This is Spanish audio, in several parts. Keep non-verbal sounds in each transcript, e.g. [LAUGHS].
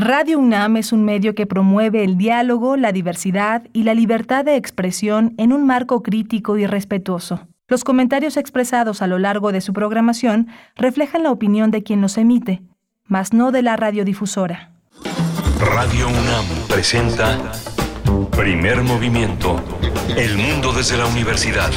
Radio UNAM es un medio que promueve el diálogo, la diversidad y la libertad de expresión en un marco crítico y respetuoso. Los comentarios expresados a lo largo de su programación reflejan la opinión de quien los emite, mas no de la radiodifusora. Radio UNAM presenta Primer Movimiento. El mundo desde la universidad.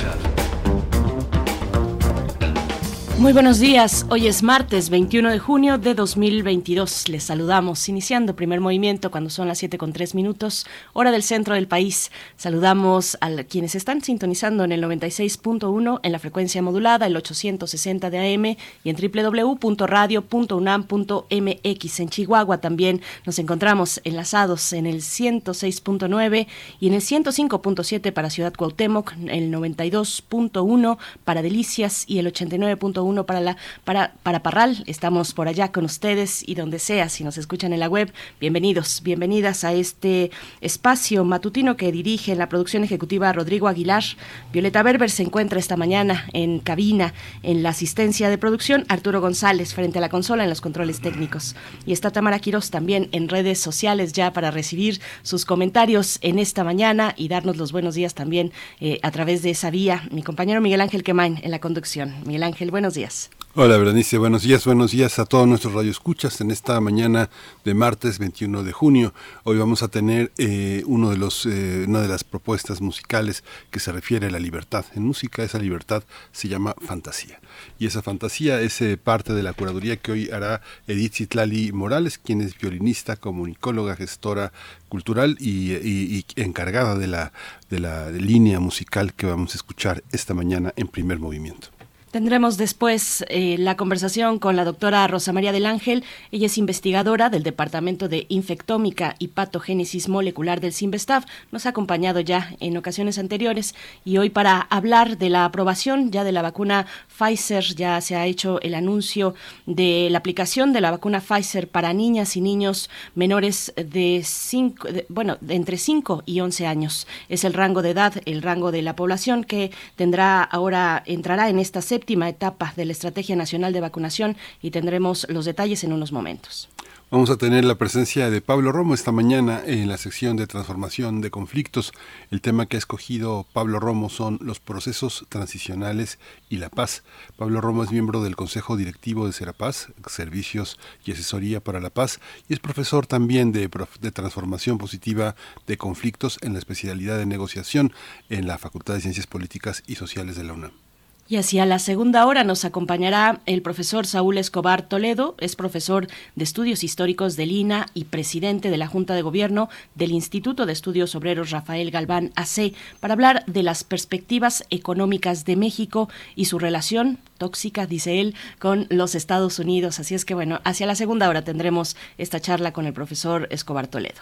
Muy buenos días, hoy es martes 21 de junio de 2022. Les saludamos, iniciando primer movimiento cuando son las 7 con 3 minutos, hora del centro del país. Saludamos a quienes están sintonizando en el 96.1 en la frecuencia modulada, el 860 de AM y en www.radio.unam.mx. En Chihuahua también nos encontramos enlazados en el 106.9 y en el 105.7 para Ciudad Cuauhtémoc, el 92.1 para Delicias y el 89.1 para, la, para, para Parral. Estamos por allá con ustedes y donde sea, si nos escuchan en la web, bienvenidos, bienvenidas a este espacio matutino que dirige en la producción ejecutiva Rodrigo Aguilar. Violeta Berber se encuentra esta mañana en cabina en la asistencia de producción, Arturo González frente a la consola en los controles técnicos. Y está Tamara Quiroz también en redes sociales ya para recibir sus comentarios en esta mañana y darnos los buenos días también eh, a través de esa vía. Mi compañero Miguel Ángel Quemain en la conducción. Miguel Ángel, buenos días. Hola, Berenice, buenos días, buenos días a todos nuestros radioescuchas en esta mañana de martes 21 de junio. Hoy vamos a tener eh, uno de los, eh, una de las propuestas musicales que se refiere a la libertad. En música esa libertad se llama fantasía. Y esa fantasía es eh, parte de la curaduría que hoy hará Edith Zitlali Morales, quien es violinista, comunicóloga, gestora cultural y, y encargada de la, de la línea musical que vamos a escuchar esta mañana en primer movimiento. Tendremos después eh, la conversación con la doctora Rosa María del Ángel. Ella es investigadora del Departamento de Infectómica y Patogénesis Molecular del CIMBESTAF. Nos ha acompañado ya en ocasiones anteriores y hoy para hablar de la aprobación ya de la vacuna Pfizer, ya se ha hecho el anuncio de la aplicación de la vacuna Pfizer para niñas y niños menores de, cinco, bueno, de entre 5 y 11 años. Es el rango de edad, el rango de la población que tendrá ahora, entrará en esta séptima etapa de la Estrategia Nacional de Vacunación y tendremos los detalles en unos momentos. Vamos a tener la presencia de Pablo Romo esta mañana en la sección de transformación de conflictos. El tema que ha escogido Pablo Romo son los procesos transicionales y la paz. Pablo Romo es miembro del Consejo Directivo de Serapaz, Servicios y Asesoría para la Paz, y es profesor también de, de transformación positiva de conflictos en la especialidad de negociación en la Facultad de Ciencias Políticas y Sociales de la UNAM. Y hacia la segunda hora nos acompañará el profesor Saúl Escobar Toledo, es profesor de Estudios Históricos de Lina y presidente de la Junta de Gobierno del Instituto de Estudios Obreros Rafael Galván AC, para hablar de las perspectivas económicas de México y su relación tóxica, dice él, con los Estados Unidos. Así es que bueno, hacia la segunda hora tendremos esta charla con el profesor Escobar Toledo.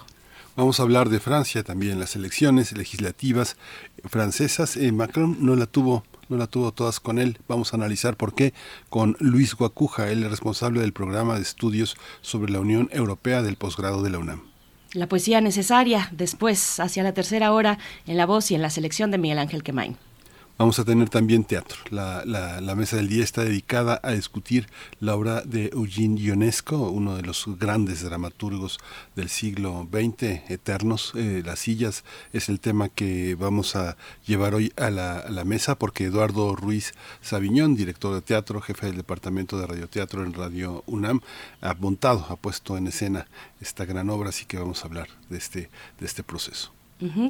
Vamos a hablar de Francia también, las elecciones legislativas francesas. Eh, Macron no la tuvo no la tuvo todas con él. Vamos a analizar por qué con Luis Guacuja, el responsable del programa de estudios sobre la Unión Europea del posgrado de la UNAM. La poesía necesaria, después, hacia la tercera hora, en la voz y en la selección de Miguel Ángel Quemain. Vamos a tener también teatro. La, mesa del día está dedicada a discutir la obra de Eugene Ionesco, uno de los grandes dramaturgos del siglo XX, eternos. Eh, las sillas es el tema que vamos a llevar hoy a la, mesa porque Eduardo Ruiz Sabiñón, director de teatro, jefe del departamento de radioteatro en Radio UNAM, ha montado, ha puesto en escena esta gran obra, así que vamos a hablar de este, de este proceso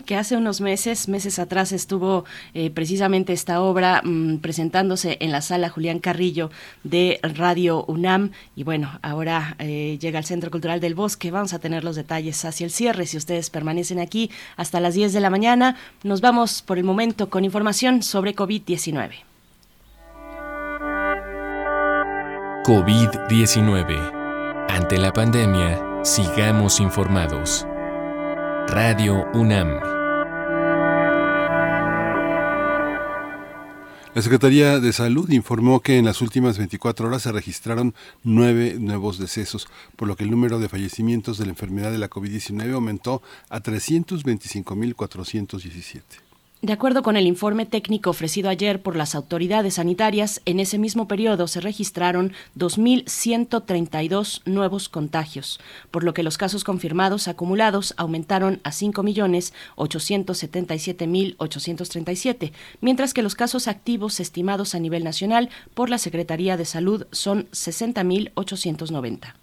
que hace unos meses, meses atrás estuvo eh, precisamente esta obra mm, presentándose en la sala Julián Carrillo de Radio UNAM y bueno, ahora eh, llega al Centro Cultural del Bosque, vamos a tener los detalles hacia el cierre si ustedes permanecen aquí hasta las 10 de la mañana. Nos vamos por el momento con información sobre COVID-19. COVID-19. Ante la pandemia, sigamos informados. Radio UNAM. La Secretaría de Salud informó que en las últimas 24 horas se registraron nueve nuevos decesos, por lo que el número de fallecimientos de la enfermedad de la COVID-19 aumentó a 325.417. De acuerdo con el informe técnico ofrecido ayer por las autoridades sanitarias, en ese mismo periodo se registraron 2.132 nuevos contagios, por lo que los casos confirmados acumulados aumentaron a 5.877.837, mientras que los casos activos estimados a nivel nacional por la Secretaría de Salud son 60.890.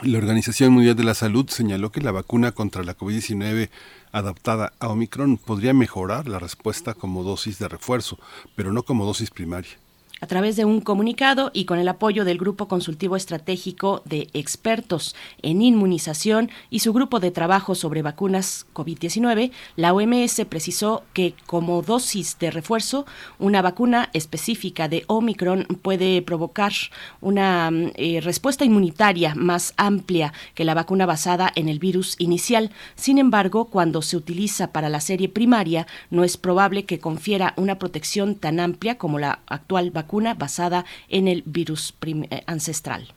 La Organización Mundial de la Salud señaló que la vacuna contra la COVID-19 adaptada a Omicron podría mejorar la respuesta como dosis de refuerzo, pero no como dosis primaria a través de un comunicado y con el apoyo del Grupo Consultivo Estratégico de Expertos en Inmunización y su grupo de trabajo sobre vacunas COVID-19, la OMS precisó que como dosis de refuerzo, una vacuna específica de Omicron puede provocar una eh, respuesta inmunitaria más amplia que la vacuna basada en el virus inicial. Sin embargo, cuando se utiliza para la serie primaria, no es probable que confiera una protección tan amplia como la actual vacuna basada en el virus eh, ancestral.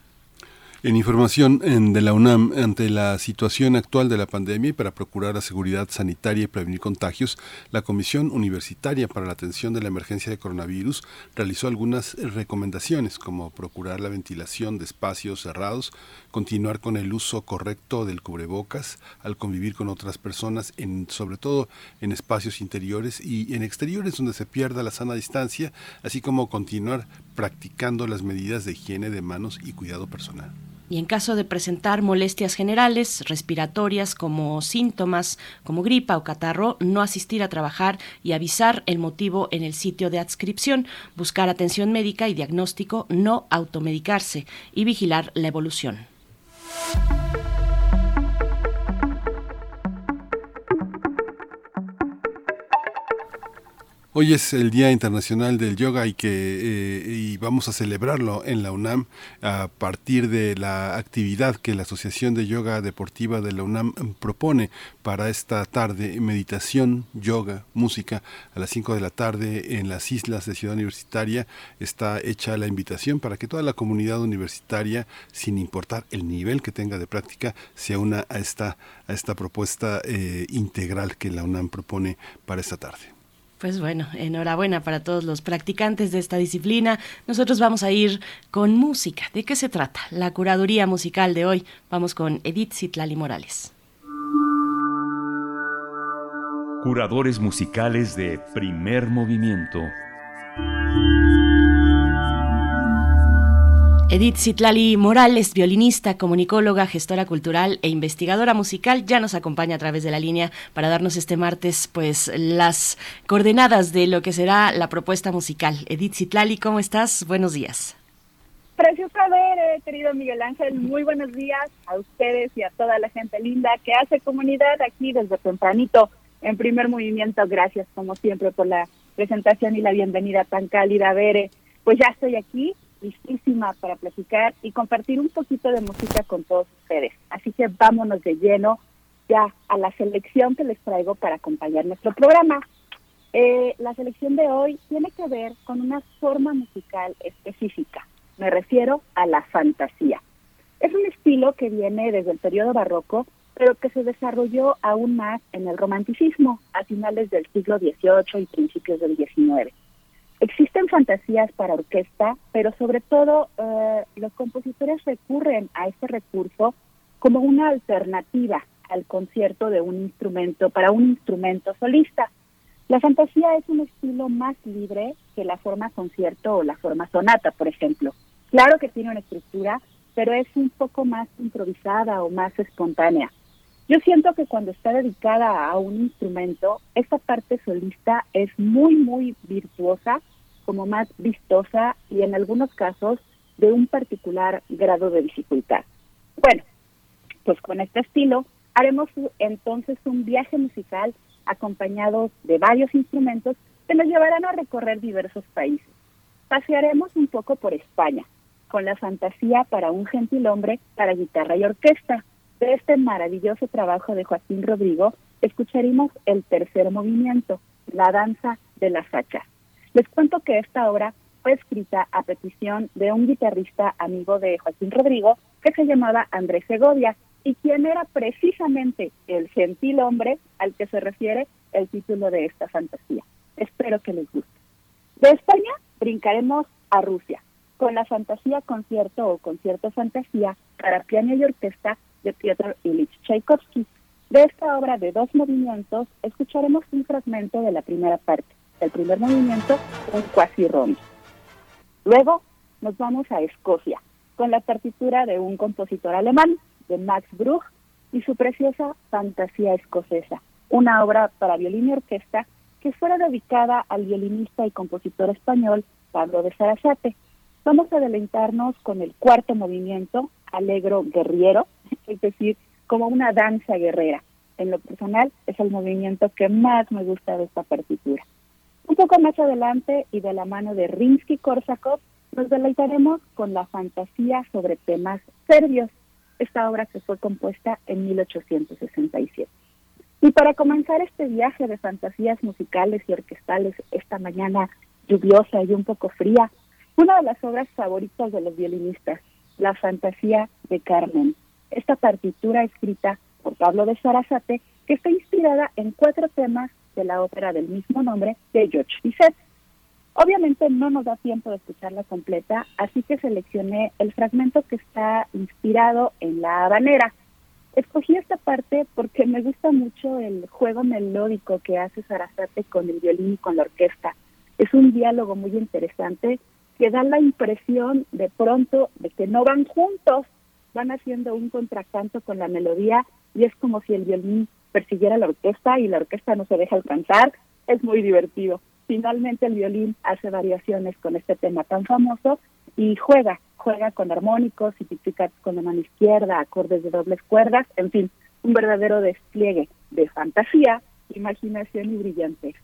En información de la UNAM, ante la situación actual de la pandemia y para procurar la seguridad sanitaria y prevenir contagios, la Comisión Universitaria para la Atención de la Emergencia de Coronavirus realizó algunas recomendaciones, como procurar la ventilación de espacios cerrados, continuar con el uso correcto del cubrebocas al convivir con otras personas, sobre todo en espacios interiores y en exteriores donde se pierda la sana distancia, así como continuar practicando las medidas de higiene de manos y cuidado personal y en caso de presentar molestias generales, respiratorias como síntomas como gripa o catarro, no asistir a trabajar y avisar el motivo en el sitio de adscripción, buscar atención médica y diagnóstico, no automedicarse y vigilar la evolución. Thank you. Hoy es el Día Internacional del Yoga y que eh, y vamos a celebrarlo en la UNAM a partir de la actividad que la Asociación de Yoga Deportiva de la UNAM propone para esta tarde, meditación, yoga, música a las 5 de la tarde en las islas de Ciudad Universitaria. Está hecha la invitación para que toda la comunidad universitaria, sin importar el nivel que tenga de práctica, se una a esta, a esta propuesta eh, integral que la UNAM propone para esta tarde. Pues bueno, enhorabuena para todos los practicantes de esta disciplina. Nosotros vamos a ir con música. ¿De qué se trata? La curaduría musical de hoy. Vamos con Edith Citlali Morales. Curadores musicales de primer movimiento. Edith Citlali Morales, violinista, comunicóloga, gestora cultural e investigadora musical, ya nos acompaña a través de la línea para darnos este martes pues las coordenadas de lo que será la propuesta musical. Edith Citlali, ¿cómo estás? Buenos días. Precioso ver, eh, querido Miguel Ángel. Muy buenos días a ustedes y a toda la gente linda que hace comunidad aquí desde tempranito en primer movimiento. Gracias, como siempre, por la presentación y la bienvenida tan cálida. Bere, pues ya estoy aquí listísima para platicar y compartir un poquito de música con todos ustedes. Así que vámonos de lleno ya a la selección que les traigo para acompañar nuestro programa. Eh, la selección de hoy tiene que ver con una forma musical específica. Me refiero a la fantasía. Es un estilo que viene desde el periodo barroco, pero que se desarrolló aún más en el romanticismo a finales del siglo XVIII y principios del XIX. Existen fantasías para orquesta, pero sobre todo eh, los compositores recurren a este recurso como una alternativa al concierto de un instrumento para un instrumento solista. La fantasía es un estilo más libre que la forma concierto o la forma sonata, por ejemplo. Claro que tiene una estructura, pero es un poco más improvisada o más espontánea. Yo siento que cuando está dedicada a un instrumento, esta parte solista es muy, muy virtuosa como más vistosa y en algunos casos de un particular grado de dificultad. Bueno, pues con este estilo haremos entonces un viaje musical acompañado de varios instrumentos que nos llevarán a recorrer diversos países. Pasearemos un poco por España, con la fantasía para un gentil hombre para guitarra y orquesta. De este maravilloso trabajo de Joaquín Rodrigo, escucharemos el tercer movimiento, la danza de las hachas. Les cuento que esta obra fue escrita a petición de un guitarrista amigo de Joaquín Rodrigo que se llamaba Andrés Segovia y quien era precisamente el gentil hombre al que se refiere el título de esta fantasía. Espero que les guste. De España brincaremos a Rusia con la fantasía concierto o concierto fantasía para piano y orquesta de Piotr Ilich Tchaikovsky. De esta obra de dos movimientos escucharemos un fragmento de la primera parte. El primer movimiento, un quasi rondo. Luego nos vamos a Escocia con la partitura de un compositor alemán, de Max Bruch, y su preciosa Fantasía Escocesa, una obra para violín y orquesta que fuera dedicada al violinista y compositor español Pablo de Sarasate. Vamos a deleitarnos con el cuarto movimiento, alegro guerriero, [LAUGHS] es decir, como una danza guerrera. En lo personal es el movimiento que más me gusta de esta partitura. Un poco más adelante y de la mano de Rimsky-Korsakov nos deleitaremos con la fantasía sobre temas serbios, esta obra que fue compuesta en 1867. Y para comenzar este viaje de fantasías musicales y orquestales esta mañana lluviosa y un poco fría, una de las obras favoritas de los violinistas, la fantasía de Carmen. Esta partitura escrita por Pablo de Sarasate, que está inspirada en cuatro temas de la ópera del mismo nombre de George Bizet. Obviamente no nos da tiempo de escucharla completa, así que seleccioné el fragmento que está inspirado en la habanera. Escogí esta parte porque me gusta mucho el juego melódico que hace Sarasate con el violín y con la orquesta. Es un diálogo muy interesante que da la impresión de pronto de que no van juntos, van haciendo un contracanto con la melodía y es como si el violín persiguiera la orquesta y la orquesta no se deja alcanzar. Es muy divertido. Finalmente el violín hace variaciones con este tema tan famoso y juega, juega con armónicos y con la mano izquierda, acordes de dobles cuerdas, en fin, un verdadero despliegue de fantasía, imaginación y brillantez.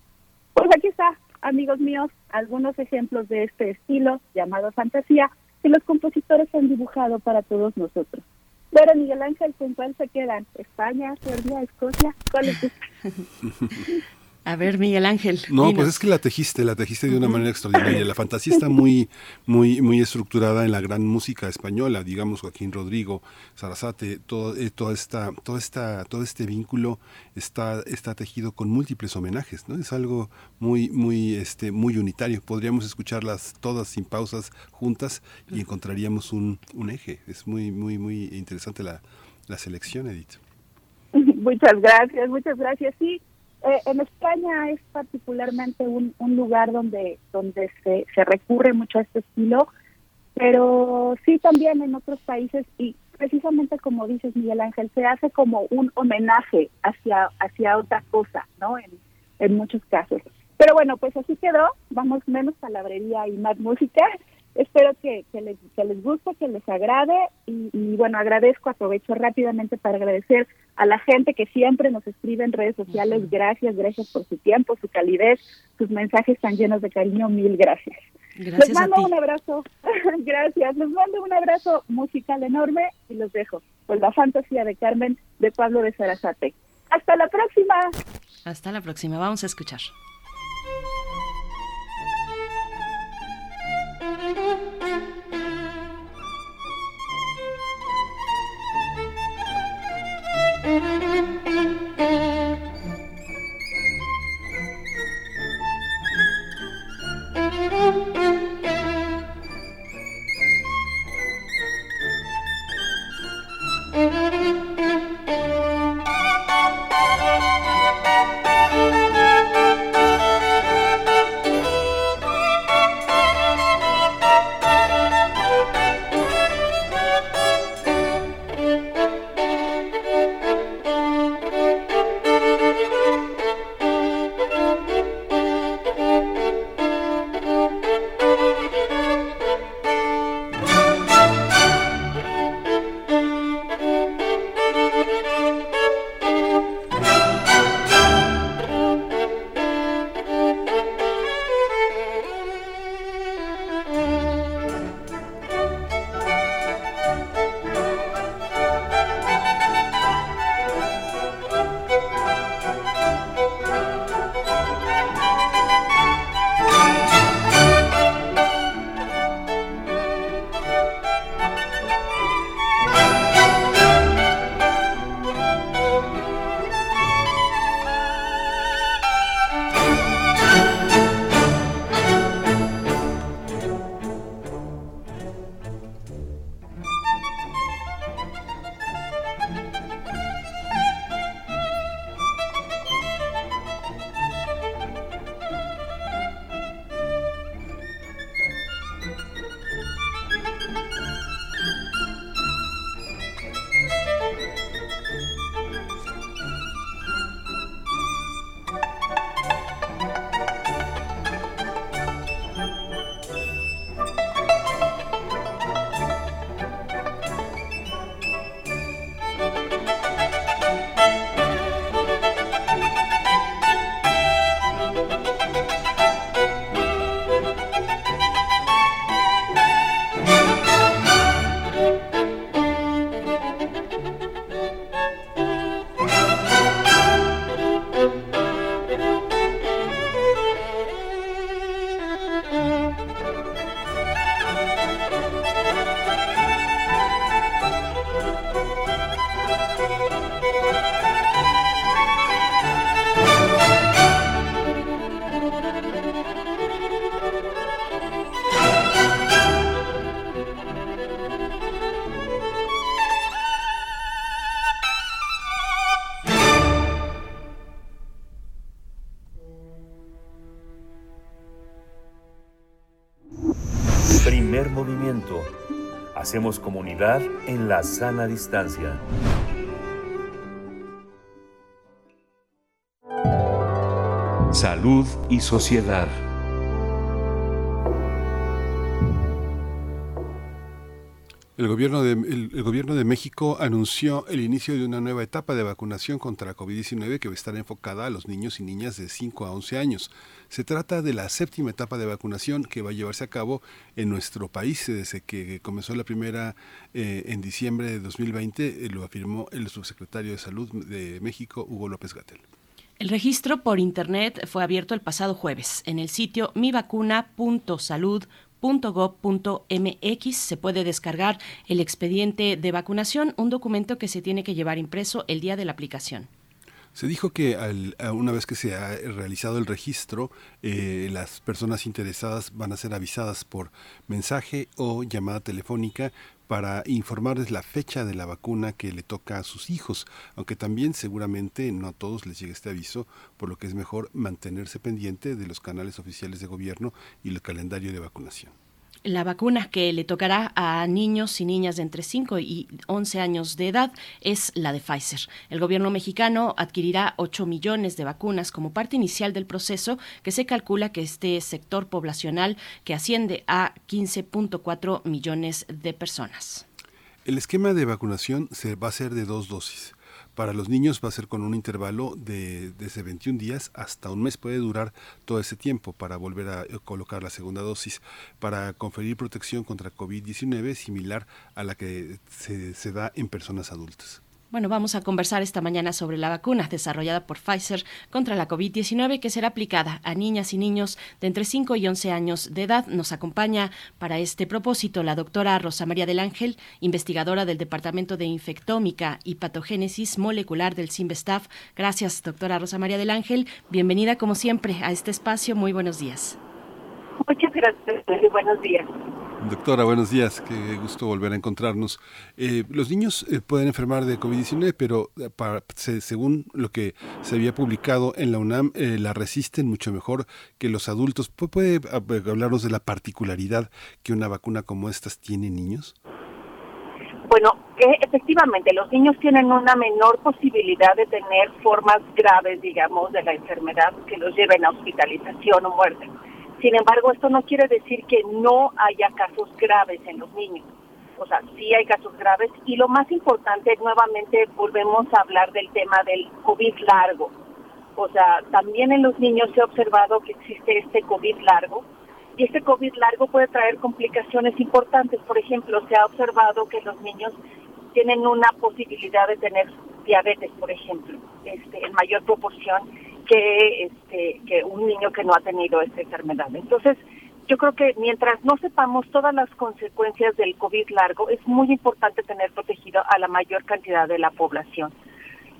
Pues aquí está, amigos míos, algunos ejemplos de este estilo llamado fantasía que los compositores han dibujado para todos nosotros. Pero Miguel Ángel, ¿con cuál se quedan? ¿España, Serbia, Escocia? ¿Cuál es? [LAUGHS] A ver, Miguel Ángel. No, pues es que la tejiste, la tejiste de una manera extraordinaria. La fantasía está muy, muy, muy estructurada en la gran música española, digamos Joaquín Rodrigo, Sarasate, todo, eh, toda esta, toda esta, todo este vínculo está, está tejido con múltiples homenajes, ¿no? Es algo muy, muy, este, muy unitario. Podríamos escucharlas todas sin pausas juntas y encontraríamos un, un eje. Es muy, muy, muy interesante la, la selección, Edith. [LAUGHS] Muchas gracias, muchas gracias. Sí eh, en España es particularmente un, un lugar donde, donde se, se recurre mucho a este estilo, pero sí también en otros países y precisamente como dices Miguel Ángel, se hace como un homenaje hacia, hacia otra cosa, ¿no? En, en muchos casos. Pero bueno, pues así quedó, vamos menos palabrería y más música. Espero que, que, les, que les guste, que les agrade y, y, bueno, agradezco, aprovecho rápidamente para agradecer a la gente que siempre nos escribe en redes sociales. Gracias, gracias por su tiempo, su calidez, sus mensajes tan llenos de cariño. Mil gracias. Gracias les mando un abrazo. [LAUGHS] gracias. Les mando un abrazo musical enorme y los dejo con la fantasía de Carmen de Pablo de Sarasate. Hasta la próxima. Hasta la próxima. Vamos a escuchar. Mm-hmm. [LAUGHS] Hacemos comunidad en la sana distancia. Salud y sociedad. El gobierno, de, México anunció el inicio de una nueva etapa de vacunación contra la COVID-19 que va a estar enfocada a los niños y niñas de 5 a 11 años. Se trata de la séptima etapa de vacunación que va a llevarse a cabo en nuestro país desde que comenzó la primera eh, en diciembre de 2020, eh, lo afirmó el subsecretario de Salud de México, Hugo López Gatel. El registro por Internet fue abierto el pasado jueves en el sitio mivacuna.salud.com .gov.mx se puede descargar el expediente de vacunación, un documento que se tiene que llevar impreso el día de la aplicación. Se dijo que una vez que se ha realizado el registro, eh, las personas interesadas van a ser avisadas por mensaje o llamada telefónica para informarles la fecha de la vacuna que le toca a sus hijos, aunque también seguramente no a todos les llegue este aviso, por lo que es mejor mantenerse pendiente de los canales oficiales de gobierno y el calendario de vacunación. La vacuna que le tocará a niños y niñas de entre 5 y 11 años de edad es la de Pfizer. El gobierno mexicano adquirirá 8 millones de vacunas como parte inicial del proceso que se calcula que este sector poblacional que asciende a 15.4 millones de personas. El esquema de vacunación se va a ser de dos dosis. Para los niños va a ser con un intervalo de desde 21 días hasta un mes. Puede durar todo ese tiempo para volver a eh, colocar la segunda dosis para conferir protección contra COVID-19 similar a la que se, se da en personas adultas. Bueno, vamos a conversar esta mañana sobre la vacuna desarrollada por Pfizer contra la COVID-19 que será aplicada a niñas y niños de entre 5 y 11 años de edad. Nos acompaña para este propósito la doctora Rosa María del Ángel, investigadora del Departamento de Infectómica y Patogénesis Molecular del CIMBESTAF. Gracias, doctora Rosa María del Ángel. Bienvenida, como siempre, a este espacio. Muy buenos días. Muchas gracias. Buenos días. Doctora, buenos días. Qué gusto volver a encontrarnos. Eh, los niños eh, pueden enfermar de COVID-19, pero eh, según lo que se había publicado en la UNAM, la resisten mucho mejor que los adultos. ¿Puede, hablarnos de la particularidad que una vacuna como estas tiene niños? Bueno, efectivamente, los niños tienen una menor posibilidad de tener formas graves, digamos, de la enfermedad que los lleven a hospitalización o muerte sin embargo, esto no quiere decir que no haya casos graves en los niños. O sea, sí hay casos graves y lo más importante, nuevamente volvemos a hablar del tema del COVID largo. O sea, también en los niños ha observado que existe este COVID largo y este COVID largo puede traer complicaciones importantes. Por ejemplo, se ha observado que los niños tienen una posibilidad de tener diabetes, por ejemplo, este, en mayor proporción que, este, que un niño que no ha tenido esta enfermedad. Entonces, yo creo que mientras no sepamos todas las consecuencias del COVID largo, es muy importante tener protegido a la mayor cantidad de la población.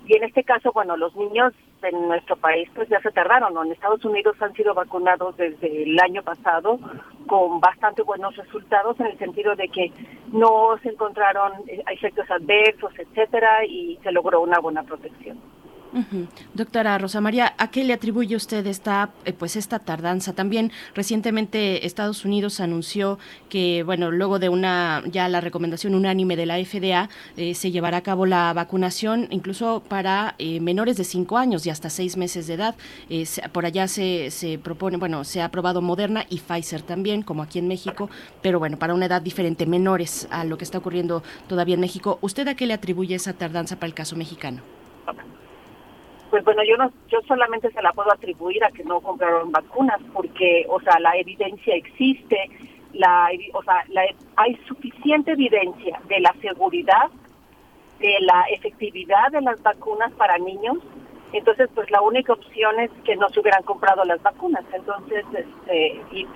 Y en este caso, bueno, los niños en nuestro país pues ya se tardaron, En Estados Unidos han sido vacunados desde el año pasado con bastante buenos resultados en el sentido de que no se encontraron eh, efectos adversos, etcétera, y se logró una buena protección. Doctora Rosa María, ¿a qué le atribuye usted esta, eh, pues esta tardanza? También recientemente Estados Unidos anunció que, bueno, luego de una ya la recomendación unánime de la FDA, eh, se llevará a cabo la vacunación incluso para eh, menores de 5 años y hasta 6 meses de edad. por allá se, se propone, bueno, se ha aprobado Moderna y Pfizer también, como aquí en México, pero bueno, para una edad diferente, menores a lo que está ocurriendo todavía en México. ¿Usted a qué le atribuye esa tardanza para el caso mexicano? Pues bueno, yo no, yo solamente se la puedo atribuir a que no compraron vacunas, porque, o sea, la evidencia existe, la, o sea, hay suficiente evidencia de la seguridad, de la efectividad de las vacunas para niños, entonces pues la única opción es que no se hubieran comprado las vacunas, entonces, este, y,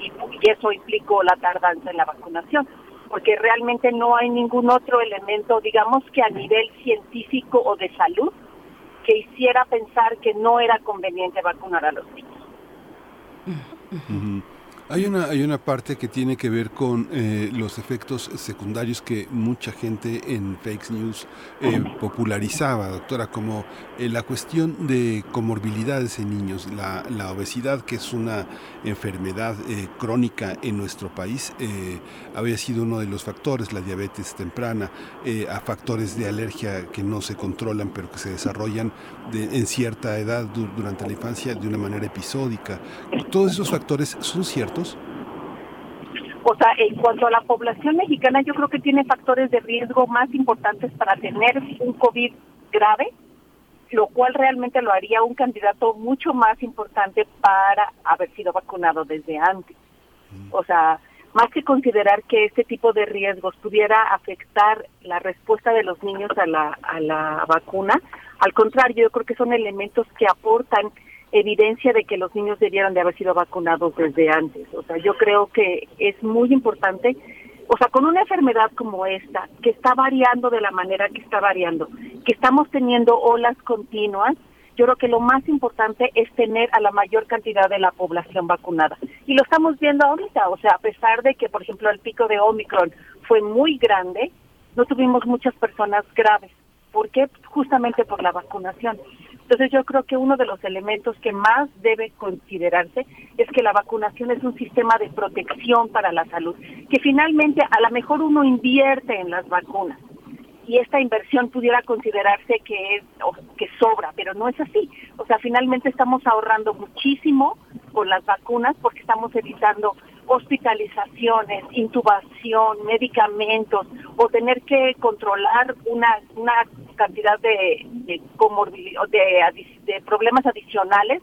y eso implicó la tardanza en la vacunación porque realmente no hay ningún otro elemento, digamos que a nivel científico o de salud, que hiciera pensar que no era conveniente vacunar a los niños. Hay una, hay una parte que tiene que ver con eh, los efectos secundarios que mucha gente en fake news eh, popularizaba, doctora, como eh, la cuestión de comorbilidades en niños, la, la obesidad, que es una enfermedad crónica en nuestro país, había sido uno de los factores, la diabetes temprana, a factores de alergia que no se controlan, pero que se desarrollan en cierta edad durante la infancia de una manera episódica. Todos esos factores son ciertos o sea, en cuanto a la población mexicana, yo creo que tiene factores de riesgo más importantes para tener un COVID grave, lo cual realmente lo haría un candidato mucho más importante para haber sido vacunado desde antes. O sea, más que considerar que este tipo de riesgos pudiera afectar la respuesta de los niños a la, a la vacuna, al contrario, yo creo que son elementos que aportan evidencia de que los niños debieron de haber sido vacunados desde antes. O sea, yo creo que es muy importante, o sea, con una enfermedad como esta, que está variando de la manera que está variando, que estamos teniendo olas continuas, yo creo que lo más importante es tener a la mayor cantidad de la población vacunada. Y lo estamos viendo ahorita, o sea, a pesar de que, por ejemplo, el pico de Omicron fue muy grande, no tuvimos muchas personas graves. ¿Por qué? Justamente por la vacunación. Entonces yo creo que uno de los elementos que más debe considerarse es que la vacunación es un sistema de protección para la salud, que finalmente a lo mejor uno invierte en las vacunas y esta inversión pudiera considerarse que es que sobra, pero no es así. O sea, finalmente estamos ahorrando muchísimo con las vacunas porque estamos evitando hospitalizaciones, intubación, medicamentos o tener que controlar una, una cantidad de, de, de, de problemas adicionales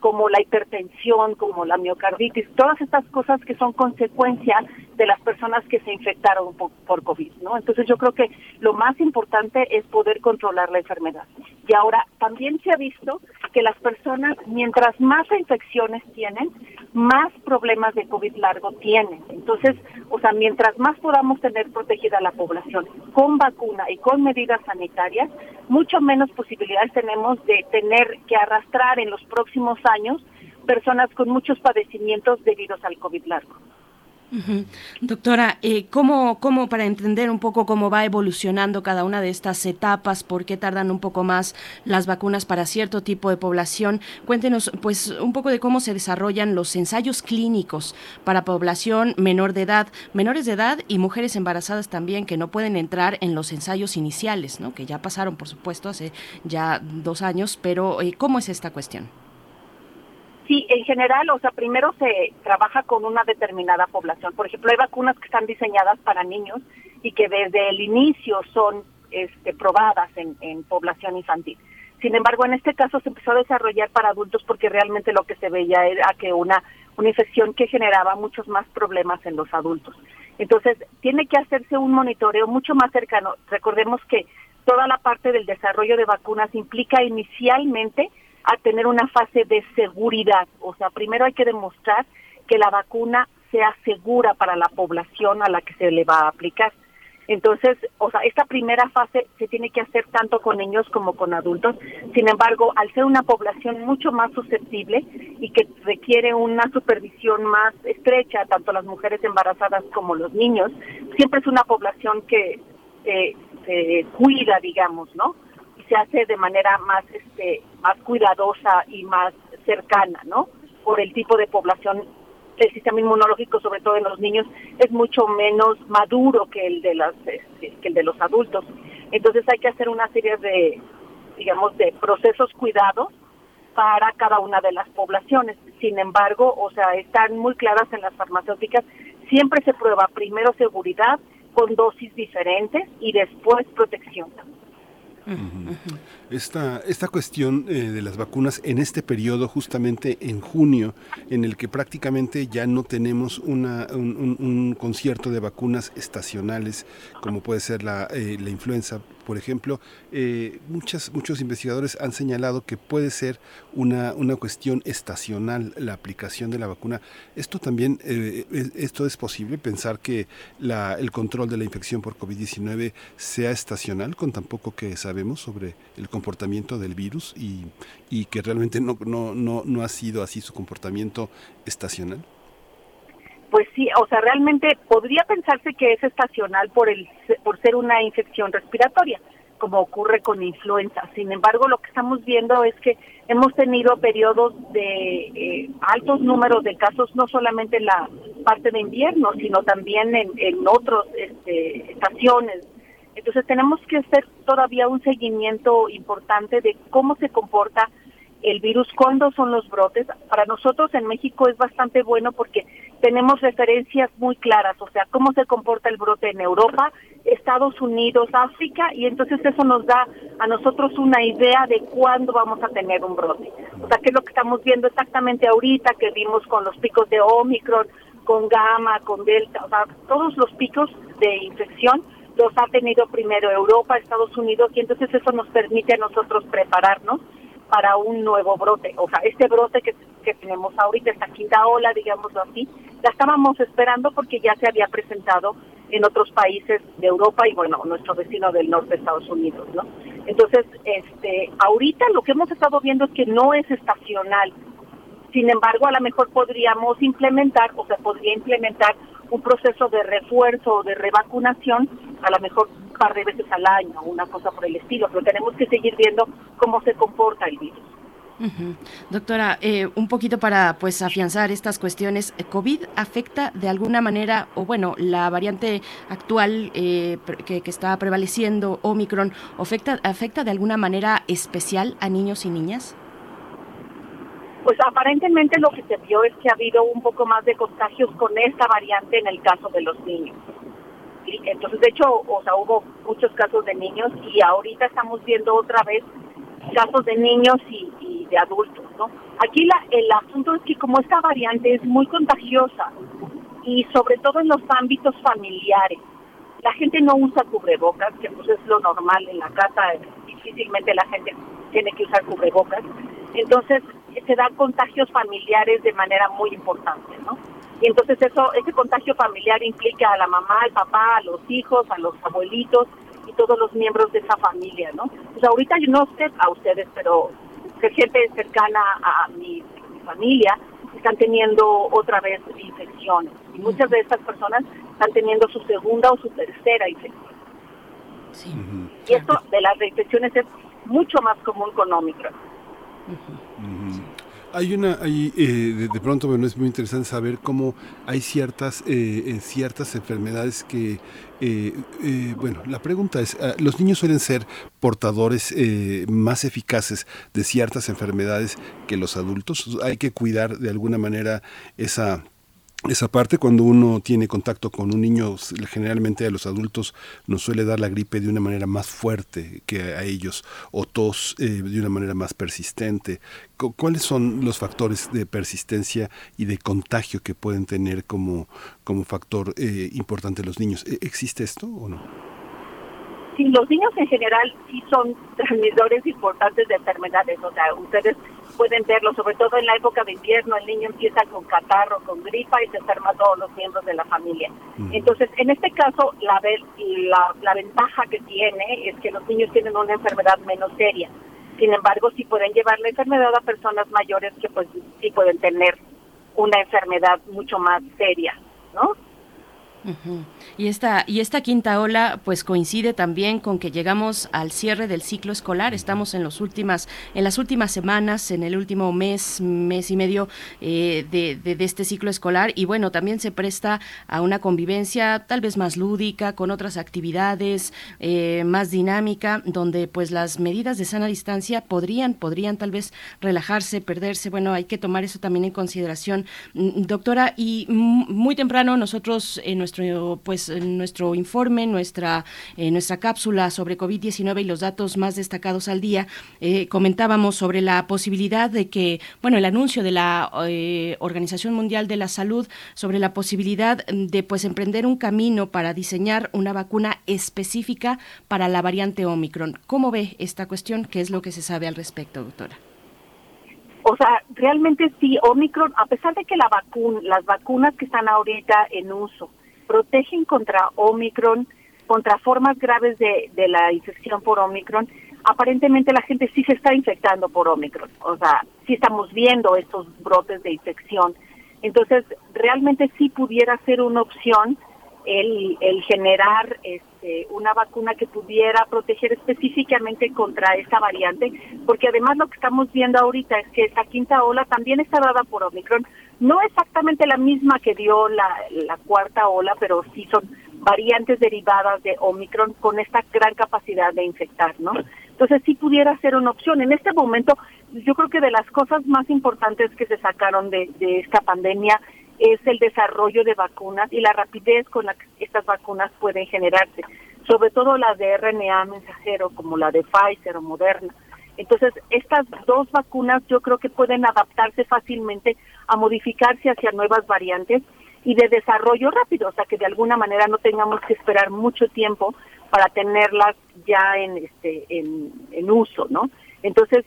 como la hipertensión, como la miocarditis, todas estas cosas que son consecuencias de las personas que se infectaron por, COVID, ¿no? Entonces yo creo que lo más importante es poder controlar la enfermedad. Y ahora también se ha visto que las personas, mientras más infecciones tienen, más problemas de COVID largo tienen. Entonces, o sea, mientras más podamos tener protegida la población con vacuna y con medidas sanitarias, mucho menos posibilidades tenemos de tener que arrastrar en los próximos años personas con muchos padecimientos debido al COVID largo. Doctora, eh, ¿cómo, ¿cómo, para entender un poco cómo va evolucionando cada una de estas etapas, por qué tardan un poco más las vacunas para cierto tipo de población? Cuéntenos pues un poco de cómo se desarrollan los ensayos clínicos para población menor de edad, menores de edad y mujeres embarazadas también que no pueden entrar en los ensayos iniciales, ¿no? que ya pasaron, por supuesto, hace ya dos años, pero eh, ¿cómo es esta cuestión? Sí, en general, o sea, primero se trabaja con una determinada población. Por ejemplo, hay vacunas que están diseñadas para niños y que desde el inicio son este, probadas en, en población infantil. Sin embargo, en este caso se empezó a desarrollar para adultos porque realmente lo que se veía era que una, una infección que generaba muchos más problemas en los adultos. Entonces, tiene que hacerse un monitoreo mucho más cercano. Recordemos que toda la parte del desarrollo de vacunas implica inicialmente a tener una fase de seguridad. O sea, primero hay que demostrar que la vacuna sea segura para la población a la que se le va a aplicar. Entonces, o sea, esta primera fase se tiene que hacer tanto con niños como con adultos. Sin embargo, al ser una población mucho más susceptible y que requiere una supervisión más estrecha, tanto las mujeres embarazadas como los niños, siempre es una población que eh, se cuida, digamos, ¿no? Se hace de manera más este más cuidadosa y más cercana, ¿no? Por el tipo de población el sistema inmunológico, sobre todo en los niños, es mucho menos maduro que el de las este, que el de los adultos. Entonces hay que hacer una serie de digamos de procesos cuidados para cada una de las poblaciones. Sin embargo, o sea, están muy claras en las farmacéuticas, siempre se prueba primero seguridad con dosis diferentes y después protección. Mm-hmm. Mm-hmm. Esta, esta cuestión eh, de las vacunas en este periodo, justamente en junio, en el que prácticamente ya no tenemos una, un, concierto de vacunas estacionales, como puede ser la, eh, la influenza por ejemplo, eh, muchas, muchos investigadores han señalado que puede ser una, una cuestión estacional la aplicación de la vacuna. ¿Esto también eh, esto es posible, pensar que la, el control de la infección por COVID-19 sea estacional con tan poco que sabemos sobre el comportamiento del virus y, y que realmente no, no, no, no ha sido así su comportamiento estacional? pues sí, o sea, realmente podría pensarse que es estacional por el por ser una infección respiratoria, como ocurre con influenza. Sin embargo, lo que estamos viendo es que hemos tenido periodos de eh, altos números de casos, no solamente en la parte de invierno, sino también en, en otras este, estaciones. Entonces tenemos que hacer todavía un seguimiento importante de cómo se comporta el virus, cuándo son los brotes. Para nosotros en México es bastante bueno porque tenemos referencias muy claras, o sea, cómo se comporta el brote en Europa, Estados Unidos, África, y entonces eso nos da a nosotros una idea de cuándo vamos a tener un brote. O sea, que es lo que estamos viendo exactamente ahorita, que vimos con los picos de Omicron, con Gamma, con Delta, o sea, todos los picos de infección los ha tenido primero Europa, Estados Unidos, y entonces eso nos permite a nosotros prepararnos para un nuevo brote. O sea, este brote que, que tenemos ahorita, esta quinta ola, digámoslo así, la estábamos esperando porque ya se había presentado en otros países de Europa y bueno, nuestro vecino del norte Estados Unidos, ¿no? Entonces, este, ahorita lo que hemos estado viendo es que no es estacional. Sin embargo, a lo mejor podríamos implementar, o se podría implementar un proceso de refuerzo o de revacunación, a lo mejor un par de veces al año, una cosa por el estilo, pero tenemos que seguir viendo cómo se comporta el virus. Doctora, eh, un poquito para pues afianzar estas cuestiones, ¿COVID afecta de alguna manera, o bueno, la variante actual eh, que, que, está prevaleciendo, Omicron, afecta, afecta de alguna manera especial a niños y niñas? Pues aparentemente lo que se vio es que ha habido un poco más de contagios con esta variante en el caso de los niños. ¿sí? Entonces, de hecho, o sea, hubo muchos casos de niños y ahorita estamos viendo otra vez casos de niños y, y de adultos, ¿no? Aquí la, el asunto es que como esta variante es muy contagiosa y sobre todo en los ámbitos familiares, la gente no usa cubrebocas, que pues es lo normal en la casa, difícilmente la gente tiene que usar cubrebocas. Entonces, se dan contagios familiares de manera muy importante, ¿no? Y entonces eso, ese contagio familiar implica a la mamá, al papá, a los hijos, a los abuelitos y todos los miembros de esa familia, ¿no? Pues ahorita yo no sé a ustedes, pero gente cercana a mi, mi familia están teniendo otra vez infecciones y muchas de estas personas están teniendo su segunda o su tercera infección. Sí. Y esto de las reinfecciones es mucho más común con Omicron. Hay una, hay, eh, de, pronto, bueno, es muy interesante saber cómo hay ciertas, eh, ciertas enfermedades que, eh, bueno, la pregunta es, ah, ¿los niños suelen ser portadores más eficaces de ciertas enfermedades que los adultos? Hay que cuidar de alguna manera esa esa parte cuando uno tiene contacto con un niño generalmente a los adultos nos suele dar la gripe de una manera más fuerte que a ellos o tos eh, de una manera más persistente. Cuáles son los factores de persistencia y de contagio que pueden tener como como factor eh, importante los niños ¿E-, existe esto o no sí los niños en general sí son transmisores importantes de enfermedades. O sea ustedes pueden verlo, sobre todo en la época de invierno, el niño empieza con catarro, con gripa y se enferma todos los miembros de la familia. Entonces, en este caso, la, la, la ventaja que tiene es que los niños tienen una enfermedad menos seria. Sin embargo, sí pueden llevar la enfermedad a personas mayores que pues sí pueden tener una enfermedad mucho más seria, ¿no? Y esta y esta quinta ola pues coincide también con que llegamos al cierre del ciclo escolar. Estamos en los últimas en las últimas semanas, en el último mes mes y medio eh, de, de, este ciclo escolar y bueno también se presta a una convivencia tal vez más lúdica con otras actividades eh, más dinámica donde pues las medidas de sana distancia podrían podrían tal vez relajarse perderse. Bueno hay que tomar eso también en consideración, mm, doctora. Y muy temprano nosotros en nuestro pues nuestro informe, nuestra eh, nuestra cápsula sobre COVID-19 y los datos más destacados al día, eh, comentábamos sobre la posibilidad de que, bueno, el anuncio de la eh, Organización Mundial de la Salud sobre la posibilidad de pues emprender un camino para diseñar una vacuna específica para la variante Omicron. ¿Cómo ve esta cuestión? ¿Qué es lo que se sabe al respecto, doctora? O sea, realmente sí, Omicron, a pesar de que la vacuna, las vacunas que están ahorita en uso protegen contra Omicron, contra formas graves de, de la infección por Omicron, aparentemente la gente sí se está infectando por Omicron. O sea, sí estamos viendo estos brotes de infección. Entonces, realmente sí pudiera ser una opción el, el generar este, una vacuna que pudiera proteger específicamente contra esta variante, porque además lo que estamos viendo ahorita es que esta quinta ola también está dada por Omicron, no exactamente la misma que dio la, la cuarta ola, pero sí son variantes derivadas de Omicron con esta gran capacidad de infectar, ¿no? Entonces sí pudiera ser una opción. En este momento, yo creo que de las cosas más importantes que se sacaron de, de esta pandemia es el desarrollo de vacunas y la rapidez con la que estas vacunas pueden generarse, sobre todo las de RNA mensajero como la de Pfizer o Moderna. Entonces, estas dos vacunas yo creo que pueden adaptarse fácilmente a modificarse hacia nuevas variantes y de desarrollo rápido, o sea que de alguna manera no tengamos que esperar mucho tiempo para tenerlas ya en este en, en uso, ¿no? Entonces,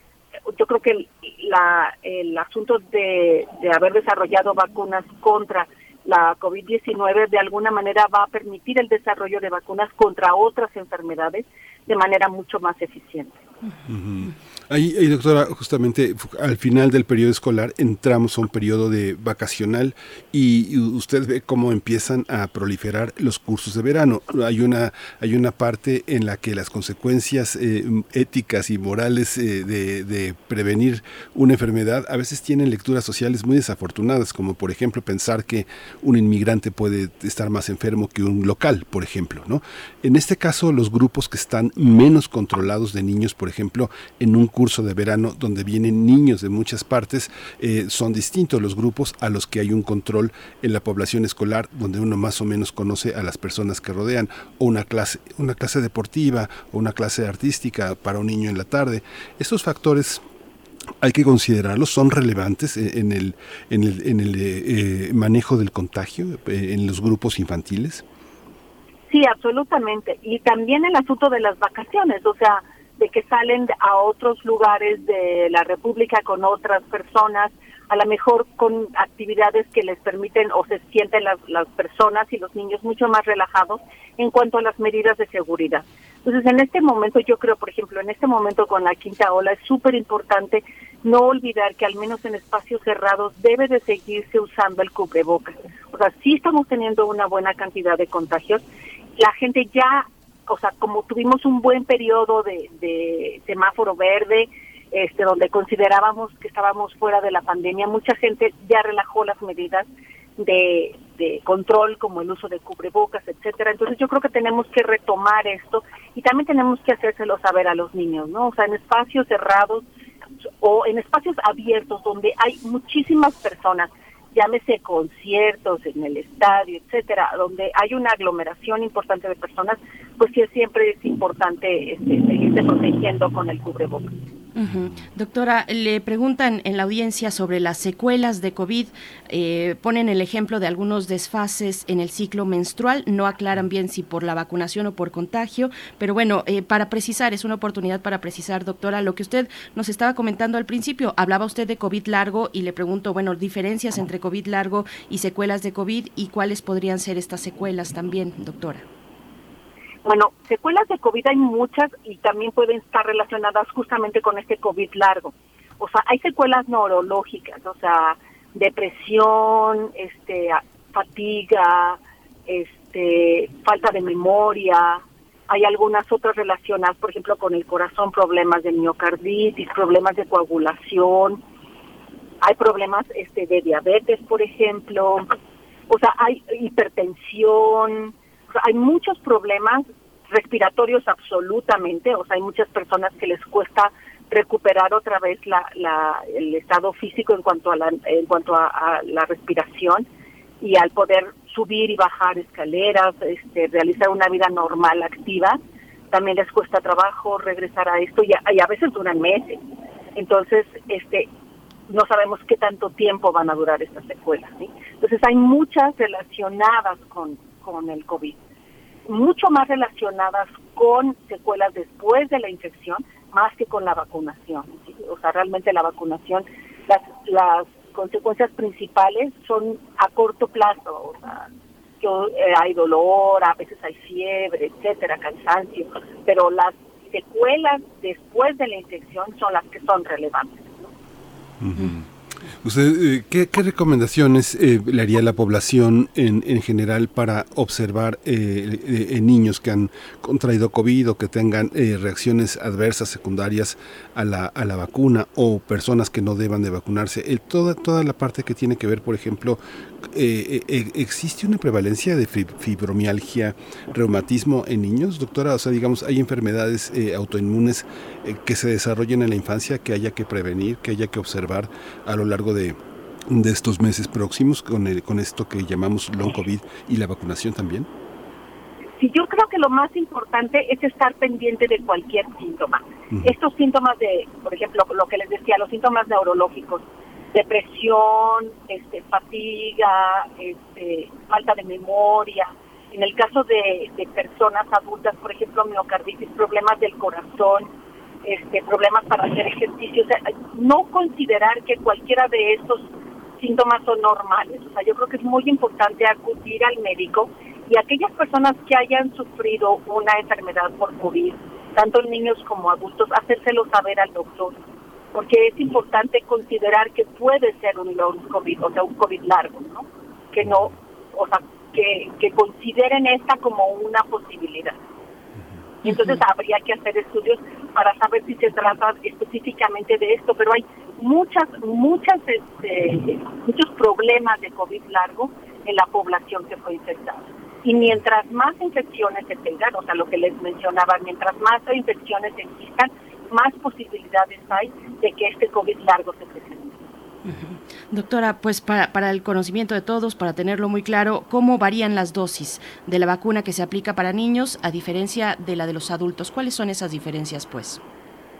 yo creo que la, el asunto de, de haber desarrollado vacunas contra la COVID-19 de alguna manera va a permitir el desarrollo de vacunas contra otras enfermedades de manera mucho más eficiente. Ahí, doctora, justamente al final del periodo escolar entramos a un periodo de vacacional y usted ve cómo empiezan a proliferar los cursos de verano. Hay una, hay una parte en la que las consecuencias eh, éticas y morales eh, de, de, prevenir una enfermedad a veces tienen lecturas sociales muy desafortunadas, como por ejemplo pensar que un inmigrante puede estar más enfermo que un local, por ejemplo. ¿no? En este caso, los grupos que están menos controlados de niños, por ejemplo, en un curso de verano donde vienen niños de muchas partes, eh, son distintos los grupos a los que hay un control en la población escolar, donde uno más o menos conoce a las personas que rodean, o una clase, una clase deportiva o una clase artística para un niño en la tarde. Estos factores hay que considerarlos, son relevantes en el, en el, en el eh, manejo del contagio eh, en los grupos infantiles. Sí, absolutamente. Y también el asunto de las vacaciones, o sea, de que salen a otros lugares de la República con otras personas, a lo mejor con actividades que les permiten o se sienten las, personas y los niños mucho más relajados en cuanto a las medidas de seguridad. Entonces, en este momento, yo creo, por ejemplo, en este momento con la quinta ola, es súper importante no olvidar que al menos en espacios cerrados debe de seguirse usando el cubrebocas. O sea, sí estamos teniendo una buena cantidad de contagios. La gente ya o sea, como tuvimos un buen periodo de, semáforo verde, este, donde considerábamos que estábamos fuera de la pandemia, mucha gente ya relajó las medidas de, control como el uso de cubrebocas, etcétera. Entonces yo creo que tenemos que retomar esto y también tenemos que hacérselo saber a los niños, ¿no? O sea, en espacios cerrados o en espacios abiertos donde hay muchísimas personas llámese conciertos en el estadio, etcétera, donde hay una aglomeración importante de personas, pues siempre es importante este, seguirse protegiendo con el cubrebocas. Doctora, le preguntan en la audiencia sobre las secuelas de COVID. Eh, ponen el ejemplo de algunos desfases en el ciclo menstrual. No aclaran bien si por la vacunación o por contagio. Pero bueno, eh, para precisar, es una oportunidad para precisar, doctora, lo que usted nos estaba comentando al principio. Hablaba usted de COVID largo y le pregunto, bueno, diferencias entre COVID largo y secuelas de COVID y cuáles podrían ser estas secuelas también, doctora. Bueno, secuelas de COVID hay muchas y también pueden estar relacionadas justamente con este COVID largo. O sea, hay secuelas neurológicas, o sea, depresión, este, fatiga, este, falta de memoria. Hay algunas otras relacionadas, por ejemplo, con el corazón, problemas de miocarditis, problemas de coagulación. Hay problemas este, de diabetes, por ejemplo. O sea, hay hipertensión, hay muchos problemas respiratorios absolutamente, o sea, hay muchas personas que les cuesta recuperar otra vez la, la, el estado físico en cuanto a la, en cuanto a, la respiración y al poder subir y bajar escaleras, este, realizar una vida normal, activa, también les cuesta trabajo regresar a esto y a, veces duran meses. Entonces, este, no sabemos qué tanto tiempo van a durar estas secuelas. Entonces, hay muchas relacionadas con, con el COVID mucho más relacionadas con secuelas después de la infección más que con la vacunación. O sea, realmente la vacunación, las, las consecuencias principales son a corto plazo, o sea, que eh, hay dolor, a veces hay fiebre, etcétera, cansancio, pero las secuelas después de la infección son las que son relevantes. ¿Usted eh, ¿qué, recomendaciones eh, le haría la población en, en general para observar eh, en niños que han contraído COVID o que tengan reacciones adversas secundarias a la, a la vacuna o personas que no deban de vacunarse? Toda, toda la parte que tiene que ver, por ejemplo, ¿existe una prevalencia de fibromialgia, reumatismo en niños, doctora? O sea, digamos, ¿hay enfermedades autoinmunes que se desarrollen en la infancia que haya que prevenir, que haya que observar a lo largo de, estos meses próximos con, el, con esto que llamamos long COVID y la vacunación también? Sí, yo creo que lo más importante es estar pendiente de cualquier síntoma. Estos síntomas de, por ejemplo, lo que les decía, los síntomas neurológicos, depresión, este, fatiga, este, falta de memoria. En el caso de, de personas adultas, por ejemplo, miocarditis, problemas del corazón, este, problemas para hacer ejercicio. O sea, no considerar que cualquiera de estos síntomas son normales. O sea, yo creo que es muy importante acudir al médico y aquellas personas que hayan sufrido una enfermedad por COVID, tanto niños como adultos, hacérselo saber al doctor. Porque es importante considerar que puede ser un long COVID, o sea, un COVID largo, ¿no? Que no, o sea, que, que consideren esta como una posibilidad. Y entonces habría que hacer estudios para saber si se trata específicamente de esto, pero hay muchas, muchas, este, muchos problemas de COVID largo en la población que fue infectada. Y mientras más infecciones se tengan, o sea, lo que les mencionaba, mientras más infecciones existan, más posibilidades hay de que este COVID largo se presente. Doctora, pues para, para, el conocimiento de todos, para tenerlo muy claro, ¿cómo varían las dosis de la vacuna que se aplica para niños a diferencia de la de los adultos? ¿Cuáles son esas diferencias, pues?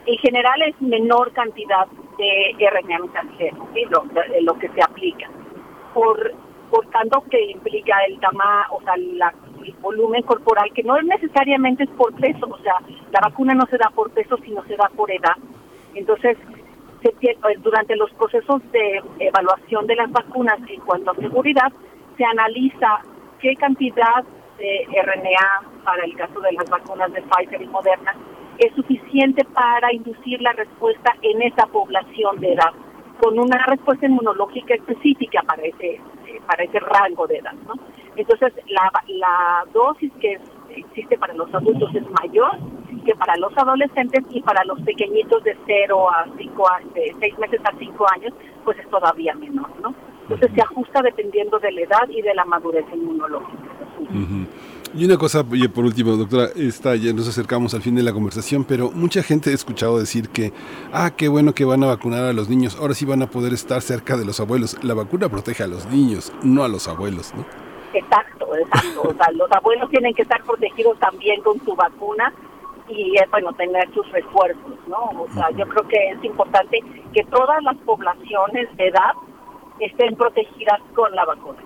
En general es menor cantidad de RNA mensajero, lo, lo, que se aplica. Por, por tanto que implica el tamaño, o sea, el volumen corporal, que no necesariamente es por peso, o sea, la vacuna no se da por peso, sino se da por edad. Entonces, eh, durante los procesos de evaluación de las vacunas en cuanto a seguridad, se analiza qué cantidad de RNA para el caso de las vacunas de Pfizer y Moderna es suficiente para inducir la respuesta en esa población de edad, con una respuesta inmunológica específica para ese, para ese rango de edad. ¿no? Entonces, la, la dosis que existe para los adultos es mayor que para los adolescentes y para los pequeñitos de 0 a 5 de 6 meses a 5 años, pues es todavía menor, ¿no? Entonces se ajusta dependiendo de la edad y de la madurez inmunológica. Y una cosa, oye, por último, doctora, está, ya nos acercamos al fin de la conversación, pero mucha gente ha escuchado decir que, ah, qué bueno que van a vacunar a los niños, ahora sí van a poder estar cerca de los abuelos. La vacuna protege a los niños, no a los abuelos, ¿no? Exacto, exacto. O sea, los abuelos tienen que estar protegidos también con su vacuna y eh, bueno tener sus refuerzos no o sea yo creo que es importante que todas las poblaciones de edad estén protegidas con la vacuna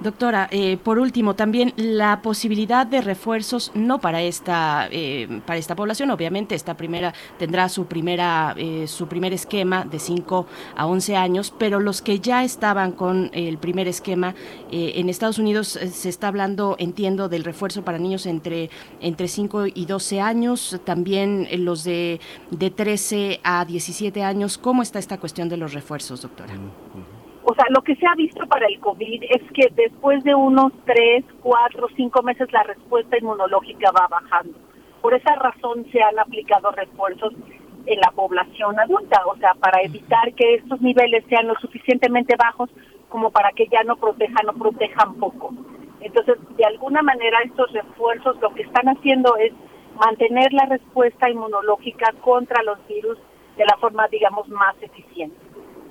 Doctora, eh, por último, también la posibilidad de refuerzos, no para esta, eh, para esta población, obviamente, esta primera tendrá su, primera, eh, su primer esquema de 5 a 11 años, pero los que ya estaban con el primer esquema, en Estados Unidos se está hablando, entiendo, del refuerzo para niños entre, entre 5 y 12 años, también los de, de 13 a 17 años. ¿Cómo está esta cuestión de los refuerzos, doctora? O sea, lo que se ha visto para el COVID es que después de unos tres, cuatro, cinco meses la respuesta inmunológica va bajando. Por esa razón se han aplicado refuerzos en la población adulta, o sea, para evitar que estos niveles sean lo suficientemente bajos como para que ya no protejan o protejan poco. Entonces, de alguna manera estos refuerzos lo que están haciendo es mantener la respuesta inmunológica contra los virus de la forma, digamos, más eficiente.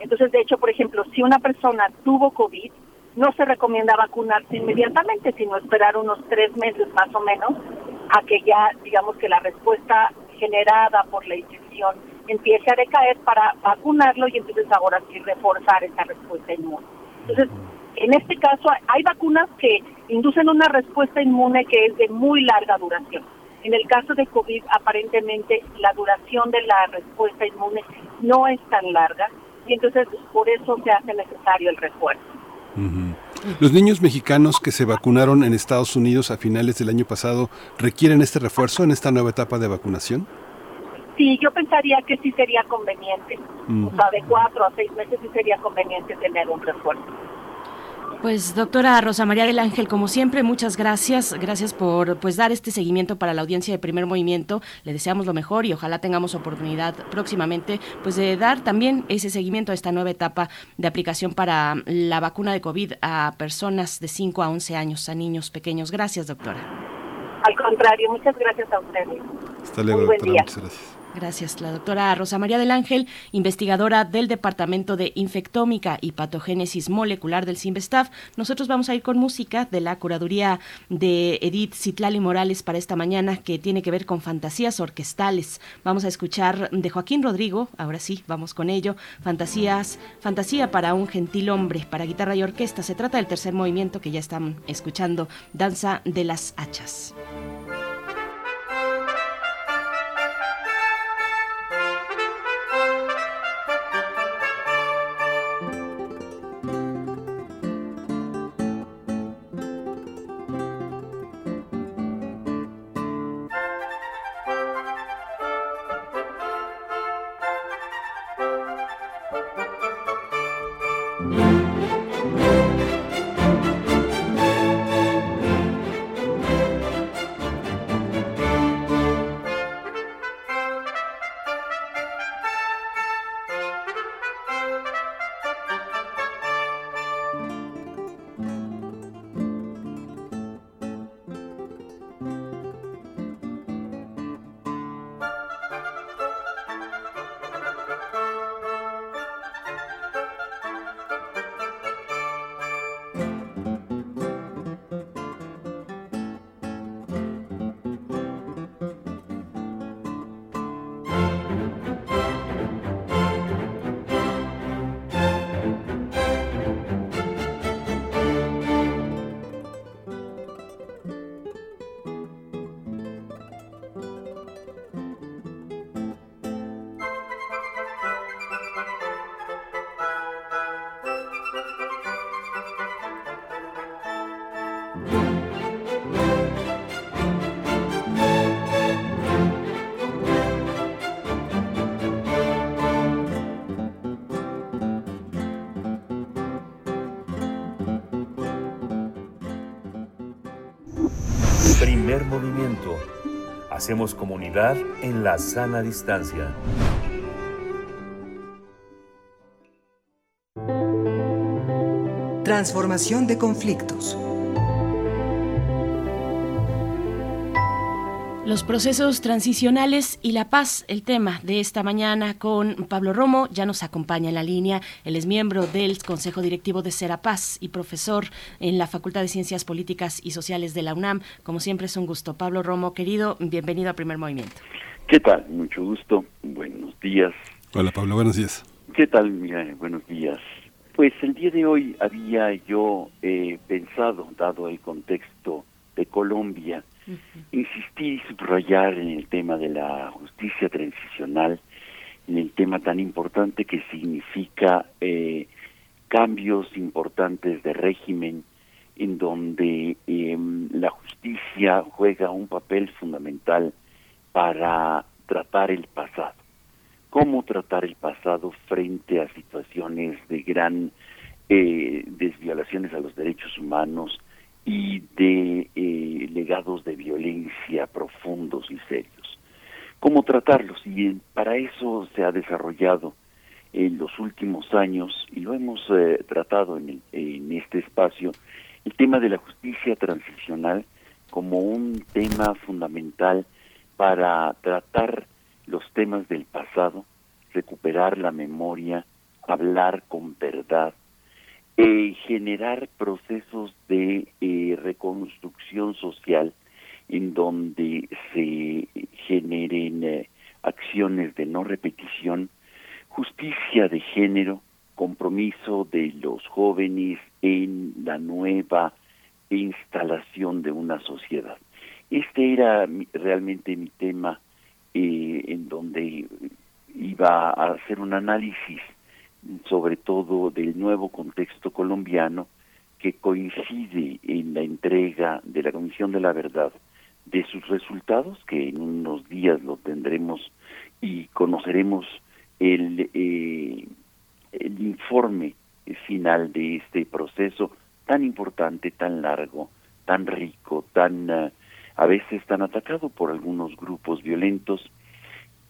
Entonces, de hecho, por ejemplo, si una persona tuvo COVID, no se recomienda vacunarse inmediatamente, sino esperar unos tres meses más o menos a que ya, digamos que la respuesta generada por la infección empiece a decaer para vacunarlo y entonces ahora sí reforzar esa respuesta inmune. Entonces, en este caso hay vacunas que inducen una respuesta inmune que es de muy larga duración. En el caso de COVID, aparentemente la duración de la respuesta inmune no es tan larga y entonces por eso se hace necesario el refuerzo. ¿Los niños mexicanos que se vacunaron en Estados Unidos a finales del año pasado requieren este refuerzo en esta nueva etapa de vacunación? sí, yo pensaría que sí sería conveniente. O sea, de cuatro a seis meses sí sería conveniente tener un refuerzo. Pues doctora Rosa María del Ángel, como siempre, muchas gracias. Gracias por pues dar este seguimiento para la audiencia de primer movimiento. Le deseamos lo mejor y ojalá tengamos oportunidad próximamente pues de dar también ese seguimiento a esta nueva etapa de aplicación para la vacuna de COVID a personas de 5 a 11 años, a niños pequeños. Gracias, doctora. Al contrario, muchas gracias a ustedes. Hasta luego, doctora. Muchas gracias. Gracias. La doctora Rosa María del Ángel, investigadora del Departamento de Infectómica y Patogénesis Molecular del CIMBESTAF. Nosotros vamos a ir con música de la curaduría de Edith Citlali Morales para esta mañana, que tiene que ver con fantasías orquestales. Vamos a escuchar de Joaquín Rodrigo, ahora sí, vamos con ello. Fantasías, fantasía para un gentil hombre, para guitarra y orquesta. Se trata del tercer movimiento que ya están escuchando, Danza de las Hachas. Hacemos comunidad en la sana distancia. Transformación de conflictos. Los procesos transicionales y la paz, el tema de esta mañana con Pablo Romo, ya nos acompaña en la línea. Él es miembro del Consejo Directivo de Serapaz y profesor en la Facultad de Ciencias Políticas y Sociales de la UNAM. Como siempre es un gusto. Pablo Romo, querido, bienvenido a Primer Movimiento. ¿Qué tal? Mucho gusto. Buenos días. Hola Pablo, buenos días. ¿Qué tal? buenos días. Pues el día de hoy había yo eh, pensado, dado el contexto de Colombia, insistir y subrayar en el tema de la justicia transicional, en el tema tan importante que significa eh, cambios importantes de régimen, en donde em, la justicia juega un papel fundamental para tratar el pasado. ¿Cómo tratar el pasado frente a situaciones de gran eh, desviolaciones a los derechos humanos, y de eh, legados de violencia profundos y serios. ¿Cómo tratarlos? Y para eso se ha desarrollado en los últimos años, y lo hemos eh, tratado en, en este espacio, el tema de la justicia transicional como un tema fundamental para tratar los temas del pasado, recuperar la memoria, hablar con verdad, eh, generar procesos de eh, reconstrucción social en donde se generen eh, acciones de no repetición, justicia de género, compromiso de los jóvenes en la nueva instalación de una sociedad. Este era realmente mi tema en donde iba a hacer un análisis sobre todo del nuevo contexto colombiano que coincide en la entrega de la Comisión de la Verdad de sus resultados, que en unos días lo tendremos y conoceremos el, eh, el informe final de este proceso tan importante, tan largo, tan rico, tan eh, a veces tan atacado por algunos grupos violentos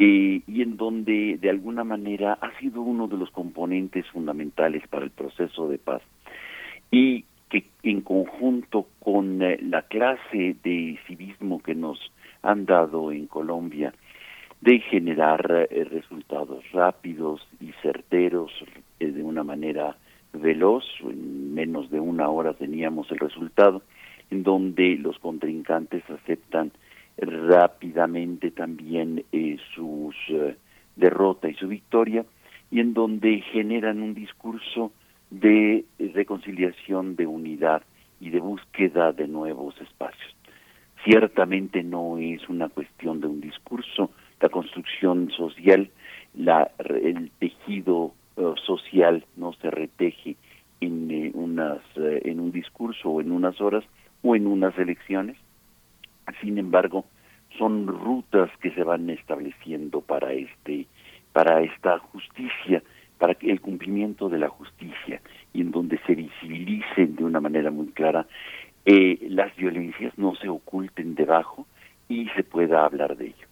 eh, y en donde de alguna manera ha sido uno de los componentes fundamentales para el proceso de paz. Y que en conjunto con eh, la clase de civismo que nos han dado en Colombia de generar eh, resultados rápidos y certeros de una manera veloz, en menos de una hora teníamos el resultado, en donde los contrincantes aceptan rápidamente también eh, sus eh, derrota y su victoria y en donde generan un discurso de reconciliación, de unidad y de búsqueda de nuevos espacios. Ciertamente no es una cuestión de un discurso, la construcción social, la, el tejido eh, social no se reteje en, unas, en un discurso o en unas horas o en unas elecciones, sin embargo, son rutas que se van estableciendo para este para esta justicia, para el cumplimiento de la justicia y en donde se visibilicen de una manera muy clara eh, las violencias, no se oculten debajo y se pueda hablar de ello.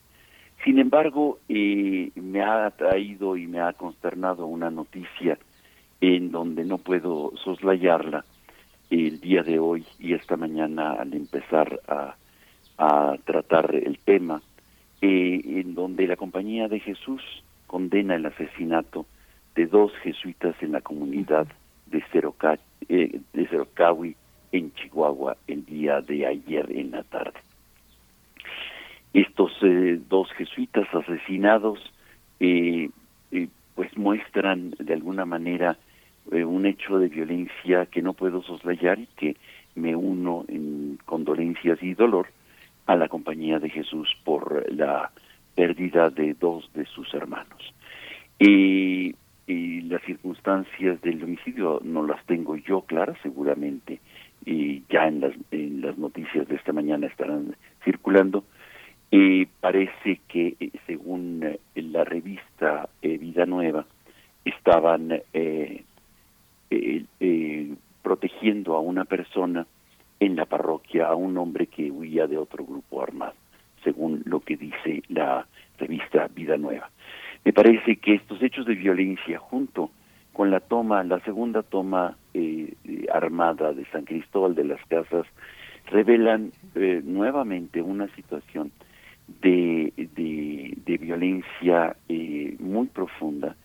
Sin embargo, eh, me ha traído y me ha consternado una noticia en donde no puedo soslayarla, el día de hoy y esta mañana al empezar a, tratar el tema, eh, en donde la Compañía de Jesús condena el asesinato de dos jesuitas en la comunidad de, Ceroca, eh, de Cerocawi, en Chihuahua, el día de ayer en la tarde. Estos eh, dos jesuitas asesinados pues muestran de alguna manera eh, un hecho de violencia que no puedo soslayar y que me uno en condolencias y dolor a la compañía de Jesús por la pérdida de dos de sus hermanos. Y, las circunstancias del homicidio no las tengo yo claras, seguramente y ya en las, en las noticias de esta mañana estarán circulando. y parece que, eh, según eh, la revista Vida Nueva, estaban eh, eh, eh, protegiendo a una persona en la parroquia, a un hombre que huía de otro grupo armado, según lo que dice la revista Vida Nueva. Me parece que estos hechos de violencia, junto con la toma, la segunda toma eh, armada de San Cristóbal de las Casas, revelan eh, nuevamente una situación de, de, de violencia eh, muy profunda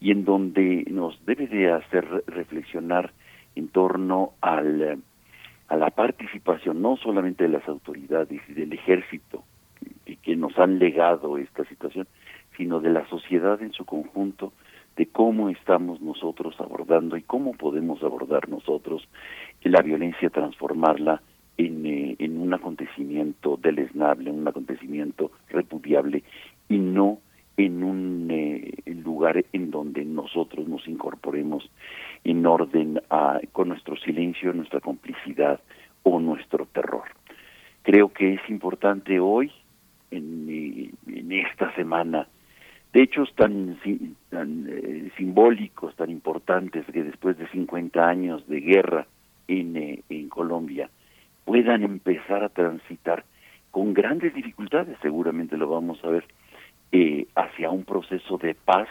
y en donde nos debe de hacer reflexionar en torno al, a la participación no solamente de las autoridades y del ejército que, que nos han legado esta situación, sino de la sociedad en su conjunto, de cómo estamos nosotros abordando y cómo podemos abordar nosotros la violencia, transformarla en, eh, en un acontecimiento deleznable, un acontecimiento repudiable y no en un eh, lugar en donde nosotros nos incorporemos en orden a, con nuestro silencio, nuestra complicidad o nuestro terror. Creo que es importante hoy, en, eh, esta semana, de hechos tan, tan eh, simbólicos, tan importantes, que después de 50 años de guerra en, en Colombia, puedan empezar a transitar con grandes dificultades, seguramente lo vamos a ver, eh, hacia un proceso de paz,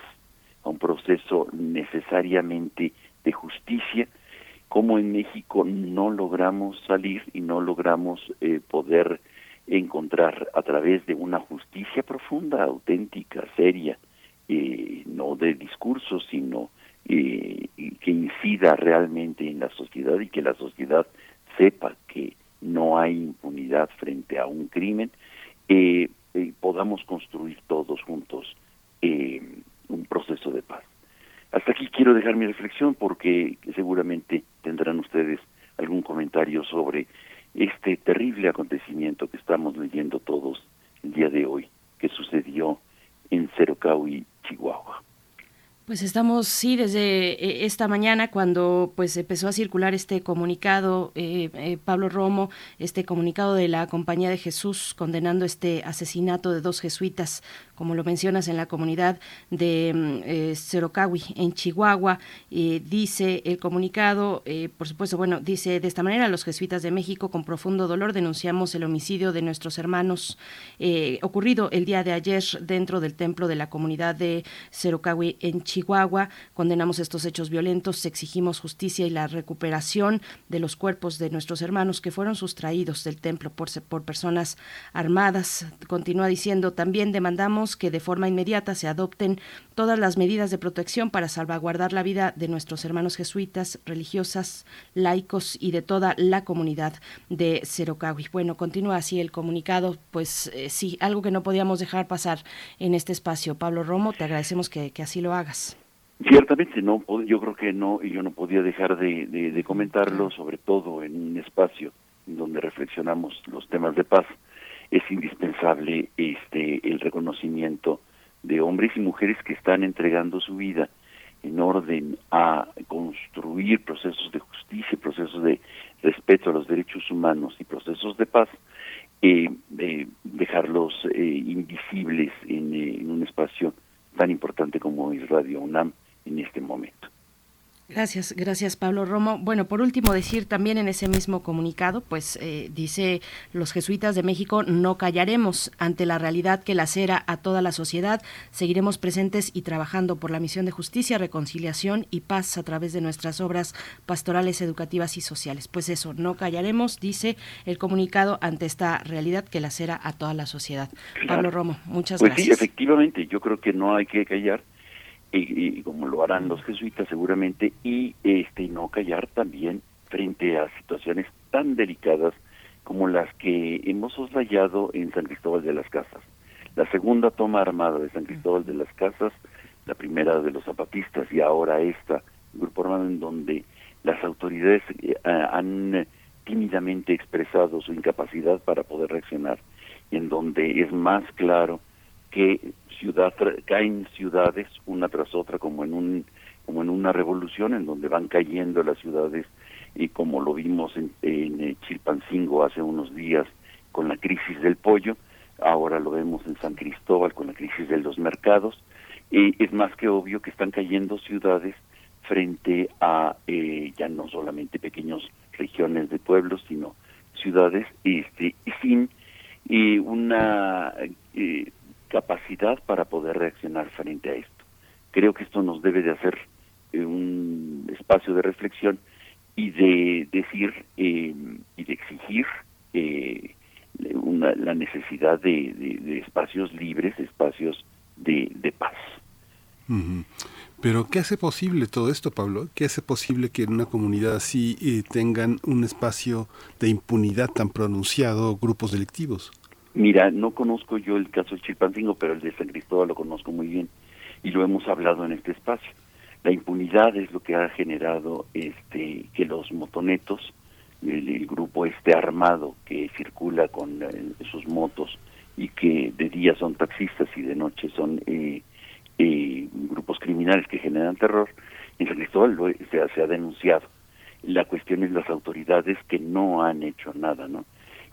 a un proceso necesariamente de justicia, como en México no logramos salir y no logramos eh, poder encontrar a través de una justicia profunda, auténtica, seria, eh, no de discursos, sino eh, que incida realmente en la sociedad y que la sociedad sepa que no hay impunidad frente a un crimen, eh, eh, podamos construir todos juntos eh, un proceso de paz. Hasta aquí quiero dejar mi reflexión porque seguramente tendrán ustedes algún comentario sobre este terrible acontecimiento que estamos leyendo todos el día de hoy, que sucedió en Cerocau Chihuahua. Pues estamos, sí, desde eh, esta mañana cuando pues empezó a circular este comunicado, eh, eh, Pablo Romo, este comunicado de la Compañía de Jesús condenando este asesinato de dos jesuitas, como lo mencionas en la comunidad de mm, en Chihuahua, dice el comunicado, por supuesto, bueno, dice de esta manera, los jesuitas de México con profundo dolor denunciamos el homicidio de nuestros hermanos ocurrido el día de ayer dentro del templo de la comunidad de Cerocahui en Chihuahua Chihuahua. Condenamos estos hechos violentos, exigimos justicia y la recuperación de los cuerpos de nuestros hermanos que fueron sustraídos del templo por, por personas armadas. Continúa diciendo, también demandamos que de forma inmediata se adopten todas las medidas de protección para salvaguardar la vida de nuestros hermanos jesuitas, religiosas, laicos y de toda la comunidad de Cerocahui. Bueno, continúa así el comunicado, pues eh, sí, algo que no podíamos dejar pasar en este espacio. Pablo Romo, te agradecemos que así lo hagas. Ciertamente no, yo creo que no, y yo no podía dejar de, de, comentarlo, sobre todo en un espacio donde reflexionamos los temas de paz. Es indispensable este el reconocimiento de hombres y mujeres que están entregando su vida en orden a construir procesos de justicia, procesos de respeto a los derechos humanos y procesos de paz, eh, dejarlos eh, invisibles en, en un espacio tan importante como es Radio UNAM en este momento. Gracias, gracias Pablo Romo. Bueno, por último decir también en ese mismo comunicado, pues eh, dice los jesuitas de México, no callaremos ante la realidad que lacera a toda la sociedad, seguiremos presentes y trabajando por la misión de justicia, reconciliación y paz a través de nuestras obras pastorales, educativas y sociales. Pues eso, no callaremos, dice el comunicado ante esta realidad que lacera a toda la sociedad. Pablo Romo, muchas gracias. Pues sí, efectivamente, yo creo que no hay que callar y, como lo harán los jesuitas seguramente, y este no callar también frente a situaciones tan delicadas como las que hemos soslayado en San Cristóbal de las Casas. La segunda toma armada de San Cristóbal de las Casas, la primera de los zapatistas y ahora esta, grupo armado en donde las autoridades eh, han tímidamente expresado su incapacidad para poder reaccionar, en donde es más claro que ciudad caen ciudades una tras otra como en un como en una revolución en donde van cayendo las ciudades y como lo vimos en, en eh, Chilpancingo hace unos días con la crisis del pollo, ahora lo vemos en San Cristóbal con la crisis de los mercados, y es más que obvio que están cayendo ciudades frente a eh, ya no solamente pequeñas regiones de pueblos, sino ciudades este, sin y una eh, capacidad para poder reaccionar frente a esto. Creo que esto nos debe de hacer eh, un espacio de reflexión y de decir eh, y de exigir eh, la necesidad de, espacios libres, espacios de, paz. Pero ¿qué hace posible todo esto, Pablo? ¿Qué hace posible que en una comunidad así tengan un espacio de impunidad tan pronunciado grupos delictivos? Mira, no conozco yo el caso de Chilpancingo, pero el de San Cristóbal lo conozco muy bien y lo hemos hablado en este espacio. La impunidad es lo que ha generado este que los motonetos, el, grupo este armado que circula con eh, sus motos y que de día son taxistas y de noche son eh, eh, grupos criminales que generan terror, en San Cristóbal se, se ha denunciado. La cuestión es las autoridades que no han hecho nada, ¿no?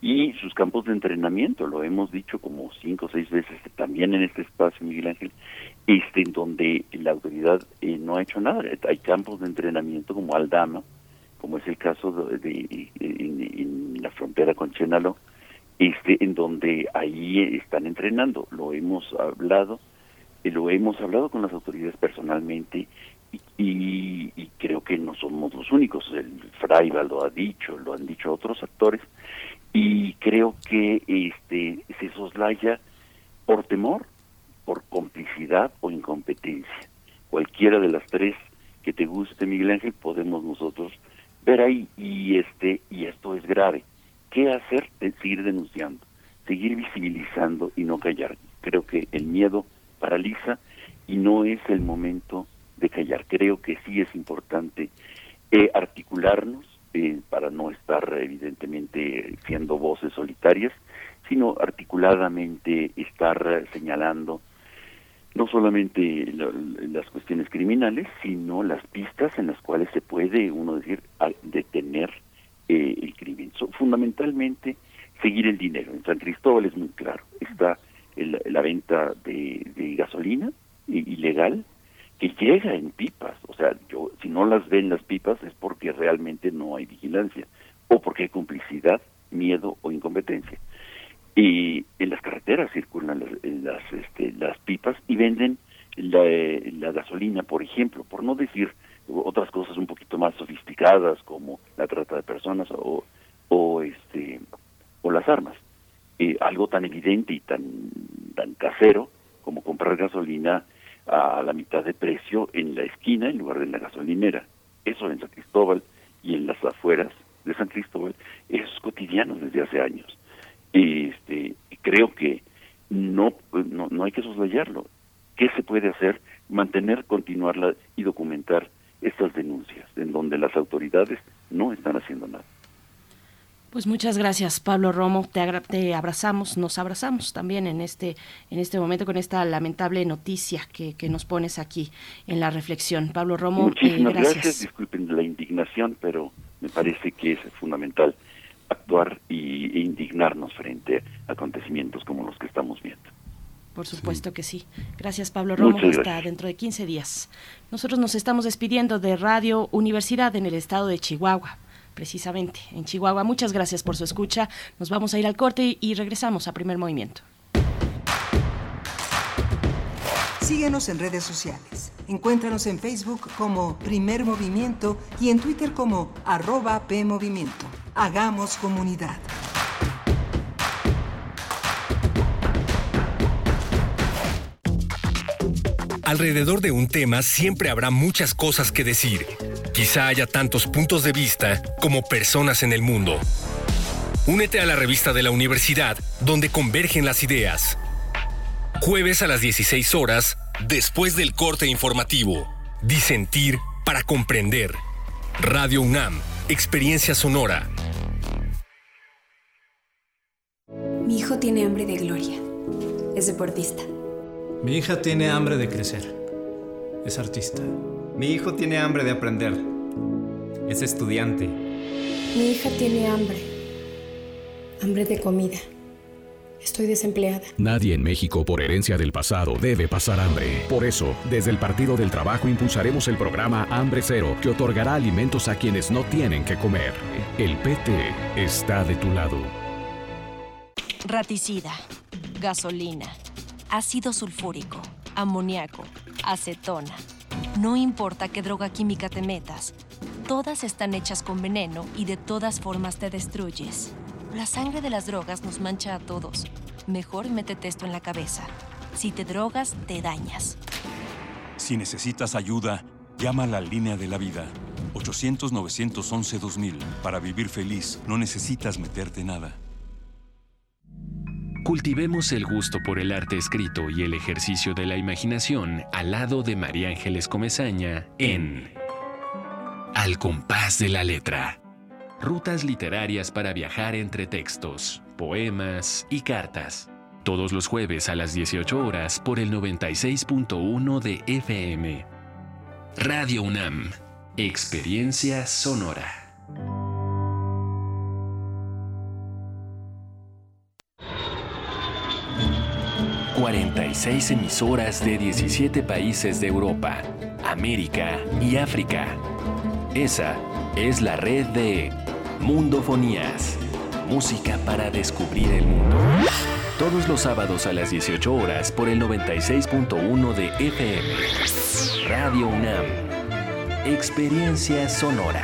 Y sus campos de entrenamiento, lo hemos dicho como cinco o seis veces también en este espacio, Miguel Ángel, este, en donde la autoridad eh, no ha hecho nada. Hay campos de entrenamiento como Aldama, como es el caso de, en, la frontera con Chenalo, este, en donde ahí están entrenando. Lo hemos hablado, eh, lo hemos hablado con las autoridades personalmente y, y, creo que no somos los únicos. El Fraiba lo ha dicho, lo han dicho otros actores y creo que este se soslaya por temor, por complicidad o incompetencia. Cualquiera de las tres que te guste, Miguel Ángel, podemos nosotros ver ahí y este y esto es grave. ¿Qué hacer? Seguir denunciando, seguir visibilizando y no callar. Creo que el miedo paraliza y no es el momento de callar. Creo que sí es importante eh, articularnos, eh, para no estar evidentemente siendo voces solitarias, sino articuladamente estar señalando no solamente las cuestiones criminales, sino las pistas en las cuales se puede uno decir detener eh, el crimen. fundamentalmente seguir el dinero. En San Cristóbal es muy claro, está la venta de, gasolina ilegal que llega en pipas. O sea, yo, si no las ven las pipas es porque realmente no hay vigilancia o porque hay complicidad, miedo o incompetencia. Y en las carreteras circulan las, este, las, pipas y venden la, gasolina, por ejemplo, por no decir otras cosas un poquito más sofisticadas como la trata de personas o, o este o las armas. Eh, algo tan evidente y tan, tan casero como comprar gasolina a la mitad de precio en la esquina en lugar de en la gasolinera. Eso en San Cristóbal y en las afueras de San Cristóbal es cotidiano desde hace años. Este, creo que no, no, no hay que soslayarlo. ¿Qué se puede hacer? Mantener, continuarla y documentar estas denuncias, en donde las autoridades no están haciendo nada. Pues muchas gracias, Pablo Romo. Te, te, abrazamos, nos abrazamos también en este, en este momento con esta lamentable noticia que, que nos pones aquí en la reflexión. Pablo Romo, Muchísimas eh, gracias. gracias. Disculpen la indignación, pero me parece que es fundamental actuar y, e indignarnos frente a acontecimientos como los que estamos viendo. Por supuesto que sí. Gracias, Pablo Romo. Hasta dentro de 15 días. Nosotros nos estamos despidiendo de Radio Universidad en el estado de Chihuahua precisamente en Chihuahua. Muchas gracias por su escucha. Nos vamos a ir al corte y regresamos a primer movimiento. Síguenos en redes sociales. Encuéntranos en Facebook como Primer Movimiento y en Twitter como arroba PMovimiento. Hagamos comunidad. Alrededor de un tema siempre habrá muchas cosas que decir. Quizá haya tantos puntos de vista como personas en el mundo. Únete a la revista de la universidad donde convergen las ideas. Jueves a las 16 horas, después del corte informativo. Disentir para comprender. Radio UNAM, Experiencia Sonora. Mi hijo tiene hambre de gloria. Es deportista. Mi hija tiene hambre de crecer. Es artista. Mi hijo tiene hambre de aprender. Es estudiante. Mi hija tiene hambre. Hambre de comida. Estoy desempleada. Nadie en México por herencia del pasado debe pasar hambre. Por eso, desde el Partido del Trabajo impulsaremos el programa Hambre Cero, que otorgará alimentos a quienes no tienen que comer. El PT está de tu lado. Raticida, gasolina, ácido sulfúrico, amoníaco, acetona. No importa qué droga química te metas, todas están hechas con veneno y de todas formas te destruyes. La sangre de las drogas nos mancha a todos. Mejor métete esto en la cabeza. Si te drogas, te dañas. Si necesitas ayuda, llama a la línea de la vida. 800-911-2000. Para vivir feliz, no necesitas meterte nada. Cultivemos el gusto por el arte escrito y el ejercicio de la imaginación al lado de María Ángeles Comezaña en Al compás de la letra rutas literarias para viajar entre textos, poemas y cartas. Todos los jueves a las 18 horas por el 96.1 de FM. Radio UNAM. Experiencia sonora. ...46 emisoras de 17 países de Europa, América y África. Esa es la red de Mundofonías. Música para descubrir el mundo. Todos los sábados a las 18 horas por el 96.1 de FM. Radio UNAM. Experiencia sonora.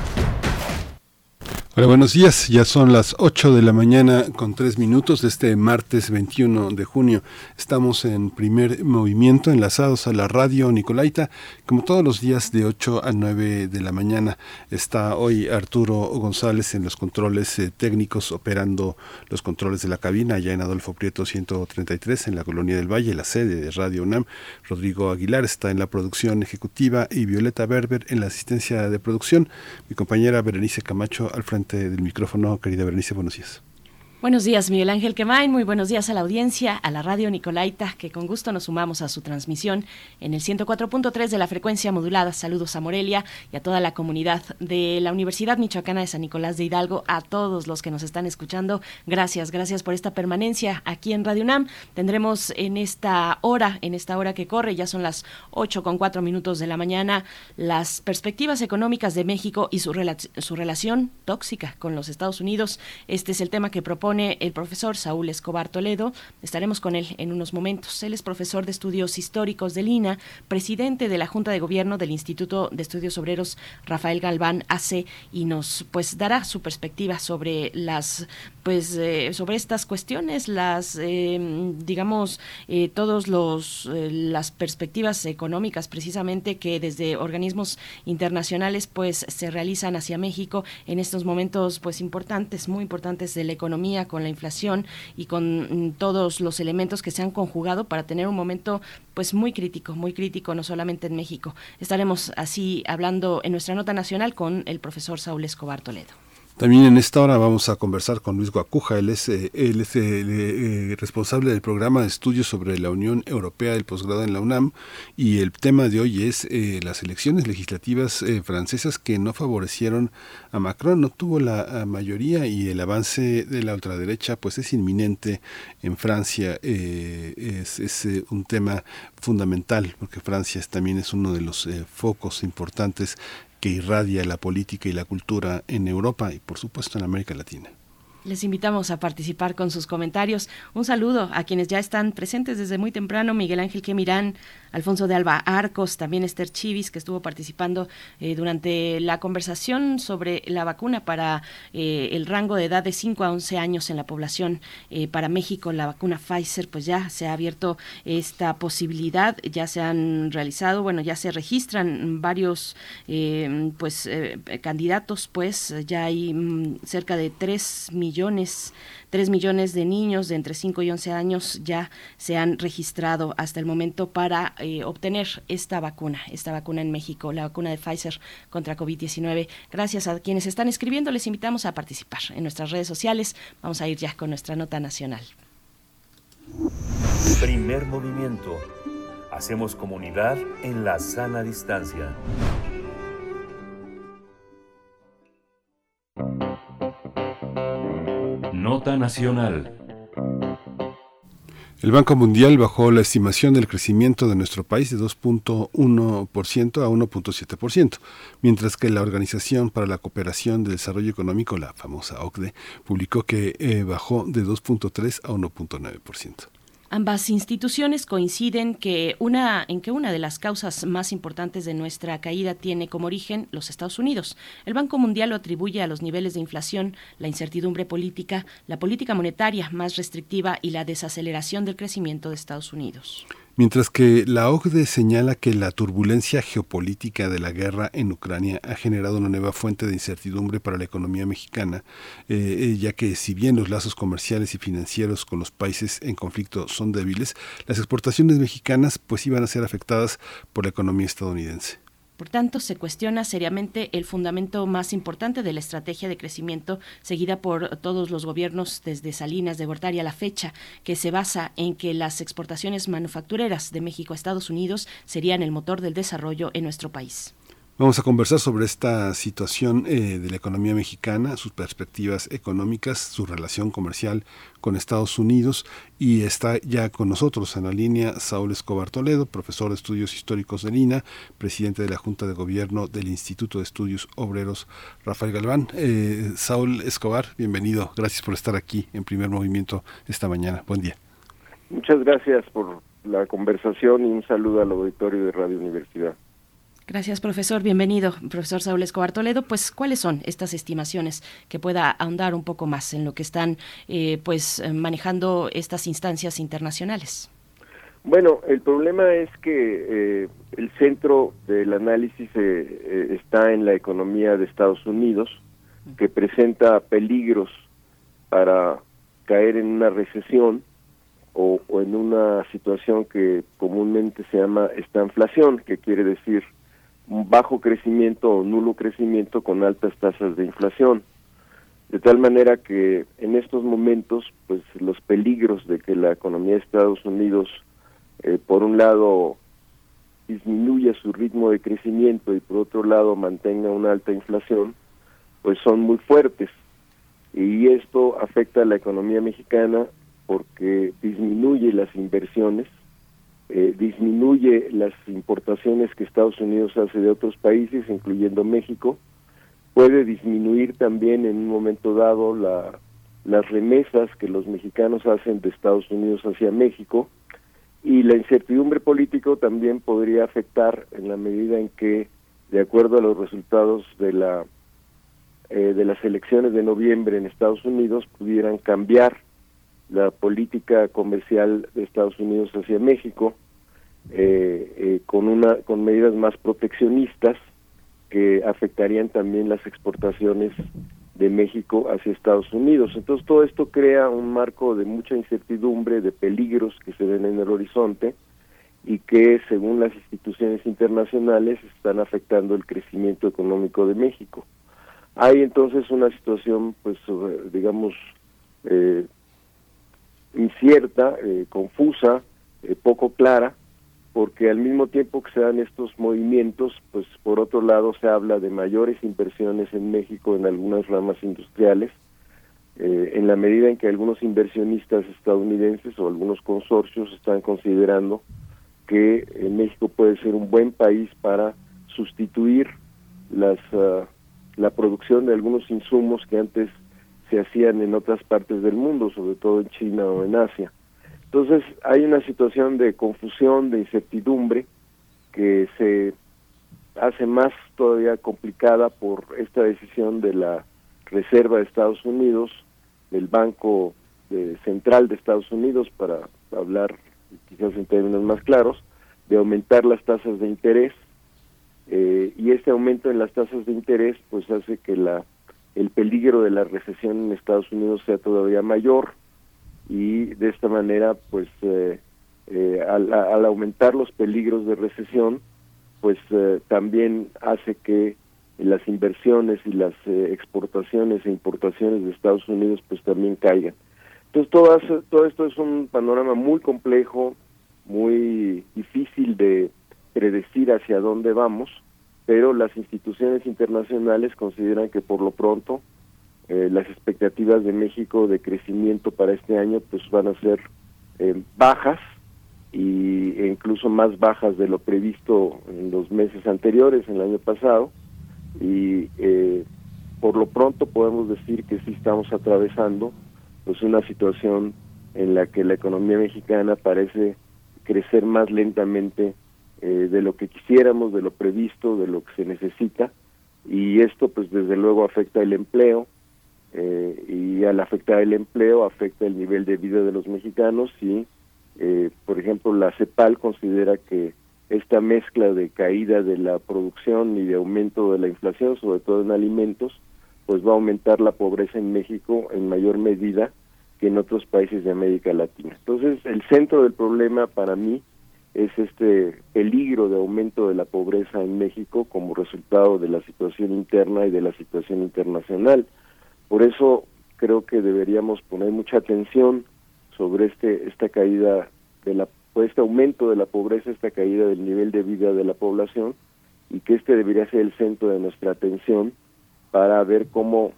Pero buenos días, ya son las 8 de la mañana con 3 minutos de este martes 21 de junio. Estamos en primer movimiento enlazados a la radio Nicolaita, como todos los días de 8 a 9 de la mañana. Está hoy Arturo González en los controles eh, técnicos, operando los controles de la cabina allá en Adolfo Prieto 133 en la Colonia del Valle, la sede de Radio UNAM. Rodrigo Aguilar está en la producción ejecutiva y Violeta Berber en la asistencia de producción. Mi compañera Berenice Camacho al frente del micrófono. Querida Bernice, buenos días. Buenos días, Miguel Ángel Quemain. Muy buenos días a la audiencia, a la radio Nicolaita, que con gusto nos sumamos a su transmisión en el 104.3 de la frecuencia modulada. Saludos a Morelia y a toda la comunidad de la Universidad Michoacana de San Nicolás de Hidalgo, a todos los que nos están escuchando. Gracias, gracias por esta permanencia aquí en Radio UNAM. Tendremos en esta hora, en esta hora que corre, ya son las 8 con 4 minutos de la mañana, las perspectivas económicas de México y su, su relación tóxica con los Estados Unidos. Este es el tema que propone el profesor Saúl Escobar Toledo. Estaremos con él en unos momentos. Él es profesor de estudios históricos del INA, presidente de la Junta de Gobierno del Instituto de Estudios Obreros Rafael Galván AC y nos pues dará su perspectiva sobre las pues eh, sobre estas cuestiones, las eh, digamos eh, todos los las perspectivas económicas precisamente que desde organismos internacionales pues se realizan hacia México en estos momentos pues importantes, muy importantes de la economía con la inflación y con mm, todos los elementos que se han conjugado para tener un momento pues muy crítico, muy crítico, no solamente en México. Estaremos así hablando en nuestra nota nacional con el profesor Saúl Escobar Toledo. También en esta hora vamos a conversar con Luis Guacuja, él es, eh, el eh, responsable del programa de estudios sobre la Unión Europea del posgrado en la UNAM. Y el tema de hoy es eh, las elecciones legislativas francesas que no favorecieron a Macron, no tuvo la mayoría y el avance de la ultraderecha pues es inminente en Francia, es, es un tema fundamental porque Francia también es uno de los focos importantes que irradia la política y la cultura en Europa y por supuesto en América Latina. Les invitamos a participar con sus comentarios. Un saludo a quienes ya están presentes desde muy temprano, Miguel Ángel Quemirán, Alfonso de Alba Arcos, también Esther Chivis, que estuvo participando eh, durante la conversación sobre la vacuna para eh, el rango de edad de 5 a 11 años en la población. Eh, para México, la vacuna Pfizer, pues ya se ha abierto esta posibilidad, ya se han realizado, bueno, ya se registran varios pues candidatos, pues ya hay mm, cerca de 3 millones 3 millones de niños de entre 5 y 11 años ya se han registrado hasta el momento para eh, obtener esta vacuna, esta vacuna en México, la vacuna de Pfizer contra COVID-19. Gracias a quienes están escribiendo, les invitamos a participar en nuestras redes sociales. Vamos a ir ya con nuestra nota nacional. Primer movimiento. Hacemos comunidad en la sana distancia. Nota Nacional. El Banco Mundial bajó la estimación del crecimiento de nuestro país de 2.1% a 1.7%, mientras que la Organización para la Cooperación de Desarrollo Económico, la famosa OCDE, publicó que eh, bajó de 2.3 a 1.9%. Ambas instituciones coinciden que una, en que una de las causas más importantes de nuestra caída tiene como origen los Estados Unidos. El Banco Mundial lo atribuye a los niveles de inflación, la incertidumbre política, la política monetaria más restrictiva y la desaceleración del crecimiento de Estados Unidos mientras que la OCDE señala que la turbulencia geopolítica de la guerra en Ucrania ha generado una nueva fuente de incertidumbre para la economía mexicana, eh, eh, ya que si bien los lazos comerciales y financieros con los países en conflicto son débiles, las exportaciones mexicanas pues iban a ser afectadas por la economía estadounidense. Por tanto, se cuestiona seriamente el fundamento más importante de la estrategia de crecimiento seguida por todos los gobiernos desde Salinas de Gortari a la fecha, que se basa en que las exportaciones manufactureras de México a Estados Unidos serían el motor del desarrollo en nuestro país. Vamos a conversar sobre esta situación eh, de la economía mexicana, sus perspectivas económicas, su relación comercial con Estados Unidos y está ya con nosotros en la línea Saúl Escobar Toledo, profesor de estudios históricos de Lina, presidente de la Junta de Gobierno del Instituto de Estudios Obreros Rafael Galván. Eh, Saúl Escobar, bienvenido, gracias por estar aquí en primer movimiento esta mañana. Buen día. Muchas gracias por la conversación y un saludo al auditorio de Radio Universidad. Gracias, profesor. Bienvenido, profesor Saúl Escobar Toledo. Pues, ¿cuáles son estas estimaciones que pueda ahondar un poco más en lo que están eh, pues manejando estas instancias internacionales? Bueno, el problema es que eh, el centro del análisis eh, está en la economía de Estados Unidos, que presenta peligros para caer en una recesión o, en una situación que comúnmente se llama estanflación, que quiere decir bajo crecimiento o nulo crecimiento con altas tasas de inflación. De tal manera que en estos momentos, pues los peligros de que la economía de Estados Unidos, eh, por un lado, disminuya su ritmo de crecimiento y por otro lado mantenga una alta inflación, pues son muy fuertes. Y esto afecta a la economía mexicana porque disminuye las inversiones, eh, disminuye las importaciones que Estados Unidos hace de otros países, incluyendo México, puede disminuir también en un momento dado la, las remesas que los mexicanos hacen de Estados Unidos hacia México y la incertidumbre político también podría afectar en la medida en que, de acuerdo a los resultados de la eh, de las elecciones de noviembre en Estados Unidos, pudieran cambiar la política comercial de Estados Unidos hacia México eh, eh, con una con medidas más proteccionistas que afectarían también las exportaciones de México hacia Estados Unidos. Entonces todo esto crea un marco de mucha incertidumbre, de peligros que se ven en el horizonte y que según las instituciones internacionales están afectando el crecimiento económico de México. Hay entonces una situación, pues, digamos, eh, incierta, eh, confusa, eh, poco clara, porque al mismo tiempo que se dan estos movimientos, pues por otro lado se habla de mayores inversiones en México en algunas ramas industriales, eh, en la medida en que algunos inversionistas estadounidenses o algunos consorcios están considerando que México puede ser un buen país para sustituir las ah, la producción de algunos insumos que antes se hacían en otras partes del mundo, sobre todo en China o en Asia. Entonces hay una situación de confusión, de incertidumbre, que se hace más todavía complicada por esta decisión de la Reserva de Estados Unidos, del Banco Central de Estados Unidos, para hablar quizás en términos más claros, de aumentar las tasas de interés. Eh, y este aumento en las tasas de interés pues hace que la el peligro de la recesión en Estados Unidos sea todavía mayor y de esta manera pues eh, eh, al, aumentar los peligros de recesión pues eh, también hace que las inversiones y las exportaciones e importaciones de Estados Unidos pues también caigan. Entonces todo, todo esto es un panorama muy complejo muy difícil de predecir hacia dónde vamos pero las instituciones internacionales consideran que por lo pronto eh, las expectativas de México de crecimiento para este año pues van a ser eh, bajas y, e incluso más bajas de lo previsto en los meses anteriores, en el año pasado, y eh, por lo pronto podemos decir que sí estamos atravesando pues una situación en la que la economía mexicana parece crecer más lentamente eh, de lo que quisiéramos, de lo previsto, de lo que se necesita, y esto pues desde luego afecta el empleo, eh, y al afectar el empleo afecta el nivel de vida de los mexicanos y, eh, por ejemplo, la CEPAL considera que esta mezcla de caída de la producción y de aumento de la inflación, sobre todo en alimentos, pues va a aumentar la pobreza en México en mayor medida que en otros países de América Latina. Entonces, el centro del problema para mí es este peligro de aumento de la pobreza en México como resultado de la situación interna y de la situación internacional. Por eso creo que deberíamos poner mucha atención sobre este esta caída de la este aumento de la pobreza, esta caída del nivel de vida de la población y que este debería ser el centro de nuestra atención para ver cómo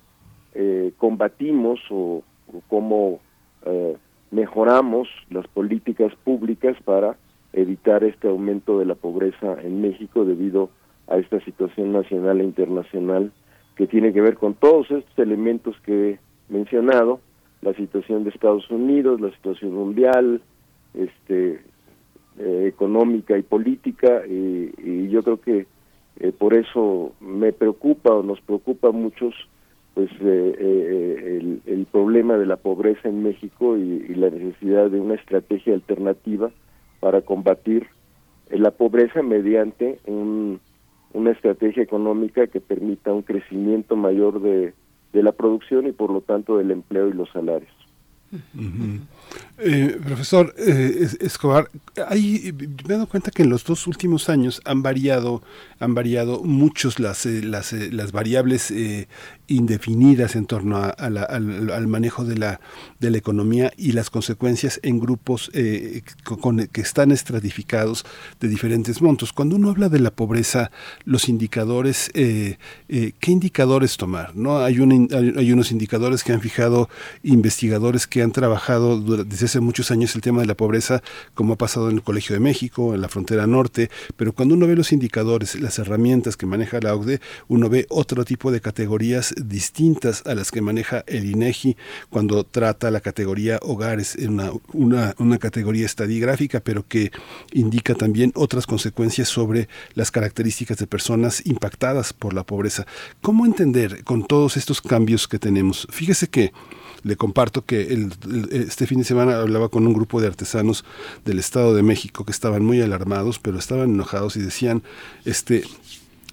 eh, combatimos o, cómo eh, mejoramos las políticas públicas para evitar este aumento de la pobreza en México debido a esta situación nacional e internacional que tiene que ver con todos estos elementos que he mencionado, la situación de Estados Unidos, la situación mundial, este eh, económica y política y, yo creo que Eh, por eso me preocupa o nos preocupa a muchos pues el, el, problema de la pobreza en México y, la necesidad de una estrategia alternativa para combatir la pobreza mediante un, una estrategia económica que permita un crecimiento mayor de, la producción y por lo tanto del empleo y los salarios. Eh, profesor eh, Escobar, me he dado cuenta que en los dos últimos años han variado, han variado muchos las, eh, las, variables indefinidas en torno al, manejo de la, de la economía y las consecuencias en grupos que están estratificados de diferentes montos. Cuando uno habla de la pobreza, los indicadores, ¿qué indicadores tomar? ¿no? Hay, hay unos indicadores que han fijado investigadores que han trabajado desde hace muchos años el tema de la pobreza, como ha pasado en el Colegio de México, en la frontera norte, pero cuando uno ve los indicadores, las herramientas que maneja la OCDE, uno ve otro tipo de categorías distintas a las que maneja el INEGI cuando trata la categoría hogares, en una, una, una categoría estadígráfica, pero que indica también otras consecuencias sobre las características de personas impactadas por la pobreza. ¿Cómo entender con todos estos cambios que tenemos? Fíjese que le comparto que el, este fin de semana hablaba con un grupo de artesanos del Estado de México que estaban muy alarmados, pero estaban enojados y decían, este,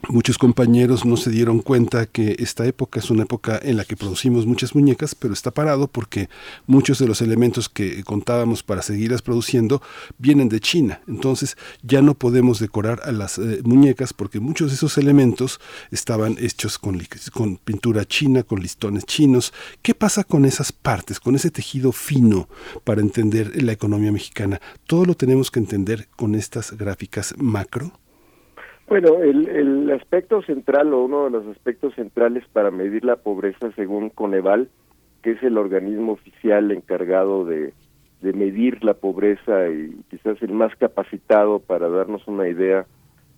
Muchos compañeros no se dieron cuenta que esta época es una época en la que producimos muchas muñecas, pero está parado porque muchos de los elementos que contábamos para seguirlas produciendo vienen de China. Entonces ya no podemos decorar a las eh, muñecas porque muchos de esos elementos estaban hechos con, con pintura china, con listones chinos. ¿Qué pasa con esas partes, con ese tejido fino para entender la economía mexicana? Todo lo tenemos que entender con estas gráficas macro. Bueno, el, el aspecto central o uno de los aspectos centrales para medir la pobreza según Coneval, que es el organismo oficial encargado de, de medir la pobreza y quizás el más capacitado para darnos una idea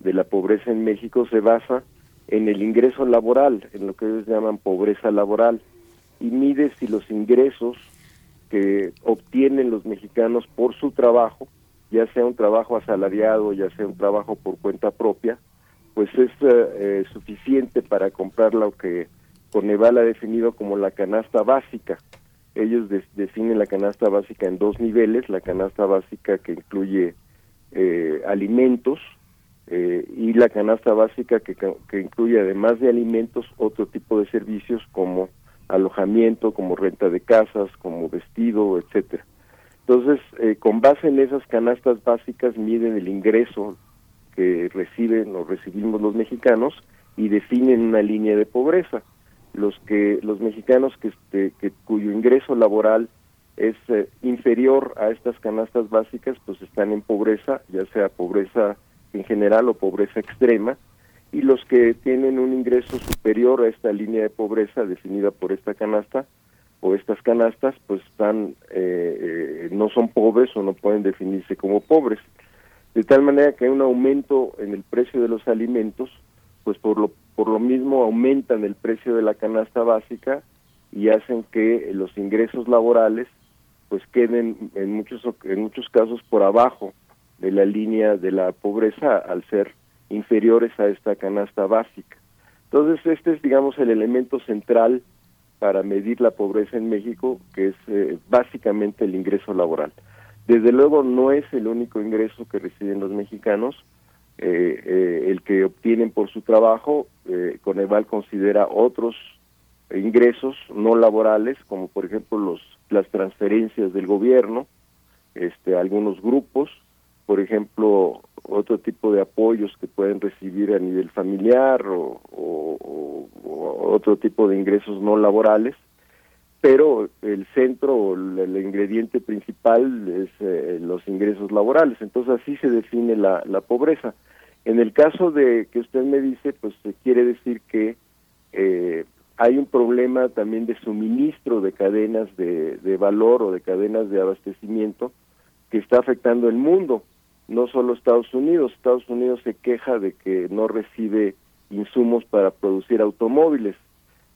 de la pobreza en México, se basa en el ingreso laboral, en lo que ellos llaman pobreza laboral, y mide si los ingresos que obtienen los mexicanos por su trabajo ya sea un trabajo asalariado, ya sea un trabajo por cuenta propia, pues es eh, eh, suficiente para comprar lo que Coneval ha definido como la canasta básica. Ellos definen la canasta básica en dos niveles, la canasta básica que incluye eh, alimentos y la canasta básica que, que incluye además de alimentos otro tipo de servicios como alojamiento, como renta de casas, como vestido, etcétera. Entonces, eh, con base en esas canastas básicas miden el ingreso que reciben o recibimos los mexicanos y definen una línea de pobreza. Los que los mexicanos que, este, que cuyo ingreso laboral es eh, inferior a estas canastas básicas, pues están en pobreza, ya sea pobreza en general o pobreza extrema, y los que tienen un ingreso superior a esta línea de pobreza definida por esta canasta, o estas canastas pues están eh, eh, no son pobres o no pueden definirse como pobres. De tal manera que hay un aumento en el precio de los alimentos pues por lo por lo mismo aumentan el precio de la canasta básica y hacen que los ingresos laborales pues queden en muchos en muchos casos por abajo de la línea de la pobreza al ser inferiores a esta canasta básica. Entonces este es digamos el elemento central para medir la pobreza en México, que es eh, básicamente el ingreso laboral. Desde luego no es el único ingreso que reciben los mexicanos, eh, eh, el que obtienen por su trabajo, Coneval considera otros ingresos no laborales, como por ejemplo los las transferencias del gobierno, este, algunos grupos, por ejemplo, otro tipo de apoyos que pueden recibir a nivel familiar o, otro tipo de ingresos no laborales, pero el centro o el, ingrediente principal es eh, los ingresos laborales. Entonces así se define la, la pobreza. En el caso de que usted me dice, pues quiere decir que eh, hay un problema también de suministro de cadenas de, de valor o de cadenas de abastecimiento que está afectando el mundo no solo Estados Unidos, Estados Unidos se queja de que no recibe insumos para producir automóviles,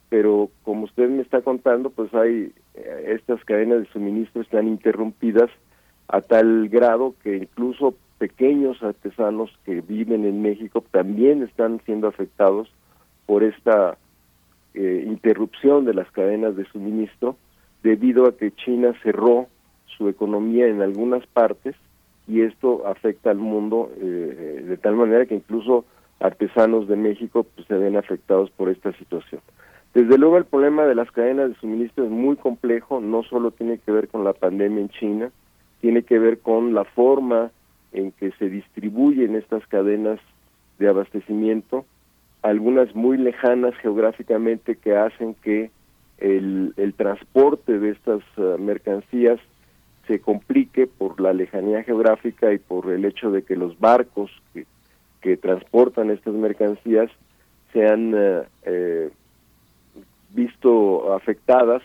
pero como usted me está contando, pues hay eh, estas cadenas de suministro están interrumpidas a tal grado que incluso pequeños artesanos que viven en México también están siendo afectados por esta eh, interrupción de las cadenas de suministro debido a que China cerró su economía en algunas partes y esto afecta al mundo eh, de tal manera que incluso artesanos de México pues, se ven afectados por esta situación. Desde luego el problema de las cadenas de suministro es muy complejo, no solo tiene que ver con la pandemia en China, tiene que ver con la forma en que se distribuyen estas cadenas de abastecimiento, algunas muy lejanas geográficamente que hacen que el, transporte de estas uh, mercancías se complique por la lejanía geográfica y por el hecho de que los barcos que, que transportan estas mercancías sean uh, eh, visto afectadas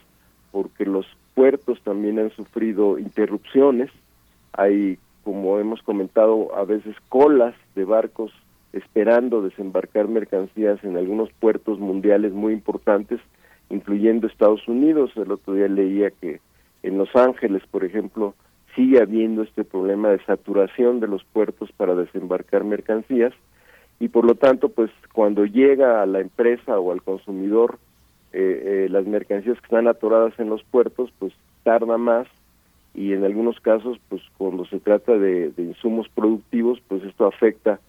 porque los puertos también han sufrido interrupciones. Hay, como hemos comentado, a veces colas de barcos esperando desembarcar mercancías en algunos puertos mundiales muy importantes, incluyendo Estados Unidos. El otro día leía que en Los Ángeles, por ejemplo, sigue habiendo este problema de saturación de los puertos para desembarcar mercancías y por lo tanto, pues cuando llega a la empresa o al consumidor eh, eh, las mercancías que están atoradas en los puertos, pues tarda más y en algunos casos, pues cuando se trata de, insumos productivos, pues esto afecta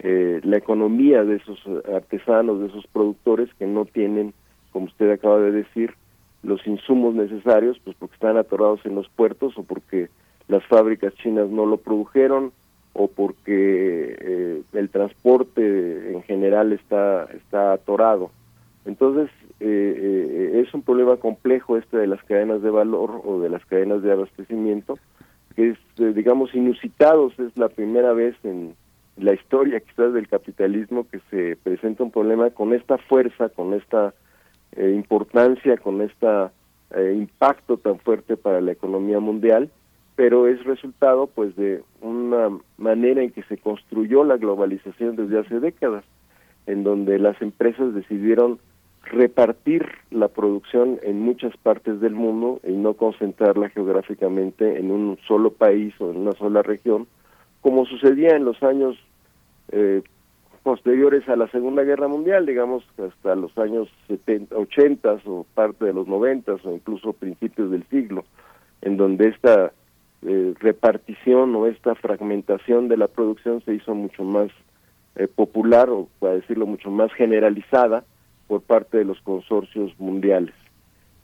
eh, la economía de esos artesanos, de esos productores que no tienen, como usted acaba de decir, los insumos necesarios, pues porque están atorados en los puertos o porque las fábricas chinas no lo produjeron o porque el transporte en general está está atorado. Entonces, eh, eh, es un problema complejo este de las cadenas de valor o de las cadenas de abastecimiento, que es, eh, digamos, inusitados. Es la primera vez en la historia quizás del capitalismo que se presenta un problema con esta fuerza, con esta eh, importancia, con este impacto tan fuerte para la economía mundial, pero es resultado pues de una manera en que se construyó la globalización desde hace décadas, en donde las empresas decidieron repartir la producción en muchas partes del mundo y no concentrarla geográficamente en un solo país o en una sola región, como sucedía en los años eh, posteriores a la Segunda Guerra Mundial, digamos hasta los años 70, 80 o parte de los 90 o incluso principios del siglo, en donde esta eh, repartición o esta fragmentación de la producción se hizo mucho más eh, popular o para decirlo mucho más generalizada por parte de los consorcios mundiales.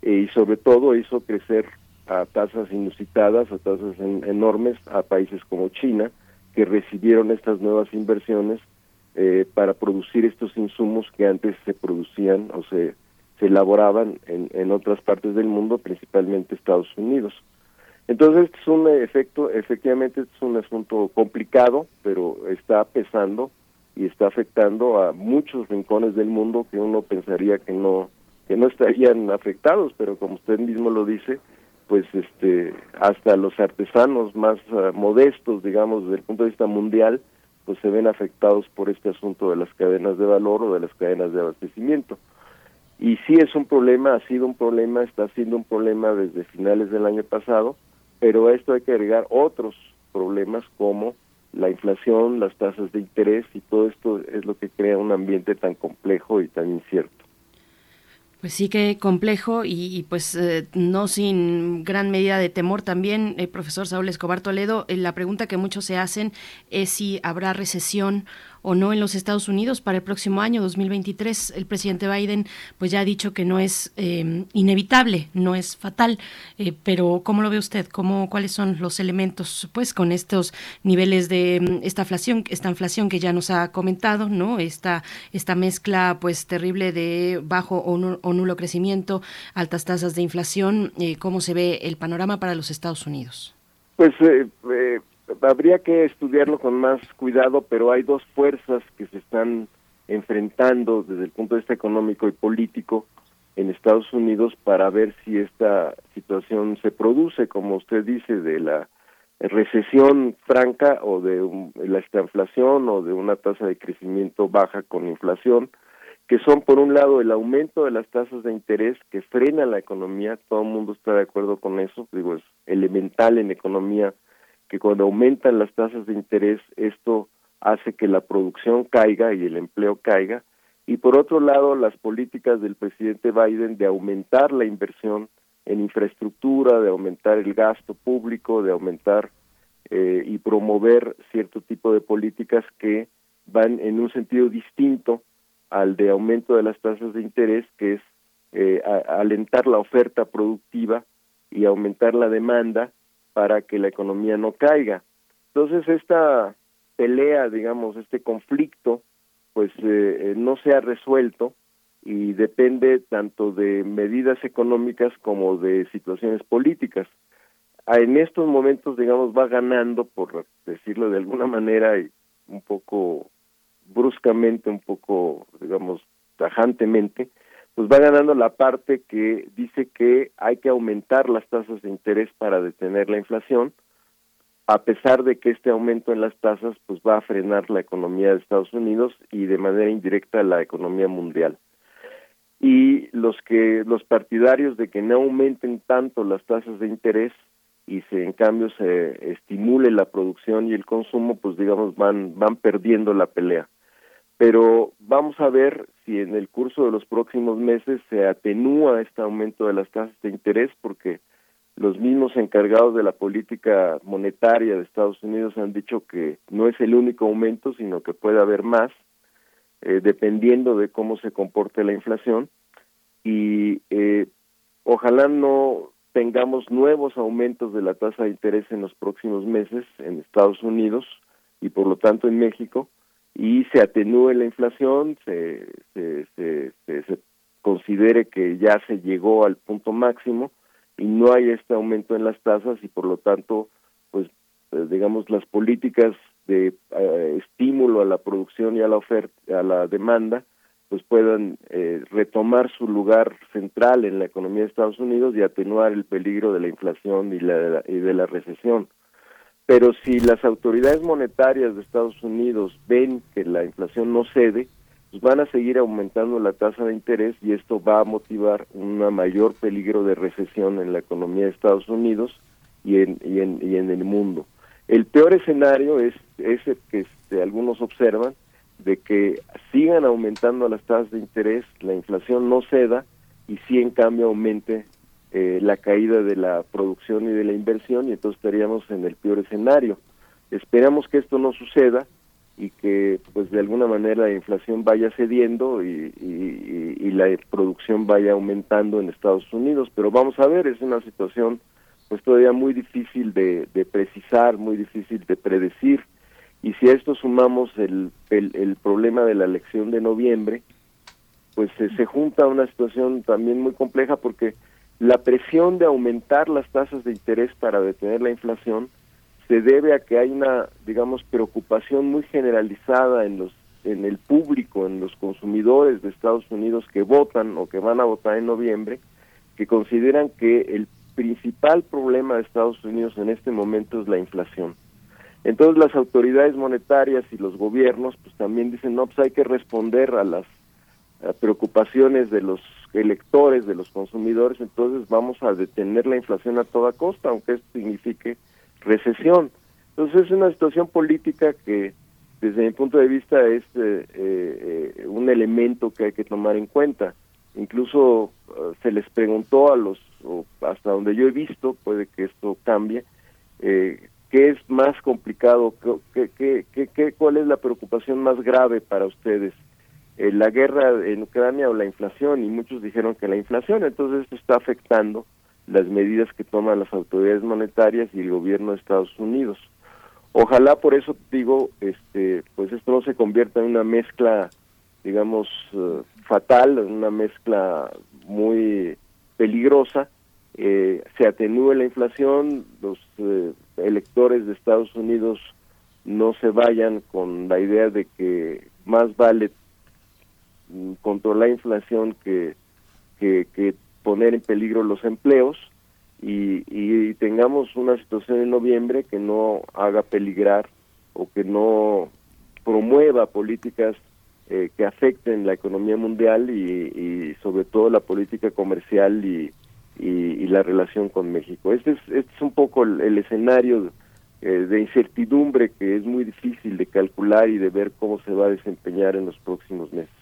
E, y sobre todo hizo crecer a tasas inusitadas, a tasas enormes a países como China que recibieron estas nuevas inversiones eh, para producir estos insumos que antes se producían o se, se elaboraban en, en otras partes del mundo, principalmente Estados Unidos. Entonces, este es un efecto, efectivamente, este es un asunto complicado, pero está pesando y está afectando a muchos rincones del mundo que uno pensaría que no que no estarían afectados, pero como usted mismo lo dice, pues este hasta los artesanos más ah, modestos, digamos, desde el punto de vista mundial, pues se ven afectados por este asunto de las cadenas de valor o de las cadenas de abastecimiento. Y sí es un problema, ha sido un problema, está siendo un problema desde finales del año pasado, pero a esto hay que agregar otros problemas como la inflación, las tasas de interés y todo esto es lo que crea un ambiente tan complejo y tan incierto. Pues sí que complejo y, pues eh, no sin gran medida de temor también, el profesor Saúl Escobar Toledo, eh, la pregunta que muchos se hacen es si habrá recesión o no en los Estados Unidos para el próximo año 2023. El presidente Biden pues ya ha dicho que no es em, inevitable, no es fatal, eh, pero ¿cómo lo ve usted? ¿Cómo, ¿Cuáles son los elementos pues con estos niveles de em, esta inflación, esta inflación que ya nos ha comentado, ¿no? Esta, esta mezcla pues terrible de bajo o, nulo crecimiento, altas tasas de inflación, eh, ¿cómo se ve el panorama para los Estados Unidos? Pues eh, habría que estudiarlo con más cuidado, pero hay dos fuerzas que se están enfrentando desde el punto de vista económico y político en Estados Unidos para ver si esta situación se produce, como usted dice, de la recesión franca o de la estanflación o de una tasa de crecimiento baja con inflación, que son por un lado el aumento de las tasas de interés que frena la economía, todo el mundo está de acuerdo con eso, digo, es elemental en economía que cuando aumentan las tasas de interés esto hace que la producción caiga y el empleo caiga. Y por otro lado las políticas del presidente Biden de aumentar la inversión en infraestructura, de aumentar el gasto público, de aumentar eh, y promover cierto tipo de políticas que van en un sentido distinto al de aumento de las tasas de interés, que es eh, alentar la oferta productiva y aumentar la demanda para que la economía no caiga. Entonces esta pelea, digamos, este conflicto, pues eh, no se ha resuelto y depende tanto de medidas económicas como de situaciones políticas. En estos momentos, digamos, va ganando, por decirlo de alguna manera, y un poco bruscamente, un poco, digamos, tajantemente, pues va ganando la parte que dice que hay que aumentar las tasas de interés para detener la inflación, a pesar de que este aumento en las tasas pues va a frenar la economía de Estados Unidos y de manera indirecta la economía mundial. Y los que los partidarios de que no aumenten tanto las tasas de interés y se en cambio se estimule la producción y el consumo, pues digamos van van perdiendo la pelea. Pero vamos a ver si en el curso de los próximos meses se atenúa este aumento de las tasas de interés porque los mismos encargados de la política monetaria de Estados Unidos han dicho que no es el único aumento, sino que puede haber más, eh, dependiendo de cómo se comporte la inflación. Y eh, ojalá no tengamos nuevos aumentos de la tasa de interés en los próximos meses en Estados Unidos y por lo tanto en México, y se atenúe la inflación, se, se, considere que ya se llegó al punto máximo y no hay este aumento en las tasas y por lo tanto, pues eh, digamos las políticas de eh, estímulo a la producción y a la oferta, a la demanda, pues puedan eh, retomar su lugar central en la economía de Estados Unidos y atenuar el peligro de la inflación y, la, y de la recesión. Pero si las autoridades monetarias de Estados Unidos ven que la inflación no cede, pues van a seguir aumentando la tasa de interés y esto va a motivar un mayor peligro de recesión en la economía de Estados Unidos y en, y en, y en el mundo. El peor escenario es ese que este, algunos observan, de que sigan aumentando las tasas de interés, la inflación no ceda y sí en cambio aumente eh, la caída de la producción y de la inversión y entonces estaríamos en el peor escenario. Esperamos que esto no suceda y que pues de alguna manera la inflación vaya cediendo y, y, la producción vaya aumentando en Estados Unidos pero vamos a ver es una situación pues todavía muy difícil de, de precisar muy difícil de predecir y si a esto sumamos el, el, problema de la elección de noviembre pues se, se junta una situación también muy compleja porque la presión de aumentar las tasas de interés para detener la inflación se debe a que hay una, digamos, preocupación muy generalizada en los en el público, en los consumidores de Estados Unidos que votan o que van a votar en noviembre, que consideran que el principal problema de Estados Unidos en este momento es la inflación. Entonces las autoridades monetarias y los gobiernos pues también dicen, no, pues hay que responder a las preocupaciones de los electores, de los consumidores, entonces vamos a detener la inflación a toda costa, aunque esto signifique recesión. Entonces es una situación política que desde mi punto de vista es eh, eh, un elemento que hay que tomar en cuenta. Incluso eh, se les preguntó a los, hasta donde yo he visto, puede que esto cambie, qué es más complicado, ¿Qué, qué, qué, cuál es la preocupación más grave para ustedes, la guerra en Ucrania o la inflación, y muchos dijeron que la inflación, entonces esto está afectando las medidas que toman las autoridades monetarias y el gobierno de Estados Unidos. Ojalá por eso digo, este, pues esto no se convierta en una mezcla, digamos, uh, fatal, una mezcla muy peligrosa, eh, se atenúe la inflación, los eh, electores de Estados Unidos no se vayan con la idea de que más vale controlar la inflación que, que, poner en peligro los empleos y, y tengamos una situación en noviembre que no haga peligrar o que no promueva políticas eh, que afecten la economía mundial y, sobre todo la política comercial y, y, la relación con México. Este es, este es un poco el, escenario eh, de incertidumbre que es muy difícil de calcular y de ver cómo se va a desempeñar en los próximos meses.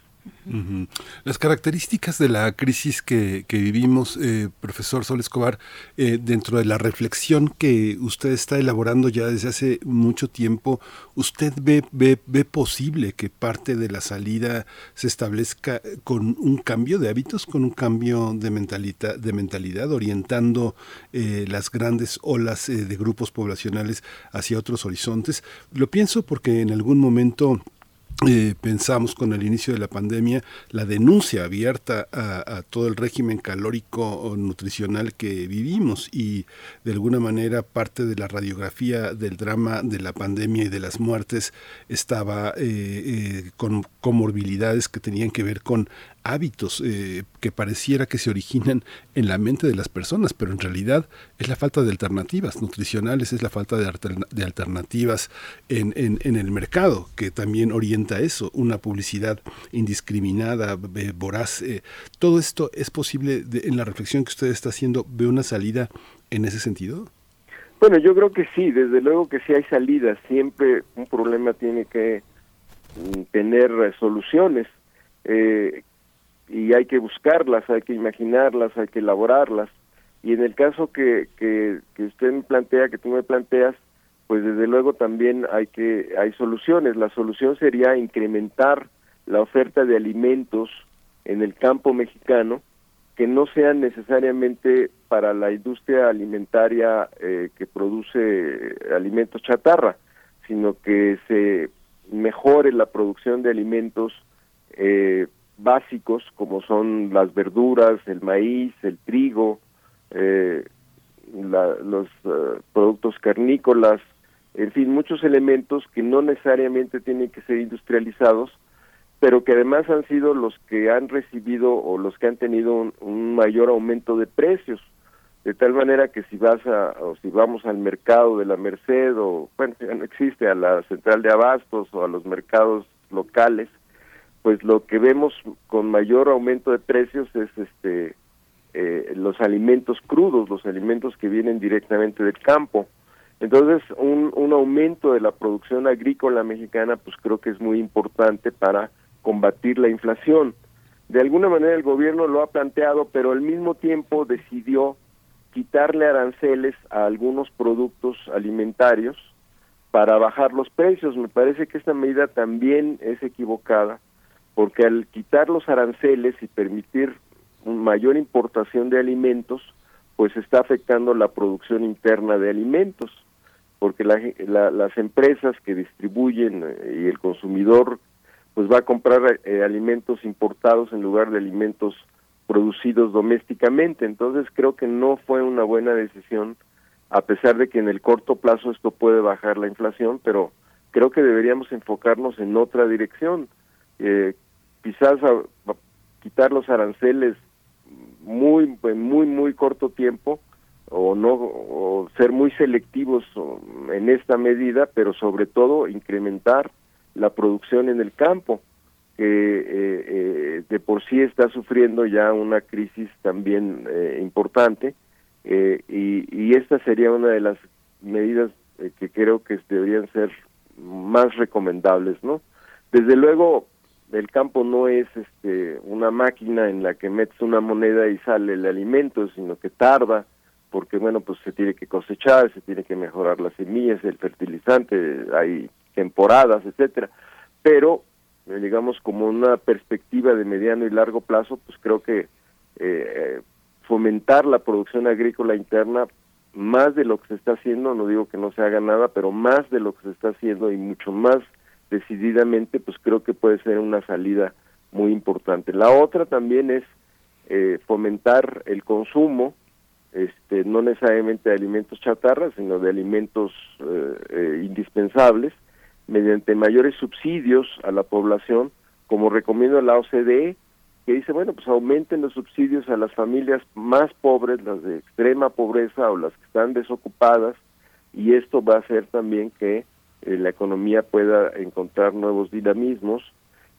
Las características de la crisis que, vivimos, eh, profesor Sol Escobar, eh, dentro de la reflexión que usted está elaborando ya desde hace mucho tiempo, ¿usted ve, ve, ve posible que parte de la salida se establezca con un cambio de hábitos, con un cambio de mentalidad, de mentalidad orientando eh, las grandes olas de grupos poblacionales hacia otros horizontes? Lo pienso porque en algún momento eh, pensamos con el inicio de la pandemia la denuncia abierta a, todo el régimen calórico nutricional que vivimos y de alguna manera parte de la radiografía del drama de la pandemia y de las muertes estaba eh, eh, con comorbilidades que tenían que ver con hábitos eh, que pareciera que se originan en la mente de las personas, pero en realidad es la falta de alternativas nutricionales, es la falta de, de alternativas en, en, el mercado, que también orienta eso, una publicidad indiscriminada, voraz. Eh, todo esto es posible en la reflexión que usted está haciendo, ¿ve una salida en ese sentido? Bueno, yo creo que sí, desde luego que sí hay salidas, siempre un problema tiene que mm, tener soluciones. Eh, y hay que buscarlas, hay que imaginarlas, hay que elaborarlas. Y en el caso que, que, usted me plantea, que tú me planteas, pues desde luego también hay que hay soluciones. La solución sería incrementar la oferta de alimentos en el campo mexicano que no sean necesariamente para la industria alimentaria eh, que produce alimentos chatarra, sino que se mejore la producción de alimentos eh, básicos como son las verduras, el maíz, el trigo, eh, los eh, productos carnícolas, en fin, muchos elementos que no necesariamente tienen que ser industrializados, pero que además han sido los que han recibido o los que han tenido un, mayor aumento de precios, de tal manera que si vas a, o si vamos al mercado de la Merced o, bueno, ya no existe, a la central de abastos o a los mercados locales, pues lo que vemos con mayor aumento de precios es este eh, los alimentos crudos, los alimentos que vienen directamente del campo. Entonces, un, un aumento de la producción agrícola mexicana, pues creo que es muy importante para combatir la inflación. De alguna manera el gobierno lo ha planteado, pero al mismo tiempo decidió quitarle aranceles a algunos productos alimentarios para bajar los precios. Me parece que esta medida también es equivocada porque al quitar los aranceles y permitir mayor importación de alimentos, pues está afectando la producción interna de alimentos, porque las empresas que distribuyen eh, y el consumidor pues va a comprar eh, alimentos importados en lugar de alimentos producidos domésticamente. Entonces creo que no fue una buena decisión, a pesar de que en el corto plazo esto puede bajar la inflación, pero creo que deberíamos enfocarnos en otra dirección. Eh, quizás quitar los aranceles muy en muy muy corto tiempo o no o ser muy selectivos en esta medida pero sobre todo incrementar la producción en el campo que eh, eh, de por sí está sufriendo ya una crisis también eh, importante y, y esta sería una de las medidas que creo que deberían ser más recomendables no desde luego el campo no es este una máquina en la que metes una moneda y sale el alimento, sino que tarda, porque bueno, pues se tiene que cosechar, se tiene que mejorar las semillas, el fertilizante, hay temporadas, etcétera. Pero eh, digamos como una perspectiva de mediano y largo plazo, pues creo que eh, fomentar la producción agrícola interna más de lo que se está haciendo, no digo que no se haga nada, pero más de lo que se está haciendo y mucho más decididamente, pues creo que puede ser una salida muy importante. La otra también es eh, fomentar el consumo, este, no necesariamente de alimentos chatarras, sino de alimentos eh, eh, indispensables, mediante mayores subsidios a la población, como recomienda la OCDE, que dice, bueno, pues aumenten los subsidios a las familias más pobres, las de extrema pobreza o las que están desocupadas, y esto va a hacer también que eh, la economía pueda encontrar nuevos dinamismos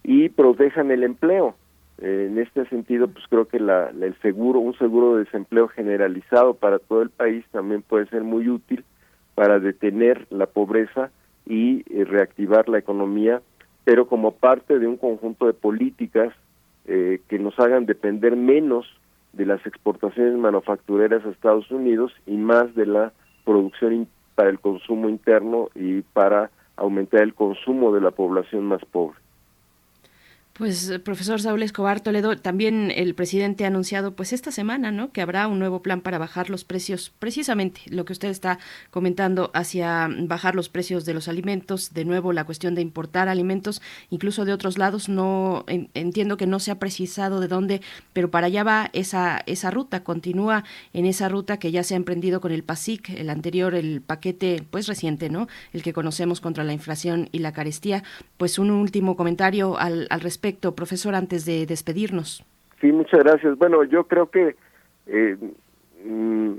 y protejan el empleo. Eh, en este sentido, pues creo que la, el seguro, un seguro de desempleo generalizado para todo el país también puede ser muy útil para detener la pobreza y eh, reactivar la economía, pero como parte de un conjunto de políticas eh, que nos hagan depender menos de las exportaciones manufactureras a Estados Unidos y más de la producción para el consumo interno y para aumentar el consumo de la población más pobre. Pues eh, profesor Saúl Escobar Toledo, también el presidente ha anunciado pues esta semana, ¿no? Que habrá un nuevo plan para bajar los precios, precisamente lo que usted está comentando hacia bajar los precios de los alimentos, de nuevo la cuestión de importar alimentos, incluso de otros lados, no entiendo que no se ha precisado de dónde, pero para allá va esa esa ruta, continúa en esa ruta que ya se ha emprendido con el PASIC, el anterior, el paquete pues reciente, ¿no? El que conocemos contra la inflación y la carestía. Pues un último comentario al, al respecto profesor, antes de despedirnos? Sí, muchas gracias. Bueno, yo creo que eh, mm,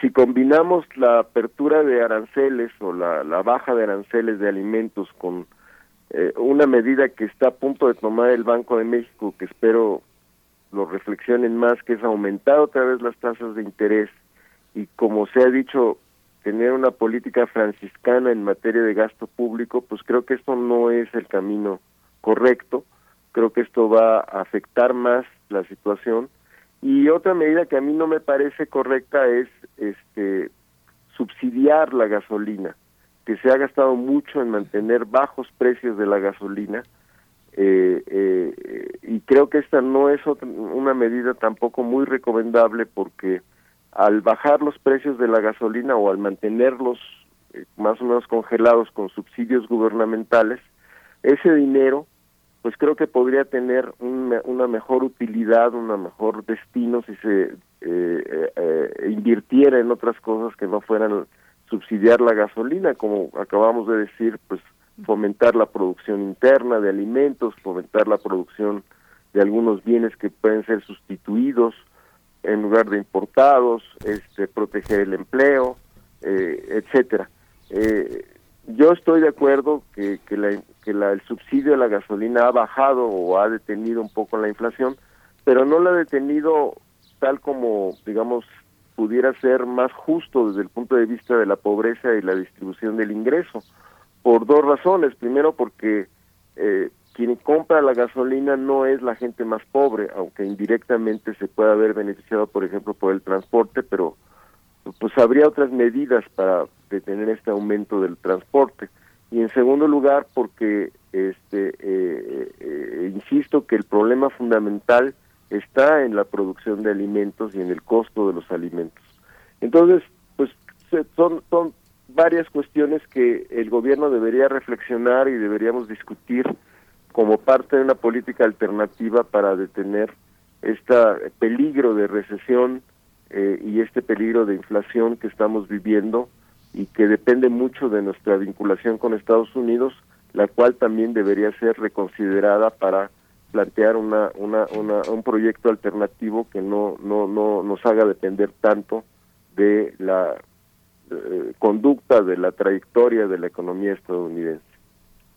si combinamos la apertura de aranceles o la, baja de aranceles de alimentos con eh, una medida que está a punto de tomar el Banco de México, que espero lo reflexionen más, que es aumentar otra vez las tasas de interés y como se ha dicho, tener una política franciscana en materia de gasto público, pues creo que esto no es el camino correcto creo que esto va a afectar más la situación. Y otra medida que a mí no me parece correcta es este subsidiar la gasolina que se ha gastado mucho en mantener bajos precios de la gasolina. Eh, eh, y creo que esta no es una medida tampoco muy recomendable porque al bajar los precios de la gasolina o al mantenerlos eh, más o menos congelados con subsidios gubernamentales ese dinero pues creo que podría tener una mejor utilidad, una mejor destino si se eh, eh, eh, invirtiera en otras cosas que no fueran subsidiar la gasolina, como acabamos de decir, pues fomentar la producción interna de alimentos, fomentar la producción de algunos bienes que pueden ser sustituidos en lugar de importados, este, proteger el empleo, etcétera. Yo estoy de acuerdo que, que la, que la, el subsidio de la gasolina ha bajado o ha detenido un poco la inflación, pero no la ha detenido tal como, digamos, pudiera ser más justo desde el punto de vista de la pobreza y la distribución del ingreso, por dos razones. Primero, porque eh, quien compra la gasolina no es la gente más pobre, aunque indirectamente se pueda haber beneficiado, por ejemplo, por el transporte, pero pues habría otras medidas para detener este aumento del transporte. Y en segundo lugar porque este eh, eh, insisto que el problema fundamental está en la producción de alimentos y en el costo de los alimentos. Entonces pues son son varias cuestiones que el gobierno debería reflexionar y deberíamos discutir como parte de una política alternativa para detener este peligro de recesión eh, y este peligro de inflación que estamos viviendo y que depende mucho de nuestra vinculación con Estados Unidos, la cual también debería ser reconsiderada para plantear una, una, un proyecto alternativo que no, no, no nos haga depender tanto de la eh, conducta, de la trayectoria de la economía estadounidense.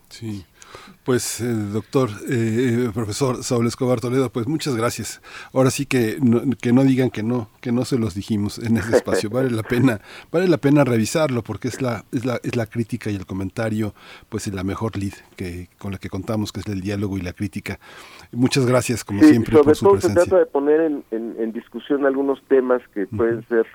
Sí. Pues, eh, doctor, eh, eh, profesor Saúl Escobar Toledo, pues muchas gracias. Ahora sí que no, que no digan que no, que no se los dijimos en ese espacio. Vale la pena, vale la pena revisarlo porque es la, es la, es la crítica y el comentario, pues la mejor lead que con la que contamos, que es el diálogo y la crítica. Muchas gracias, como siempre, por su todo se trata de poner en, en, discusión algunos temas que pueden ser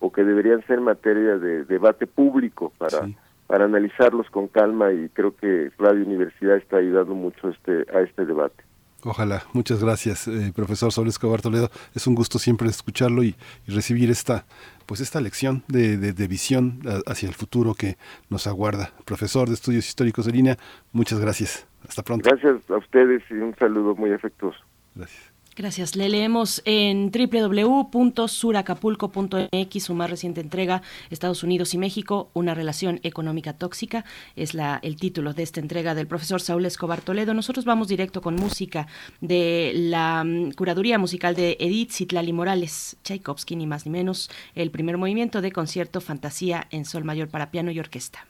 o que deberían ser materia de debate público para para analizarlos con calma y creo que Radio Universidad está ayudando mucho este, a este debate. Ojalá, muchas gracias, eh, profesor Sol Escobar Toledo. Es un gusto siempre escucharlo y, recibir esta, pues esta lección de, de, visión hacia el futuro que nos aguarda. Profesor de Estudios Históricos de Línea, muchas gracias. Hasta pronto. Gracias a ustedes y un saludo muy afectuoso. Gracias. Gracias. Le leemos en www.suracapulco.mx su más reciente entrega, Estados Unidos y México, una relación económica tóxica. Es la, el título de esta entrega del profesor Saúl Escobar Toledo. Nosotros vamos directo con música de la mm, curaduría musical de Edith Citlali Morales, Tchaikovsky, ni más ni menos, el primer movimiento de concierto Fantasía en Sol Mayor para piano y orquesta.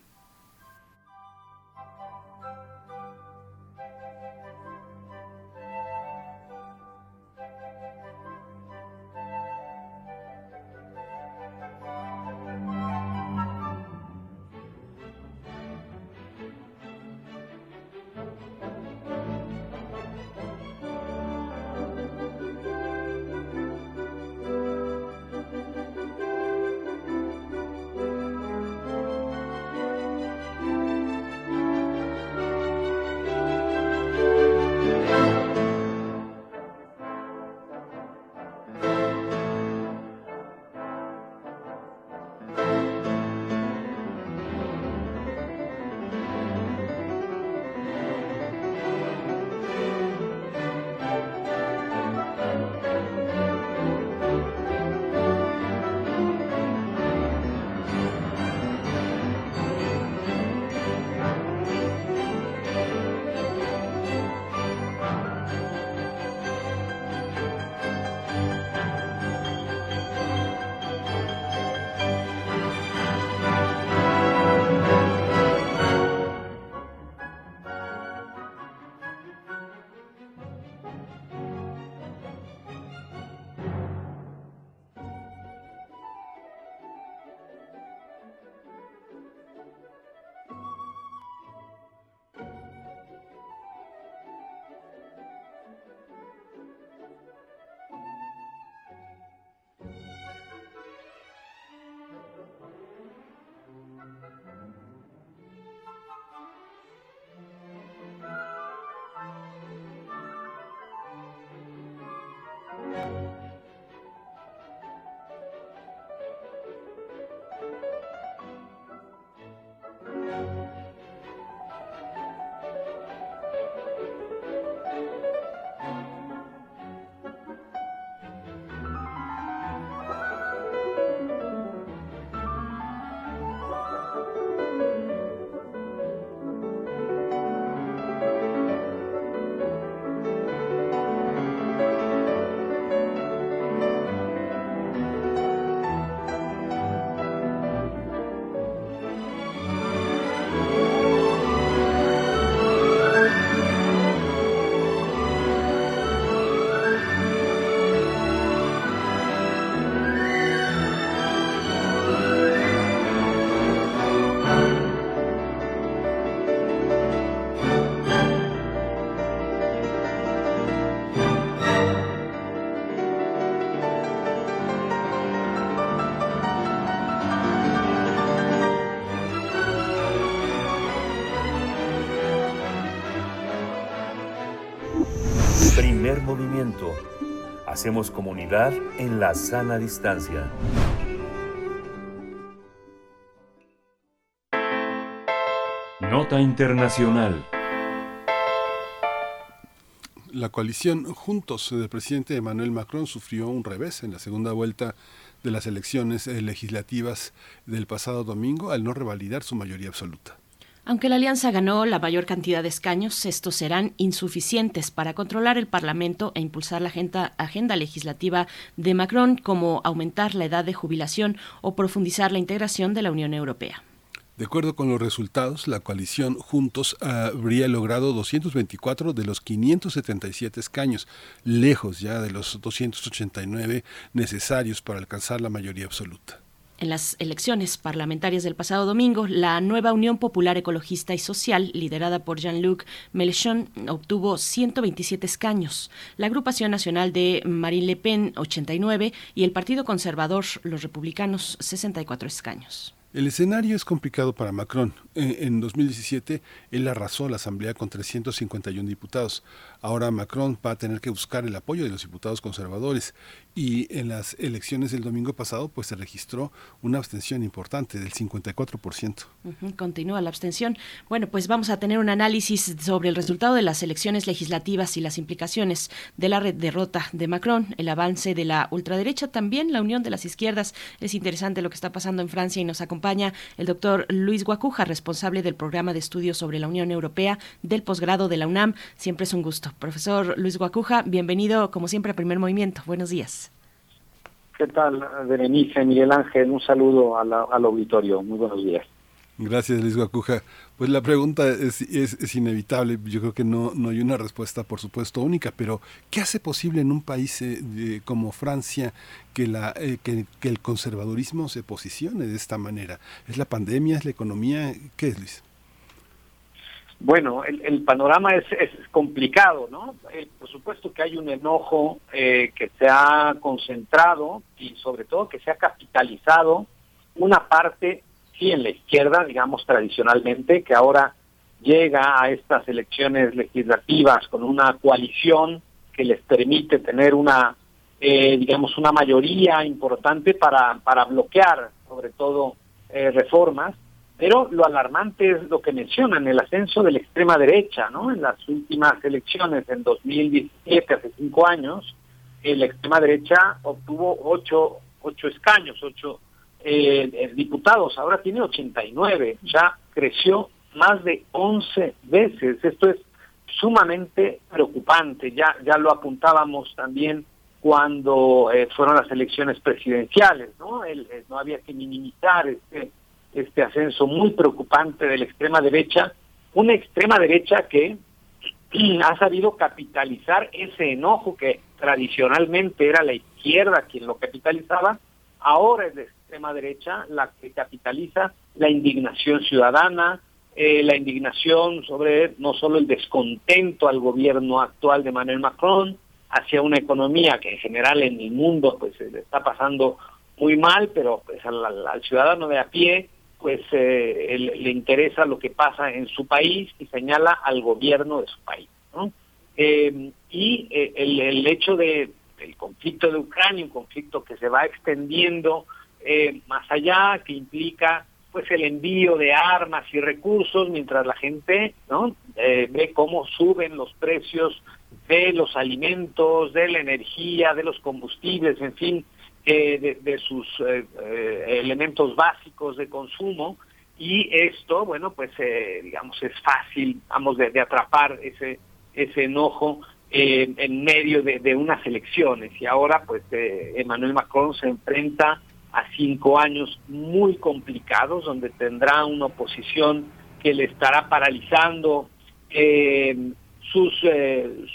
Hacemos comunidad en la sana distancia. Nota Internacional. La coalición Juntos del presidente Emmanuel Macron sufrió un revés en la segunda vuelta de las elecciones eh, legislativas del pasado domingo al no revalidar su mayoría absoluta. Aunque la alianza ganó la mayor cantidad de escaños, estos serán insuficientes para controlar el Parlamento e impulsar la agenda, legislativa de Macron, como aumentar la edad de jubilación o profundizar la integración de la Unión Europea. De acuerdo con los resultados, la coalición Juntos habría logrado 224 de los 577 escaños, lejos ya de los 289 necesarios para alcanzar la mayoría absoluta. En las elecciones parlamentarias del pasado domingo, la nueva Unión Popular Ecologista y Social, liderada por Jean-Luc Mélenchon, obtuvo 127 escaños, la Agrupación Nacional de Marine Le Pen 89 y el Partido Conservador, los Republicanos 64 escaños. El escenario es complicado para Macron. En 2017 él arrasó la Asamblea con 351 diputados. Ahora Macron va a tener que buscar el apoyo de los diputados conservadores y en las elecciones del domingo pasado pues se registró una abstención importante del 54%. continúa la abstención. Bueno, pues vamos a tener un análisis sobre el resultado de las elecciones legislativas y las implicaciones de la derrota de Macron, el avance de la ultraderecha, también la unión de las izquierdas. Es interesante lo que está pasando en Francia y nos acompaña el doctor Luis Guacuja, responsable del programa de estudios sobre la Unión Europea del posgrado de la UNAM. Siempre es un gusto. Profesor Luis Guacuja, bienvenido como siempre a Primer Movimiento. Buenos días. ¿Qué tal, Berenice, Miguel Ángel? Un saludo al auditorio. Muy buenos días. Gracias, Luis Guacuja. Pues la pregunta es, es, inevitable. Yo creo que no, no hay una respuesta, por supuesto, única, pero ¿qué hace posible en un país eh, como Francia que, la, eh, que, que, el conservadurismo se posicione de esta manera? ¿Es la pandemia? ¿Es la economía? ¿Qué es, Luis? Bueno, el, panorama es, complicado, ¿no? Eh, por supuesto que hay un enojo eh, que se ha concentrado y sobre todo que se ha capitalizado una parte, sí, en la izquierda, digamos tradicionalmente, que ahora llega a estas elecciones legislativas con una coalición que les permite tener una, eh, digamos, una mayoría importante para, para bloquear sobre todo reformas pero lo alarmante es lo que mencionan, el ascenso de la extrema derecha, ¿no? En las últimas elecciones, en 2017, hace cinco años, eh, la extrema derecha obtuvo ocho, ocho escaños, ocho eh, eh, diputados, ahora tiene 89, ya creció más de 11 veces. Esto es sumamente preocupante, ya, ya lo apuntábamos también cuando fueron las elecciones presidenciales, ¿no? no había que minimizar este este ascenso muy preocupante de la extrema derecha, una extrema derecha que [CLEARS THROAT] ha sabido capitalizar ese enojo que tradicionalmente era la izquierda quien lo capitalizaba, ahora es la extrema derecha la que capitaliza la indignación ciudadana, eh, la indignación sobre no solo el descontento al gobierno actual de Manuel Macron, hacia una economía que en general en el mundo pues está pasando muy mal, pero pues al ciudadano de a pie pues eh, le interesa lo que pasa en su país y señala al gobierno de su país. ¿no? Eh, y eh, el, el, hecho de el conflicto de Ucrania, un conflicto que se va extendiendo más allá, que implica pues el envío de armas y recursos mientras la gente no ve cómo suben los precios de los alimentos, de la energía, de los combustibles, en fin, eh, de, sus eh, eh, elementos básicos de consumo y esto, bueno, pues digamos es fácil, vamos, de, atrapar ese ese enojo en medio de, unas elecciones. Y ahora pues Emmanuel Macron se enfrenta a cinco años muy complicados donde tendrá una oposición que le estará paralizando sus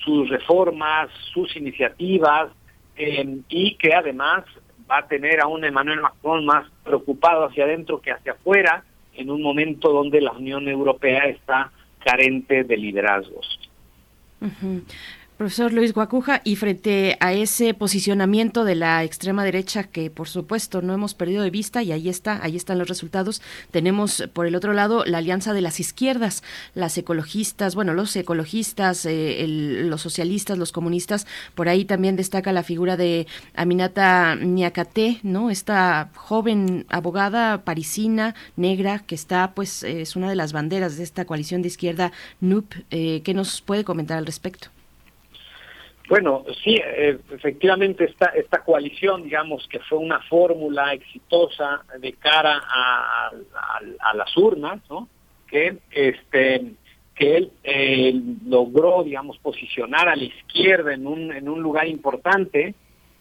sus reformas, sus iniciativas, y que además va a tener a un Emmanuel Macron más preocupado hacia adentro que hacia afuera en un momento donde la Unión Europea está carente de liderazgos. Profesor Luis Guacuja, y frente a ese posicionamiento de la extrema derecha que por supuesto no hemos perdido de vista y ahí está, ahí están los resultados, tenemos por el otro lado la alianza de las izquierdas, las ecologistas, bueno, los ecologistas, eh, los socialistas, los comunistas, por ahí también destaca la figura de Aminata Niakate, ¿no? Esta joven abogada parisina, negra, que está, pues, es una de las banderas de esta coalición de izquierda NUP. Eh, ¿Qué nos puede comentar al respecto? Bueno, sí, eh, efectivamente esta, esta coalición, digamos que fue una fórmula exitosa de cara a, las urnas, ¿no? Que, este, que él eh, logró, digamos, posicionar a la izquierda en un, en un lugar importante,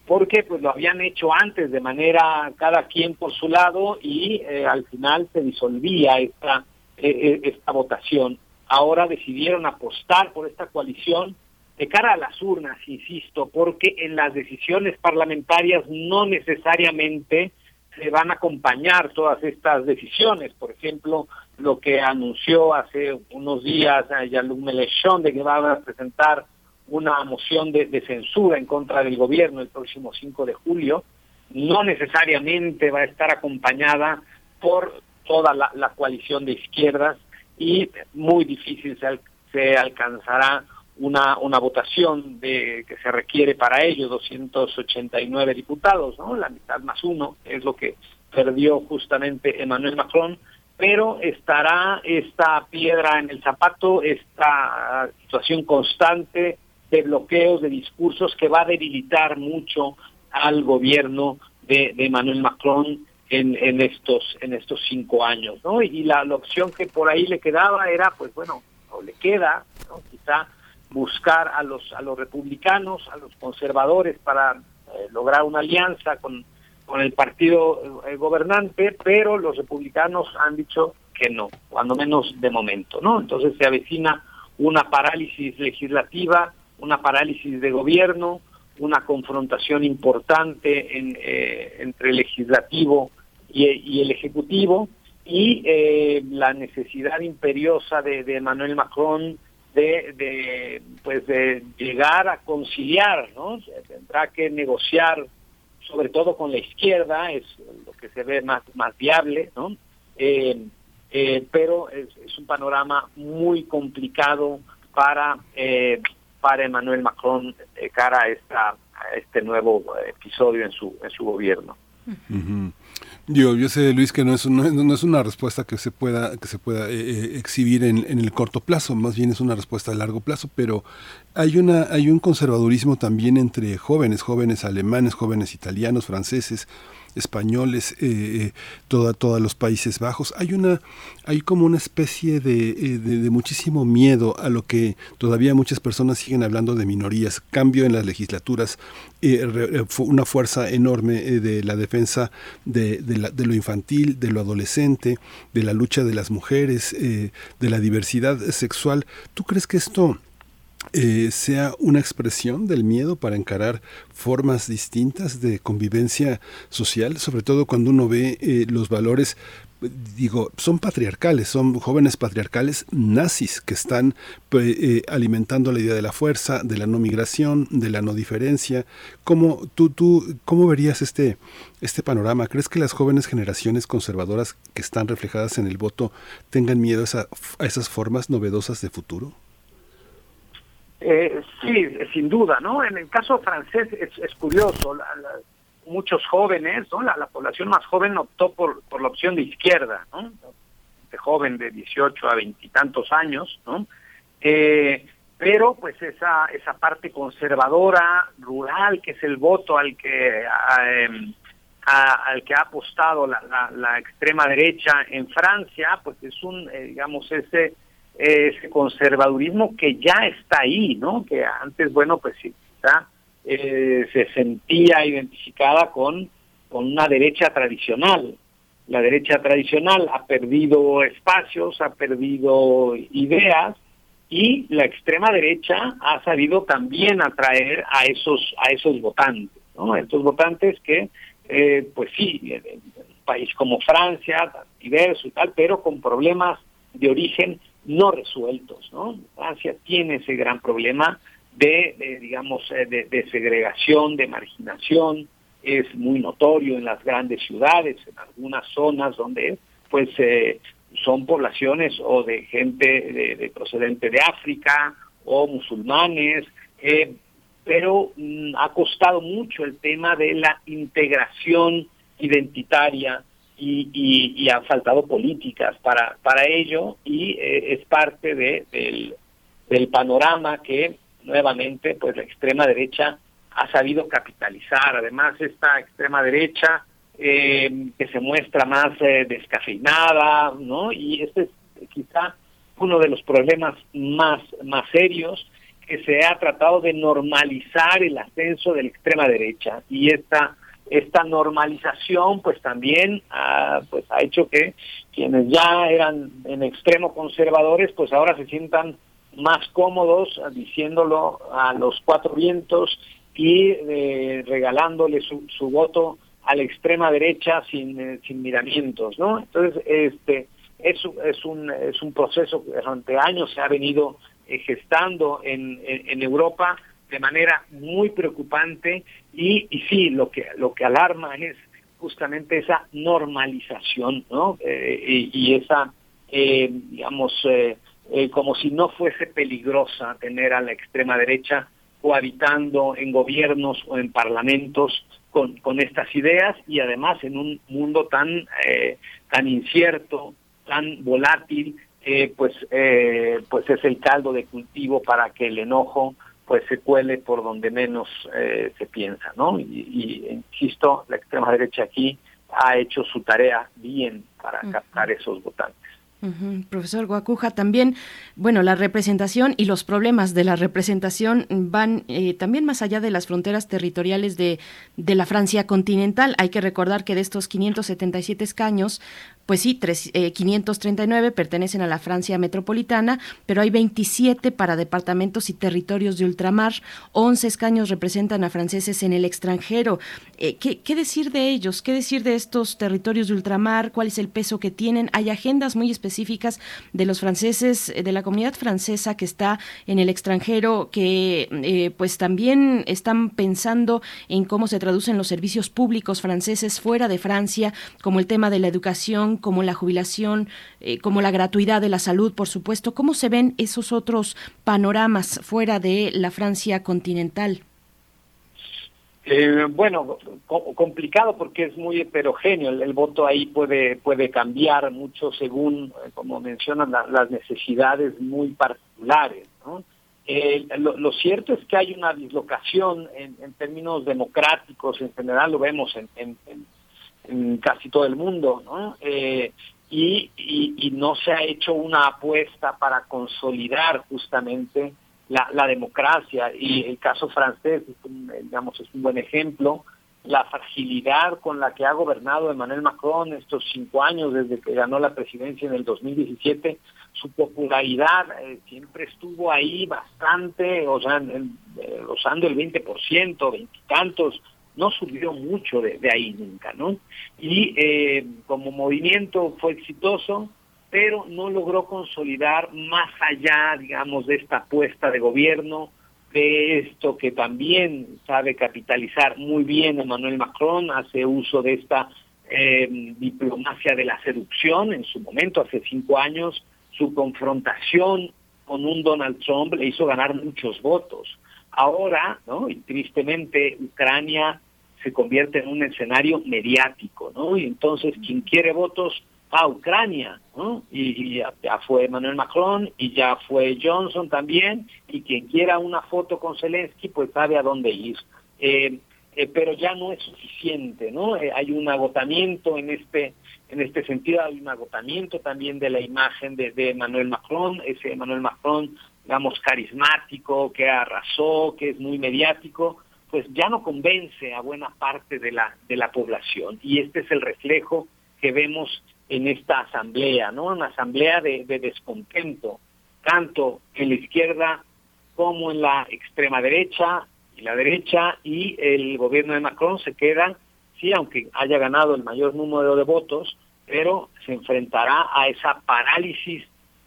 porque pues lo habían hecho antes de manera cada quien por su lado y eh, al final se disolvía esta, esta votación. Ahora decidieron apostar por esta coalición de cara a las urnas, insisto, porque en las decisiones parlamentarias no necesariamente se van a acompañar todas estas decisiones. Por ejemplo, lo que anunció hace unos días Jean-Luc Mélenchon de que va a presentar una moción de, censura en contra del gobierno el próximo 5 de julio, no necesariamente va a estar acompañada por toda la, coalición de izquierdas y muy difícil se, se alcanzará una, una votación de que se requiere para ello, 289 diputados, ¿no? La mitad más uno es lo que perdió justamente Emmanuel Macron, pero estará esta piedra en el zapato, esta situación constante de bloqueos, de discursos que va a debilitar mucho al gobierno de, de Emmanuel Macron en, en estos en estos cinco años, ¿no? Y la, la opción que por ahí le quedaba era, pues bueno, o le queda, ¿no? quizá buscar a los a los republicanos, a los conservadores para eh, lograr una alianza con, con el partido eh, gobernante, pero los republicanos han dicho que no, cuando menos de momento, ¿no? Entonces se avecina una parálisis legislativa, una parálisis de gobierno, una confrontación importante en, eh, entre el legislativo y, el ejecutivo y la necesidad imperiosa de, de Emmanuel Macron de, de, pues de llegar a conciliar, ¿no? Tendrá que negociar, sobre todo con la izquierda, es lo que se ve más, más viable, ¿no? Eh, eh, pero es, un panorama muy complicado para, eh, para Emmanuel Macron de cara a, esta, este nuevo episodio en su, en su gobierno. Yo, yo sé, Luis, que no es, no, no es una respuesta que se pueda, que se pueda eh, eh, exhibir en, en, el corto plazo, más bien es una respuesta a largo plazo, pero hay, una, hay un conservadurismo también entre jóvenes, jóvenes alemanes, jóvenes italianos, franceses, españoles, eh, eh, todos los Países Bajos. Hay una, hay como una especie de, eh, de, muchísimo miedo a lo que todavía muchas personas siguen hablando de minorías, cambio en las legislaturas, una fuerza enorme de la defensa de, de, lo infantil, de lo adolescente, de la lucha de las mujeres, de la diversidad sexual. ¿Tú crees que esto eh, sea una expresión del miedo para encarar formas distintas de convivencia social, sobre todo cuando uno ve eh, los valores digo, son patriarcales, son jóvenes patriarcales nazis que están eh, alimentando la idea de la fuerza, de la no migración, de la no diferencia. ¿Cómo, tú, tú, ¿cómo verías este, este panorama? ¿Crees que las jóvenes generaciones conservadoras que están reflejadas en el voto tengan miedo a esas formas novedosas de futuro? Eh, sí, sin duda, ¿no? En el caso francés es, curioso, muchos jóvenes, ¿no? La, población más joven optó por, por la opción de izquierda, ¿no? De joven de 18 a veintitantos años, ¿no? Eh, pero pues esa esa parte conservadora, rural, que es el voto al que em, al que ha apostado la, la, extrema derecha en Francia, pues es un, eh, digamos, ese ese conservadurismo que ya está ahí, ¿no? Que antes, bueno, pues sí, eh, se sentía identificada con, con una derecha tradicional. La derecha tradicional ha perdido espacios, ha perdido ideas y la extrema derecha ha sabido también atraer a esos a esos votantes, ¿no? Estos votantes que, eh, pues sí, un país como Francia, diverso y tal, pero con problemas de origen no resueltos, ¿no? Francia tiene ese gran problema de, digamos, eh, de, segregación, de marginación, es muy notorio en las grandes ciudades, en algunas zonas donde pues eh, son poblaciones o de gente de, procedente de África o musulmanes, eh, pero mm, ha costado mucho el tema de la integración identitaria y, y, han faltado políticas para, para ello y es parte de, del, del panorama que nuevamente pues la extrema derecha ha sabido capitalizar. Además, esta extrema derecha eh, que se muestra más eh, descafeinada, ¿no? Y este es quizá uno de los problemas más, más serios que se ha tratado de normalizar el ascenso de la extrema derecha y esta esta normalización pues también ha, pues ha hecho que quienes ya eran en extremo conservadores pues ahora se sientan más cómodos diciéndolo a los cuatro vientos y eh, regalándole su, su, voto a la extrema derecha sin, eh, sin miramientos, ¿no? Entonces, este es, es, un, es un proceso que durante años se ha venido eh, gestando en, en, Europa de manera muy preocupante y, y sí, lo que, lo que alarma es justamente esa normalización, ¿no? y, y, esa, digamos, eh, como si no fuese peligrosa tener a la extrema derecha cohabitando en gobiernos o en parlamentos con, con estas ideas y además en un mundo tan, eh, tan incierto, tan volátil, eh, pues, eh, pues es el caldo de cultivo para que el enojo pues se cuele por donde menos eh, se piensa, ¿no? Y, y, insisto, la extrema derecha aquí ha hecho su tarea bien para captar esos votantes. Profesor Guacuja, también, bueno, la representación y los problemas de la representación van eh, también más allá de las fronteras territoriales de, de, la Francia continental. Hay que recordar que de estos 577 escaños, pues sí, 539 eh, pertenecen a la Francia metropolitana, pero hay 27 para departamentos y territorios de ultramar, 11 escaños representan a franceses en el extranjero. Eh, ¿qué, ¿qué, decir de ellos? ¿Qué decir de estos territorios de ultramar? ¿Cuál es el peso que tienen? Hay agendas muy específicas de los franceses, eh, de la comunidad francesa que está en el extranjero, que pues también están pensando en cómo se traducen los servicios públicos franceses fuera de Francia, como el tema de la educación, como la jubilación, eh, como la gratuidad de la salud, por supuesto. ¿Cómo se ven esos otros panoramas fuera de la Francia continental? Eh, bueno, complicado porque es muy heterogéneo. El, voto ahí puede puede cambiar mucho según, eh, como mencionan, las necesidades muy particulares. lo, cierto es que hay una dislocación en, términos democráticos, en general lo vemos en, en casi todo el mundo, ¿no? Eh, y, y, no se ha hecho una apuesta para consolidar justamente la, democracia y el caso francés digamos es un buen ejemplo la fragilidad con la que ha gobernado Emmanuel Macron estos cinco años desde que ganó la presidencia en el 2017 su popularidad eh, siempre estuvo ahí bastante o sea eh, rozando el 20% veintitantos no subió mucho de, ahí nunca, ¿no? Y eh, como movimiento fue exitoso, pero no logró consolidar más allá, digamos, de esta apuesta de gobierno, de esto que también sabe capitalizar muy bien Emmanuel Macron, hace uso de esta eh, diplomacia de la seducción en su momento, hace cinco años, su confrontación con un Donald Trump le hizo ganar muchos votos. Ahora, ¿no? Y tristemente Ucrania se convierte en un escenario mediático, ¿no? Y entonces quien quiere votos a Ucrania, ¿no? Y, ya, fue Emmanuel Macron y ya fue Johnson también, y quien quiera una foto con Zelensky, pues sabe a dónde ir. Eh, eh, pero ya no es suficiente, ¿no? Eh, hay un agotamiento en este en este sentido, hay un agotamiento también de la imagen de, de Emmanuel Macron, ese Emmanuel Macron, digamos, carismático, que arrasó, que es muy mediático, pues ya no convence a buena parte de la, de la población. Y este es el reflejo que vemos en esta asamblea, ¿no? Una asamblea de, descontento, tanto en la izquierda como en la extrema derecha y la derecha, y el gobierno de Macron se queda, sí, aunque haya ganado el mayor número de votos, pero se enfrentará a esa parálisis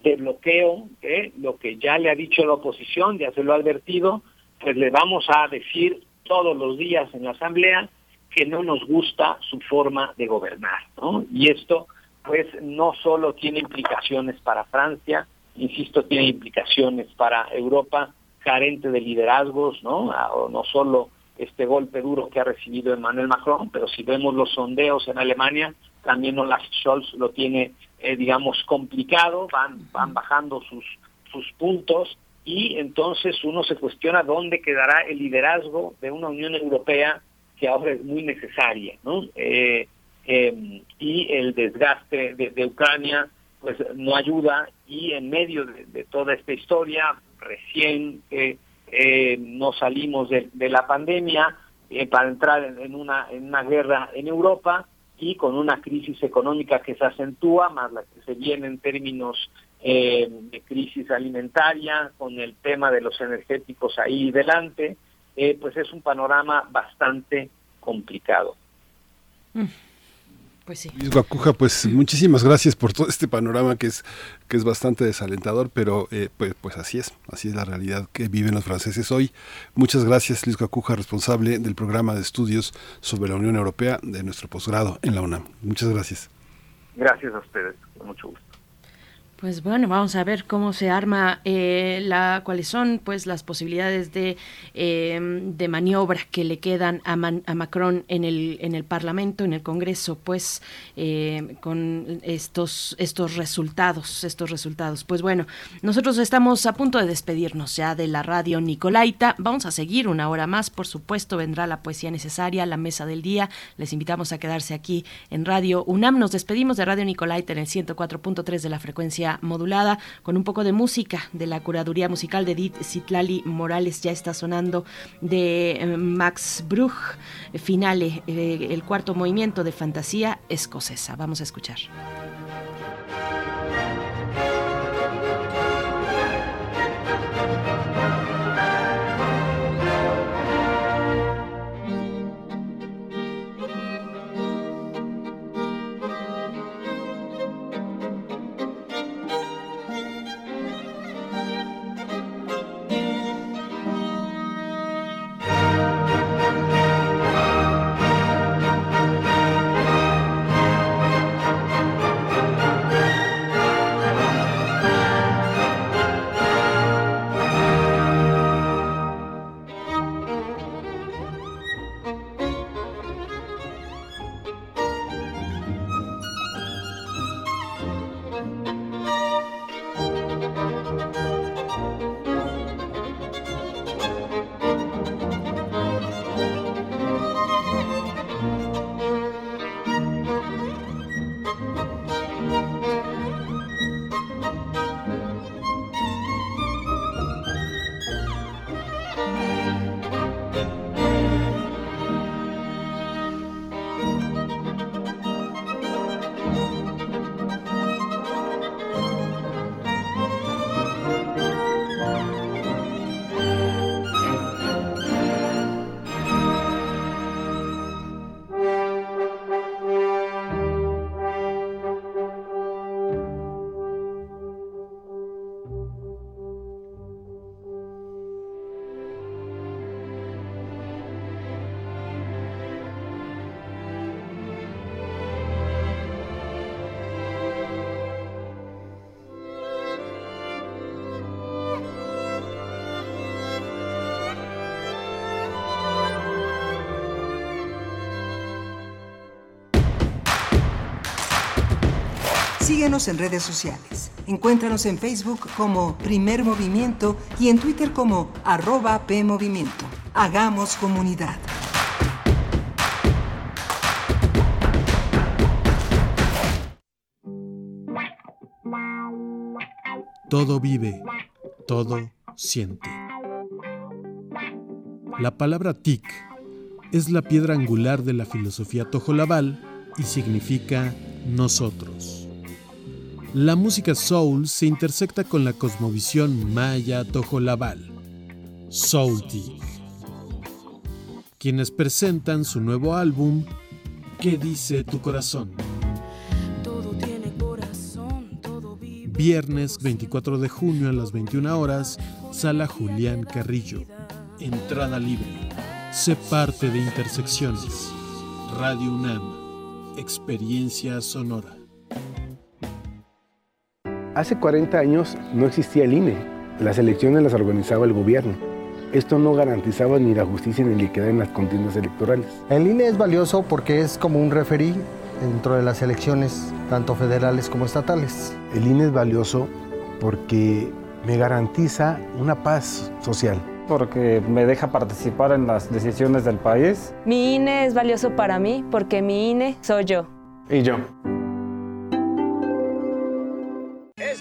de bloqueo, que lo que ya le ha dicho la oposición, ya se lo ha advertido, pues le vamos a decir todos los días en la Asamblea que no nos gusta su forma de gobernar, ¿no? Y esto, pues, no solo tiene implicaciones para Francia, insisto, tiene implicaciones para Europa, carente de liderazgos, ¿no? O no solo este golpe duro que ha recibido Emmanuel Macron, pero si vemos los sondeos en Alemania, también Olaf Scholz lo tiene, eh, digamos, complicado, van, van bajando sus, sus puntos y entonces uno se cuestiona dónde quedará el liderazgo de una Unión Europea que ahora es muy necesaria, ¿no? Eh, em, y el desgaste de, Ucrania pues no ayuda y en medio de, toda esta historia recién eh, eh, no salimos de, la pandemia para entrar en, una en una guerra en Europa y con una crisis económica que se acentúa más la que se viene en términos de crisis alimentaria con el tema de los energéticos ahí delante eh, pues es un panorama bastante complicado. Mm. Pues sí. Luis Guacuja, pues muchísimas gracias por todo este panorama que es, que es bastante desalentador, pero eh, pues, pues, así es, así es la realidad que viven los franceses hoy. Muchas gracias, Luis Guacuja, responsable del programa de estudios sobre la Unión Europea de nuestro posgrado en la UNAM. Muchas gracias. Gracias a ustedes, con mucho gusto. Pues bueno, vamos a ver cómo se arma eh, la, cuáles son pues las posibilidades de, eh, de maniobra que le quedan a, a, Macron en el en el Parlamento, en el Congreso, pues eh, con estos estos resultados, estos resultados. Pues bueno, nosotros estamos a punto de despedirnos ya de la radio Nicolaita. Vamos a seguir una hora más, por supuesto vendrá la poesía necesaria, la mesa del día. Les invitamos a quedarse aquí en Radio UNAM. Nos despedimos de Radio Nicolaita en el 104.3 de la frecuencia modulada con un poco de música de la curaduría musical de Edith Citlali Morales. Ya está sonando de eh, Max Bruch, Finale, eh, el cuarto movimiento de fantasía escocesa. Vamos a escuchar. En redes sociales. Encuéntranos en Facebook como Primer Movimiento y en Twitter como arroba PMovimiento. Hagamos comunidad. Todo vive, todo siente. La palabra tic es la piedra angular de la filosofía tojolabal y significa nosotros. La música soul se intersecta con la cosmovisión maya tojolabal, Soultic, quienes presentan su nuevo álbum ¿Qué dice tu corazón? Viernes 24 de junio a las 21 horas, Sala Julián Carrillo. Entrada libre. Sé parte de Intersecciones. Radio UNAM. Experiencia sonora. Hace 40 años no existía el INE. Las elecciones las organizaba el gobierno. Esto no garantizaba ni la justicia ni la equidad en las contiendas electorales. El INE es valioso porque es como un referí dentro de las elecciones, tanto federales como estatales. El INE es valioso porque me garantiza una paz social porque me deja participar en las decisiones del país. Mi INE es valioso para mí porque mi INE soy yo. Y yo.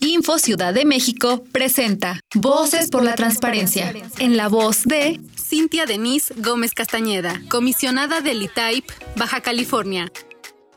Info Ciudad de México presenta Voces por la Transparencia, en la voz de Cintia Denise Gómez Castañeda, comisionada del ITAIP, Baja California.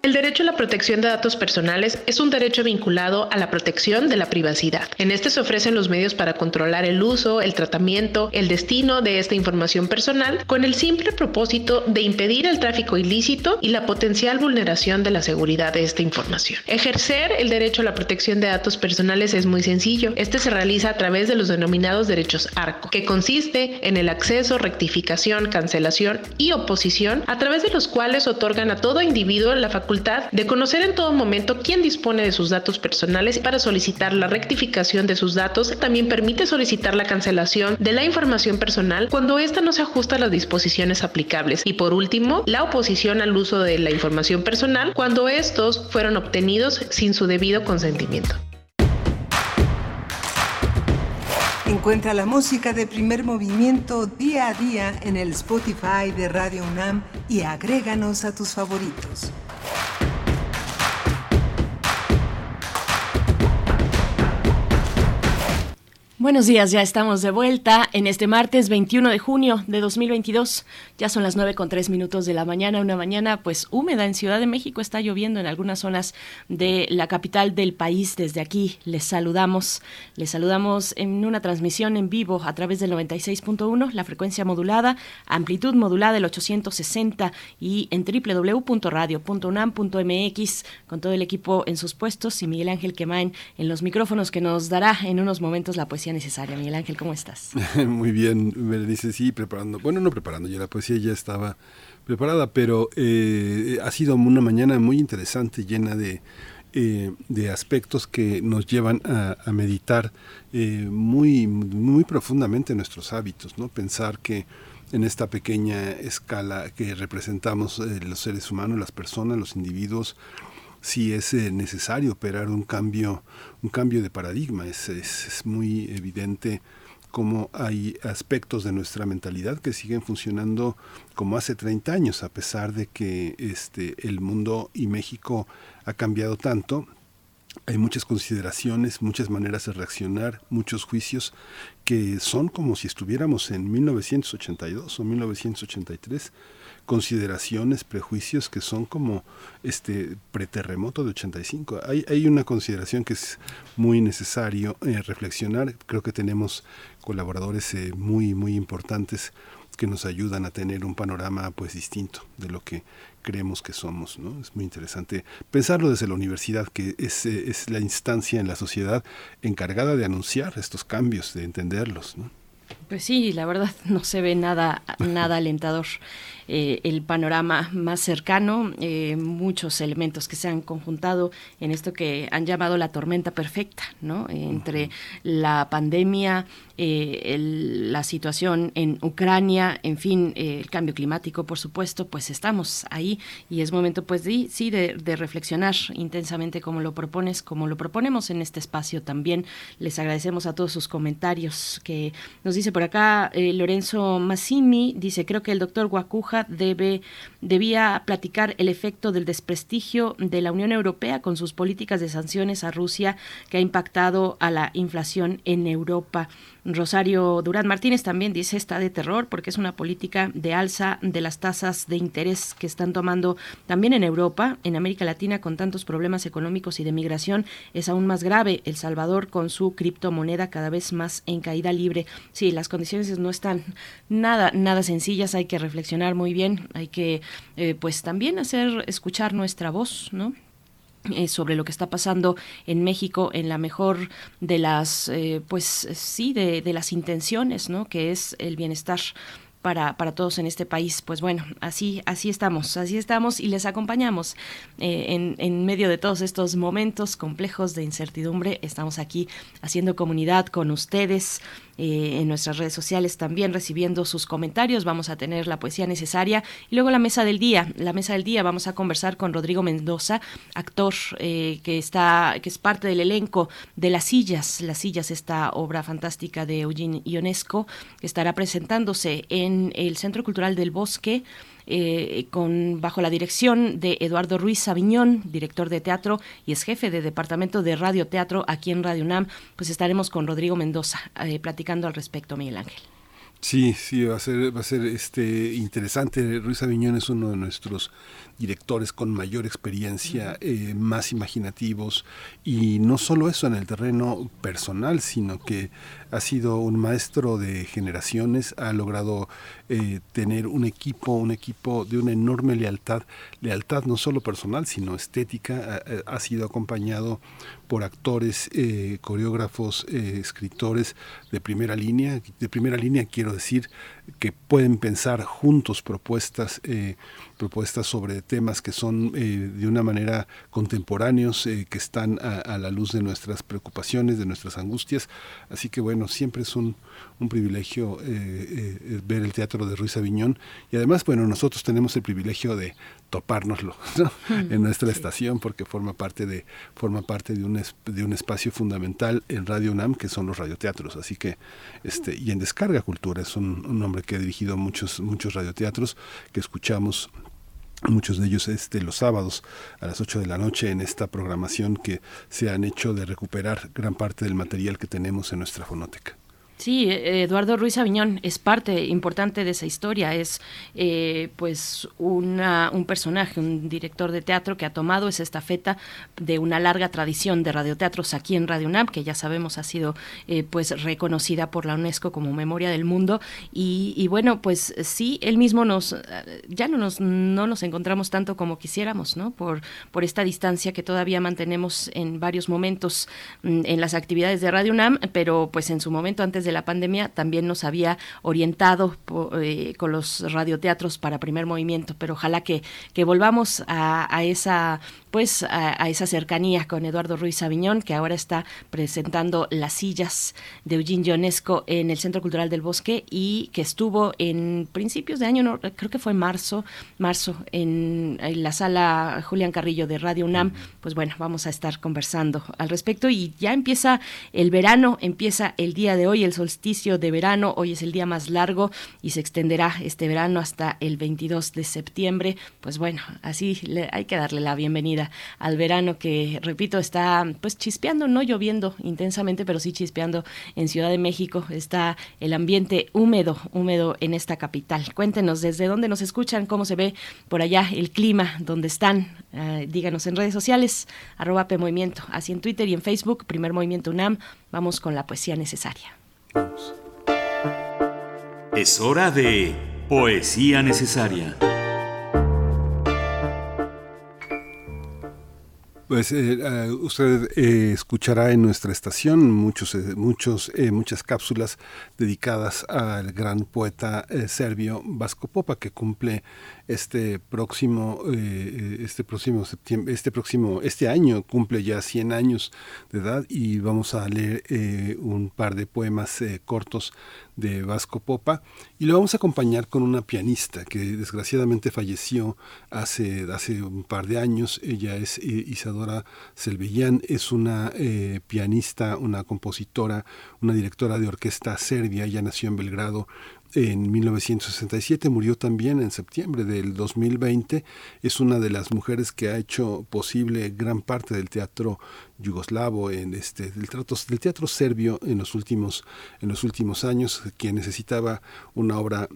El derecho a la protección de datos personales es un derecho vinculado a la protección de la privacidad. En este se ofrecen los medios para controlar el uso, el tratamiento, el destino de esta información personal con el simple propósito de impedir el tráfico ilícito y la potencial vulneración de la seguridad de esta información. Ejercer el derecho a la protección de datos personales es muy sencillo. Este se realiza a través de los denominados derechos ARCO, que consiste en el acceso, rectificación, cancelación y oposición, a través de los cuales otorgan a todo individuo la facultad de conocer en todo momento quién dispone de sus datos personales para solicitar la rectificación de sus datos. También permite solicitar la cancelación de la información personal cuando ésta no se ajusta a las disposiciones aplicables. Y por último, la oposición al uso de la información personal cuando estos fueron obtenidos sin su debido consentimiento. Encuentra la música de primer movimiento día a día en el Spotify de Radio UNAM y agréganos a tus favoritos. Thank you. Buenos días, ya estamos de vuelta en este martes 21 de junio de 2022. Ya son las 9 con 3 minutos de la mañana, una mañana pues húmeda en Ciudad de México. Está lloviendo en algunas zonas de la capital del país. Desde aquí les saludamos. Les saludamos en una transmisión en vivo a través del 96.1, la frecuencia modulada, amplitud modulada el 860 y en www.radio.unam.mx con todo el equipo en sus puestos y Miguel Ángel Quemain en los micrófonos que nos dará en unos momentos la poesía necesaria. Miguel Ángel, ¿cómo estás? [LAUGHS] Muy bien, me dice sí, preparando. Bueno, no preparando, ya la poesía ya estaba preparada, pero eh, ha sido una mañana muy interesante, llena de, eh, de aspectos que nos llevan a, meditar eh, muy, muy profundamente nuestros hábitos, ¿no? Pensar que en esta pequeña escala que representamos los seres humanos, las personas, los individuos, sí es necesario operar un cambio un cambio de paradigma. Es, es, muy evidente cómo hay aspectos de nuestra mentalidad que siguen funcionando como hace 30 años, a pesar de que este, el mundo y México ha cambiado tanto. Hay muchas consideraciones, muchas maneras de reaccionar, muchos juicios que son como si estuviéramos en 1982 o 1983 consideraciones, prejuicios que son como este preterremoto de 85. Hay, hay una consideración que es muy necesario eh, reflexionar. Creo que tenemos colaboradores eh, muy, muy importantes que nos ayudan a tener un panorama pues distinto de lo que creemos que somos. ¿no? Es muy interesante pensarlo desde la universidad, que es, eh, es la instancia en la sociedad encargada de anunciar estos cambios, de entenderlos. Pues sí, la verdad [LAUGHS] no se ve nada, nada alentador. Eh, el panorama más cercano, eh, muchos elementos que se han conjuntado en esto que han llamado la tormenta perfecta, ¿no? Entre la pandemia, eh, la situación en Ucrania, en fin, el cambio climático, por supuesto, pues estamos ahí y es momento, pues, de, sí, de, reflexionar intensamente como lo propones, como lo proponemos en este espacio también. Les agradecemos a todos sus comentarios que nos dice por acá Lorenzo Massimi, dice, creo que el doctor Guacuja debe, debía platicar el efecto del desprestigio de la Unión Europea con sus políticas de sanciones a Rusia que ha impactado a la inflación en Europa. Rosario Durán Martínez también dice está de terror porque es una política de alza de las tasas de interés que están tomando también en Europa, en América Latina con tantos problemas económicos y de migración es aún más grave. El Salvador con su criptomoneda cada vez más en caída libre. Sí, las condiciones no están nada nada sencillas, hay que reflexionar muy bien, hay que eh, pues también hacer escuchar nuestra voz, ¿no? Eh, sobre lo que está pasando en México en la mejor de las eh, pues sí de, de, las intenciones no que es el bienestar para, para, todos en este país. Pues bueno, así, así estamos, así estamos y les acompañamos eh, en, en, medio de todos estos momentos complejos de incertidumbre. Estamos aquí haciendo comunidad con ustedes, eh, en nuestras redes sociales también recibiendo sus comentarios. Vamos a tener la poesía necesaria y luego la mesa del día. La mesa del día vamos a conversar con Rodrigo Mendoza, actor eh, que está que es parte del elenco de Las Sillas. Las Sillas, esta obra fantástica de Eugene Ionesco, que estará presentándose en el Centro Cultural del Bosque. Eh, con, bajo la dirección de Eduardo Ruiz Sabiñón, director de teatro y es jefe de departamento de radio teatro aquí en Radio UNAM, pues estaremos con Rodrigo Mendoza eh, platicando al respecto, Miguel Ángel. Sí, sí, va a ser, va a ser este interesante. Ruiz Aviñón es uno de nuestros directores con mayor experiencia, eh, más imaginativos, y no solo eso en el terreno personal, sino que ha sido un maestro de generaciones, ha logrado eh, tener un equipo, un equipo de una enorme lealtad, lealtad no solo personal, sino estética, ha, sido acompañado por actores, eh, coreógrafos, eh, escritores de primera línea, de primera línea quiero decir que pueden pensar juntos propuestas, propuestas sobre temas que son de una manera contemporáneos, que están a, a la luz de nuestras preocupaciones, de nuestras angustias, así que bueno, siempre es un, un privilegio eh, eh, ver el teatro de Ruiz Aviñón. Y además, bueno, nosotros tenemos el privilegio de topárnoslo en nuestra estación porque forma parte de forma parte de un de un espacio fundamental en Radio UNAM que son los radioteatros. Así que este y en Descarga Cultura es un, un que ha dirigido muchos muchos radioteatros que escuchamos muchos de ellos este, los sábados a las 8 de la noche en esta programación que se han hecho de recuperar gran parte del material que tenemos en nuestra fonoteca. Sí, eh, Eduardo Ruiz Aviñón es parte importante de esa historia, es eh, pues una, un personaje, un director de teatro que ha tomado esa estafeta de una larga tradición de radioteatros aquí en Radio UNAM, que ya sabemos ha sido eh, pues reconocida por la UNESCO como Memoria del Mundo y, bueno, pues sí, él mismo nos, ya no nos, no nos encontramos tanto como quisiéramos, ¿no? Por, por esta distancia que todavía mantenemos en varios momentos mm, en las actividades de Radio UNAM, pero pues en su momento antes de la pandemia también nos había orientado eh, con los radioteatros para primer movimiento, pero ojalá que, que volvamos a, a esa pues a, esa cercanía con Eduardo Ruiz Aviñón, que ahora está presentando las sillas de Eugene Ionesco en el Centro Cultural del Bosque y que estuvo en principios de año, creo que fue marzo, marzo, en, en, la sala Julián Carrillo de Radio UNAM. Pues bueno, vamos a estar conversando al respecto y ya empieza el verano, empieza el día de hoy, el solsticio de verano, hoy es el día más largo y se extenderá este verano hasta el 22 de septiembre. Pues bueno, así le, hay que darle la bienvenida al verano que, repito, está pues chispeando, no lloviendo intensamente, pero sí chispeando en Ciudad de México. Está el ambiente húmedo, húmedo en esta capital. Cuéntenos desde dónde nos escuchan, cómo se ve por allá el clima, dónde están. Uh, díganos en redes sociales, arroba PMovimiento, así en Twitter y en Facebook, Primer Movimiento UNAM. Vamos con la poesía necesaria. Es hora de poesía necesaria. Pues eh, uh, usted eh, escuchará en nuestra estación muchos, eh, muchos, eh, muchas cápsulas dedicadas al gran poeta eh, serbio Vasco Popa que cumple este próximo, este próximo septiembre, este próximo, este año cumple ya 100 años de edad y vamos a leer un par de poemas cortos de Vasco Popa y lo vamos a acompañar con una pianista que desgraciadamente falleció hace, hace un par de años. Ella es Isadora Isadora Selbellán es una eh, pianista, una compositora, una directora de orquesta serbia. Ella nació en Belgrado en 1967, murió también en septiembre del 2020. Es una de las mujeres que ha hecho posible gran parte del teatro yugoslavo, en este, del, teatro serbio en los últimos, en los últimos años, quien necesitaba una obra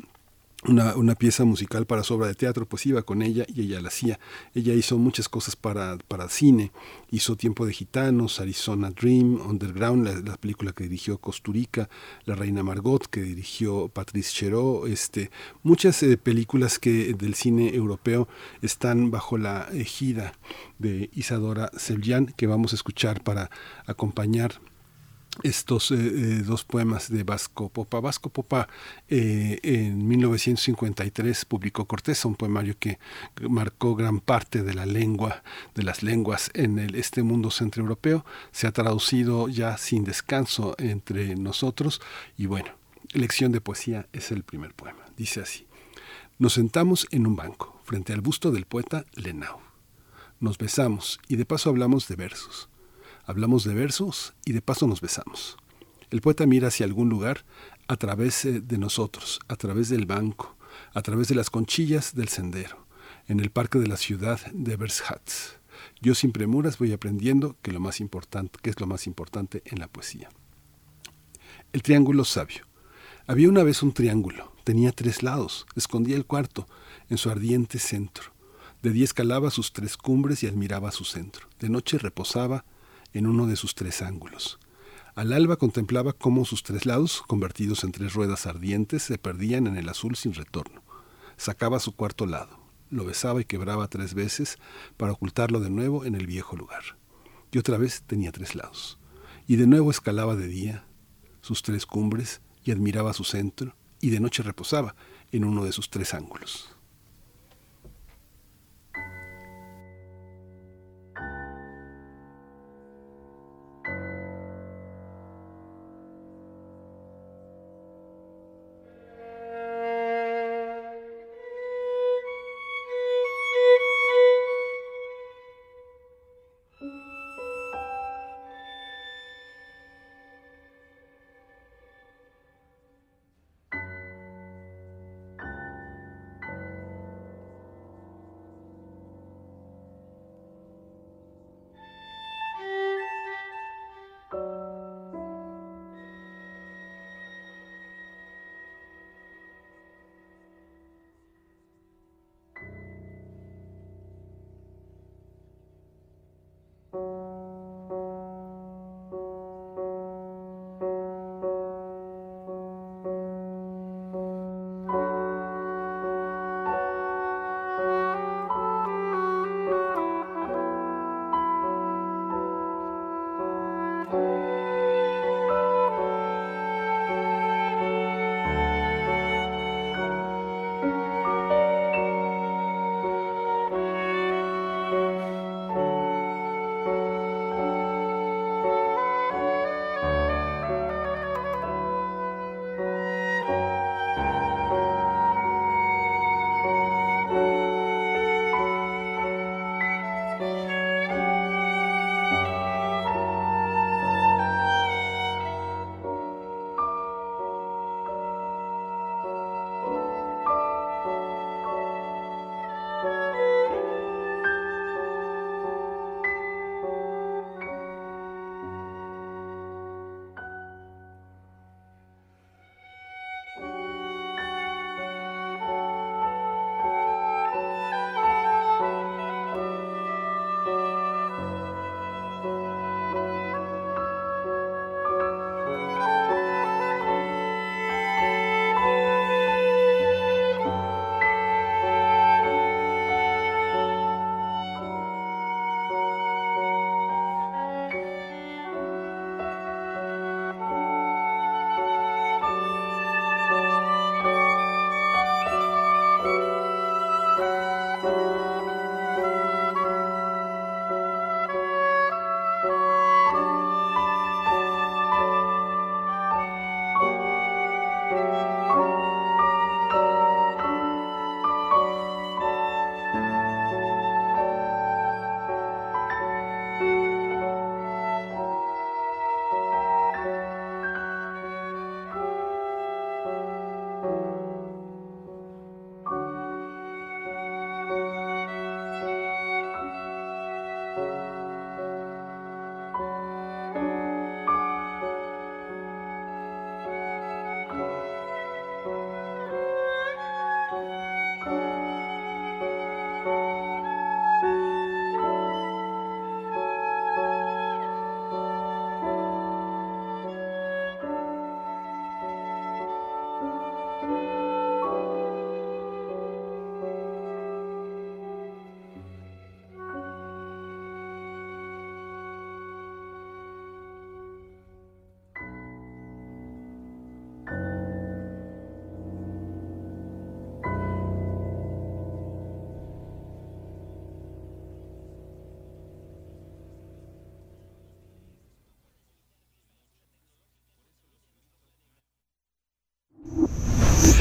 una, una, pieza musical para su obra de teatro, pues iba con ella y ella la hacía. Ella hizo muchas cosas para, para cine, hizo Tiempo de Gitanos, Arizona Dream, Underground, la, película que dirigió Costurica, La Reina Margot, que dirigió Patrice Chéreau, este, muchas eh, películas que del cine europeo están bajo la ejida de Isadora Sevillán, que vamos a escuchar para acompañar estos eh, eh, dos poemas de Vasco Popa. Vasco Popa eh, en 1953 publicó Corteza, un poemario que marcó gran parte de la lengua, de las lenguas en el, este mundo centroeuropeo. Se ha traducido ya sin descanso entre nosotros y bueno, lección de poesía es el primer poema. Dice así, nos sentamos en un banco frente al busto del poeta Lenau. Nos besamos y de paso hablamos de versos. Hablamos de versos y de paso nos besamos. El poeta mira hacia algún lugar a través eh, de nosotros, a través del banco, a través de las conchillas del sendero, en el parque de la ciudad de Vershatz. Yo sin premuras voy aprendiendo que lo más importante, que es lo más importante en la poesía. El triángulo sabio. Había una vez un triángulo, tenía tres lados, escondía el cuarto en su ardiente centro. De día escalaba sus tres cumbres y admiraba su centro. De noche reposaba en uno de sus tres ángulos. Al alba contemplaba cómo sus tres lados, convertidos en tres ruedas ardientes, se perdían en el azul sin retorno. Sacaba su cuarto lado, lo besaba y quebraba tres veces para ocultarlo de nuevo en el viejo lugar. Y otra vez tenía tres lados. Y de nuevo escalaba de día sus tres cumbres y admiraba su centro, y de noche reposaba en uno de sus tres ángulos.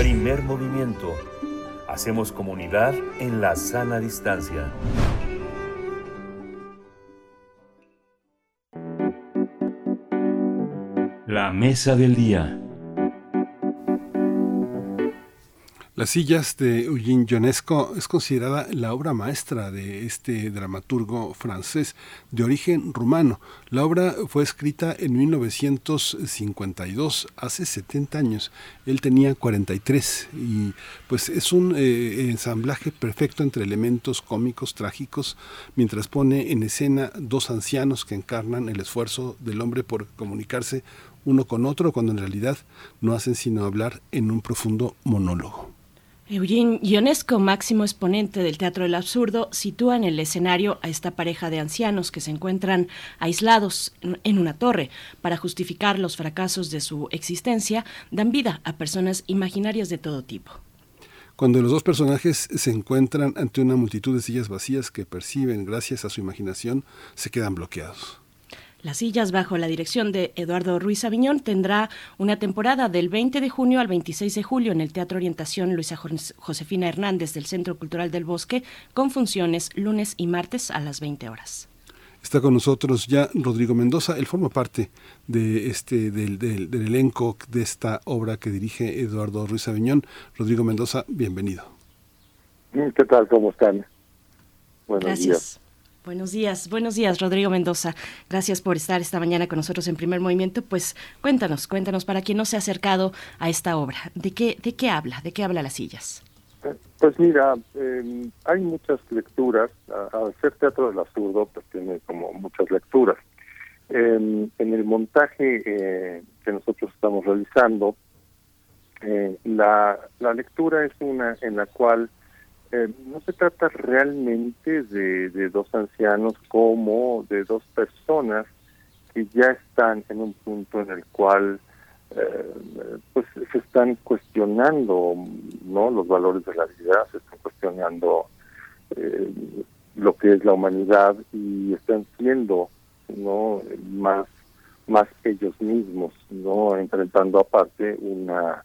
Primer movimiento. Hacemos comunidad en la sana distancia. La mesa del día. Las sillas de Eugene Ionesco es considerada la obra maestra de este dramaturgo francés de origen rumano. La obra fue escrita en 1952, hace 70 años. Él tenía 43 y pues es un eh, ensamblaje perfecto entre elementos cómicos, trágicos, mientras pone en escena dos ancianos que encarnan el esfuerzo del hombre por comunicarse uno con otro cuando en realidad no hacen sino hablar en un profundo monólogo. Eugene Ionesco, máximo exponente del teatro del absurdo, sitúa en el escenario a esta pareja de ancianos que se encuentran aislados en una torre. Para justificar los fracasos de su existencia, dan vida a personas imaginarias de todo tipo. Cuando los dos personajes se encuentran ante una multitud de sillas vacías que perciben gracias a su imaginación, se quedan bloqueados. Las sillas bajo la dirección de Eduardo Ruiz Aviñón tendrá una temporada del 20 de junio al 26 de julio en el Teatro Orientación Luisa Josefina Hernández del Centro Cultural del Bosque con funciones lunes y martes a las 20 horas. Está con nosotros ya Rodrigo Mendoza. Él forma parte de este, del, del, elenco de esta obra que dirige Eduardo Ruiz Aviñón. Rodrigo Mendoza, bienvenido. ¿Qué tal? ¿Cómo están? Buenos Gracias. días. Buenos días, buenos días, Rodrigo Mendoza. Gracias por estar esta mañana con nosotros en Primer Movimiento. Pues cuéntanos, cuéntanos para quien no se ha acercado a esta obra, ¿de qué, de qué habla? ¿De qué habla las sillas? Pues mira, eh, hay muchas lecturas. Al ser teatro del absurdo, pues tiene como muchas lecturas. en el montaje eh, que nosotros estamos realizando, eh, la, la lectura es una en la cual eh, no se trata realmente de, dos ancianos como de dos personas que ya están en un punto en el cual eh, pues se están cuestionando no los valores de la vida se están cuestionando eh, lo que es la humanidad y están siendo no más más ellos mismos no enfrentando aparte una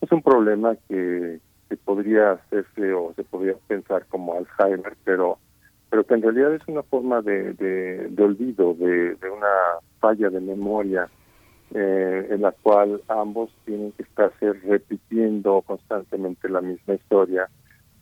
es un problema que podría hacerse o se podría pensar como Alzheimer, pero pero que en realidad es una forma de, de, olvido, de, de, una falla de memoria eh, en la cual ambos tienen que estarse repitiendo constantemente la misma historia,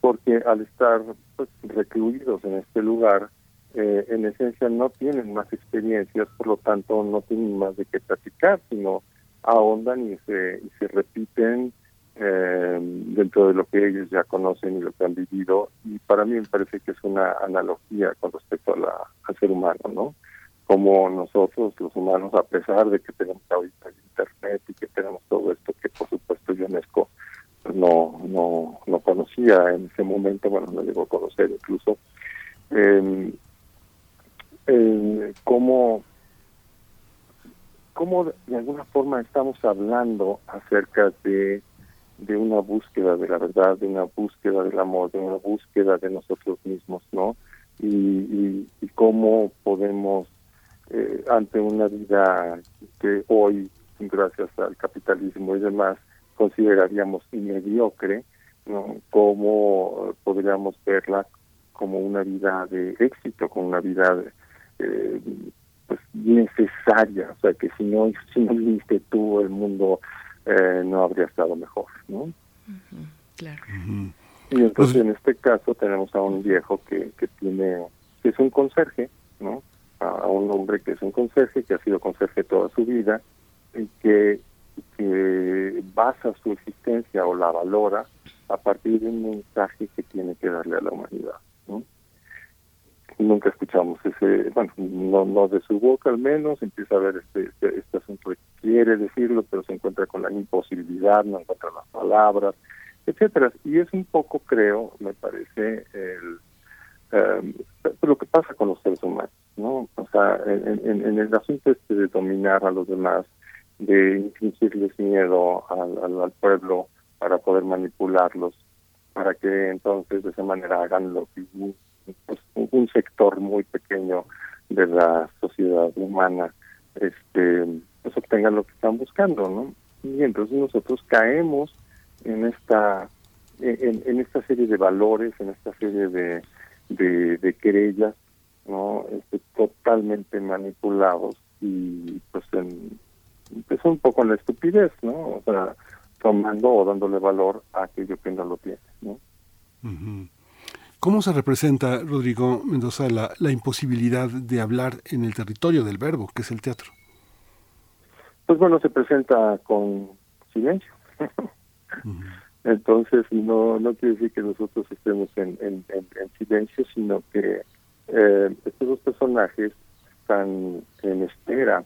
porque al estar pues, recluidos en este lugar, eh, en esencia no tienen más experiencias, por lo tanto no tienen más de qué platicar, sino ahondan y se, y se repiten eh, dentro de lo que ellos ya conocen y lo que han vivido y para mí me parece que es una analogía con respecto a la, al ser humano, ¿no? Como nosotros los humanos, a pesar de que tenemos ahorita el internet y que tenemos todo esto que por supuesto UNESCO pues, no no no conocía en ese momento, bueno, no llegó a conocer incluso, eh, eh, cómo cómo de alguna forma estamos hablando acerca de de una búsqueda de la verdad, de una búsqueda del amor, de una búsqueda de nosotros mismos, ¿no? Y, y, cómo podemos, eh, ante una vida que hoy, gracias al capitalismo y demás, consideraríamos mediocre, ¿no? ¿Cómo podríamos verla como una vida de éxito, como una vida eh, pues necesaria? O sea, que si no, si no viste tú, el mundo eh, no habría estado mejor, ¿no? Claro. Y entonces en este caso tenemos a un viejo que, que tiene, que es un conserje, ¿no? A, un hombre que es un conserje, que ha sido conserje toda su vida y que, que basa su existencia o la valora a partir de un mensaje que tiene que darle a la humanidad, ¿no? Nunca escuchamos ese, bueno, no, no de su boca al menos, empieza a ver este, este, este asunto que quiere decirlo, pero se encuentra con la imposibilidad, no encuentra las palabras, etcétera. Y es un poco, creo, me parece, el, em, lo que pasa con los seres humanos, ¿no? O sea, en, en, el asunto este de dominar a los demás, de infligirles miedo al, al pueblo para poder manipularlos, para que entonces de esa manera hagan lo que pues, un sector muy pequeño de la sociedad humana este pues obtengan lo que están buscando no y entonces nosotros caemos en esta en, esta serie de valores, en esta serie de, de, querellas, no este, totalmente manipulados y pues en, pues un poco en la estupidez, ¿no? O sea, tomando o dándole valor a aquello que no lo tiene, ¿no? ¿Cómo se representa, Rodrigo Mendoza, la, la, imposibilidad de hablar en el territorio del verbo, que es el teatro? Pues bueno, se presenta con silencio. Entonces, no no quiere decir que nosotros estemos en, en, silencio, sino que eh, estos dos personajes están en espera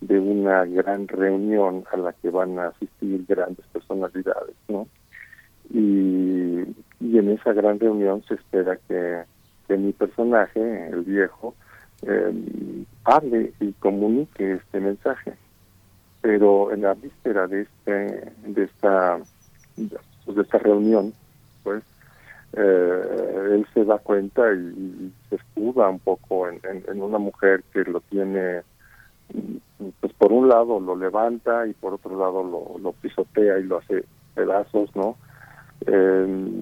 de una gran reunión a la que van a asistir grandes personalidades, ¿no? Y, y en esa gran reunión se espera que, mi personaje, el viejo, eh, hable y comunique este mensaje. Pero en la víspera de este, de esta, de esta reunión, pues, eh, él se da cuenta y, se escuda un poco en, una mujer que lo tiene, pues por un lado lo levanta y por otro lado lo pisotea y lo hace pedazos, ¿no? Eh,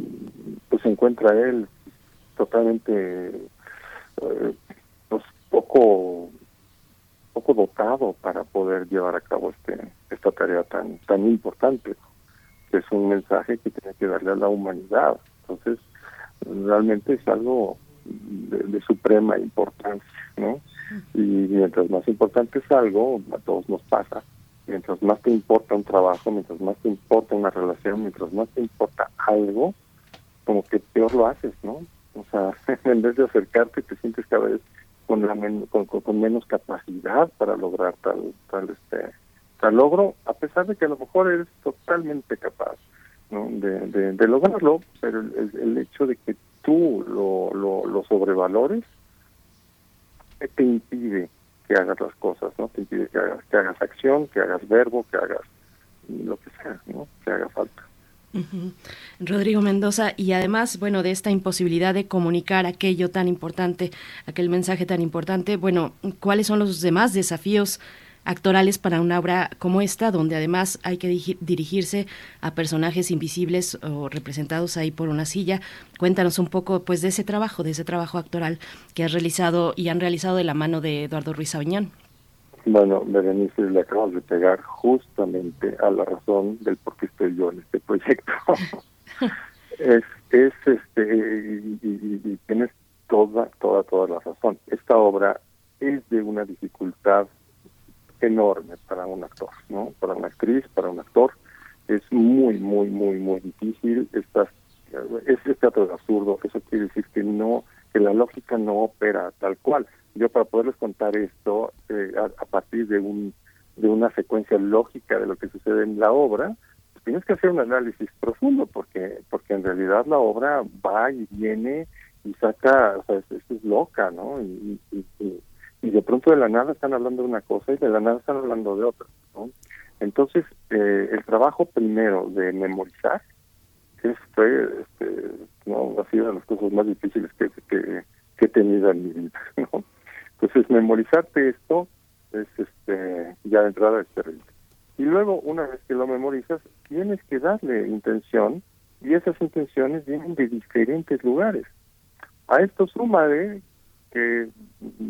pues se encuentra él totalmente eh, pues poco poco dotado para poder llevar a cabo este esta tarea tan tan importante que es un mensaje que tiene que darle a la humanidad. Entonces realmente es algo de, de suprema importancia no y mientras más importante es algo a todos nos pasa mientras más te importa un trabajo, mientras más te importa una relación, mientras más te importa algo, como que peor lo haces, ¿no? O sea, [LAUGHS] en vez de acercarte, te sientes cada vez con, la con, menos capacidad para lograr tal, tal, este, tal logro, a pesar de que a lo mejor eres totalmente capaz ¿no? de, lograrlo, pero el, hecho de que tú lo, lo, lo sobrevalores te impide que hagas las cosas, ¿no? Te impide que hagas, que hagas acción, que hagas verbo, que hagas lo que sea, ¿no? Que haga falta. Rodrigo Mendoza, y además, bueno, de esta imposibilidad de comunicar aquello tan importante, aquel mensaje tan importante, bueno, ¿cuáles son los demás desafíos actorales para una obra como esta, donde además hay que dirigirse a personajes invisibles o representados ahí por una silla. Cuéntanos un poco pues de ese trabajo, de ese trabajo actoral que has realizado y han realizado de la mano de Eduardo Ruiz Aviñón. Bueno, Berenice, le acabamos de pegar justamente a la razón del por qué estoy yo en este proyecto. [LAUGHS] es, es este, y, y tienes toda, toda, toda la razón. Esta obra es de una dificultad enorme para un actor, ¿no? Para una actriz, para un actor. Es muy, muy, muy, muy difícil. Estas, es teatro de absurdo. Eso quiere decir que no, que la lógica no opera tal cual. Yo para poderles contar esto eh, a, partir de un de una secuencia lógica de lo que sucede en la obra, pues tienes que hacer un análisis profundo porque porque en realidad la obra va y viene y saca, o sea, es, es loca, ¿no? y, y de pronto de la nada están hablando de una cosa y de la nada están hablando de otra. ¿no? Entonces, eh, el trabajo primero de memorizar es, fue, este, no, ha sido de las cosas más difíciles que, que, he tenido en mi vida. [LAUGHS] ¿no? Entonces, memorizarte esto es este ya de entrada es terrible. Y luego, una vez que lo memorizas, tienes que darle intención y esas intenciones vienen de diferentes lugares. A esto suma de que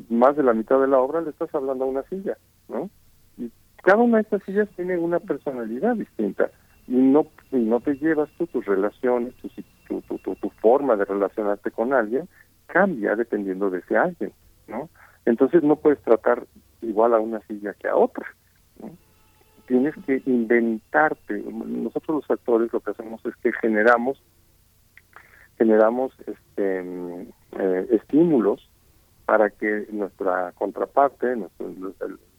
más de la mitad de la obra le estás hablando a una silla, ¿no? Y cada una de estas sillas tiene una personalidad distinta y no y no te llevas tú tus relaciones, tu, tu, tu, tu forma de relacionarte con alguien cambia dependiendo de ese alguien, ¿no? Entonces no puedes tratar igual a una silla que a otra. Tienes que inventarte. Nosotros los actores lo que hacemos es que generamos generamos este eh, estímulos para que nuestra contraparte, nuestro,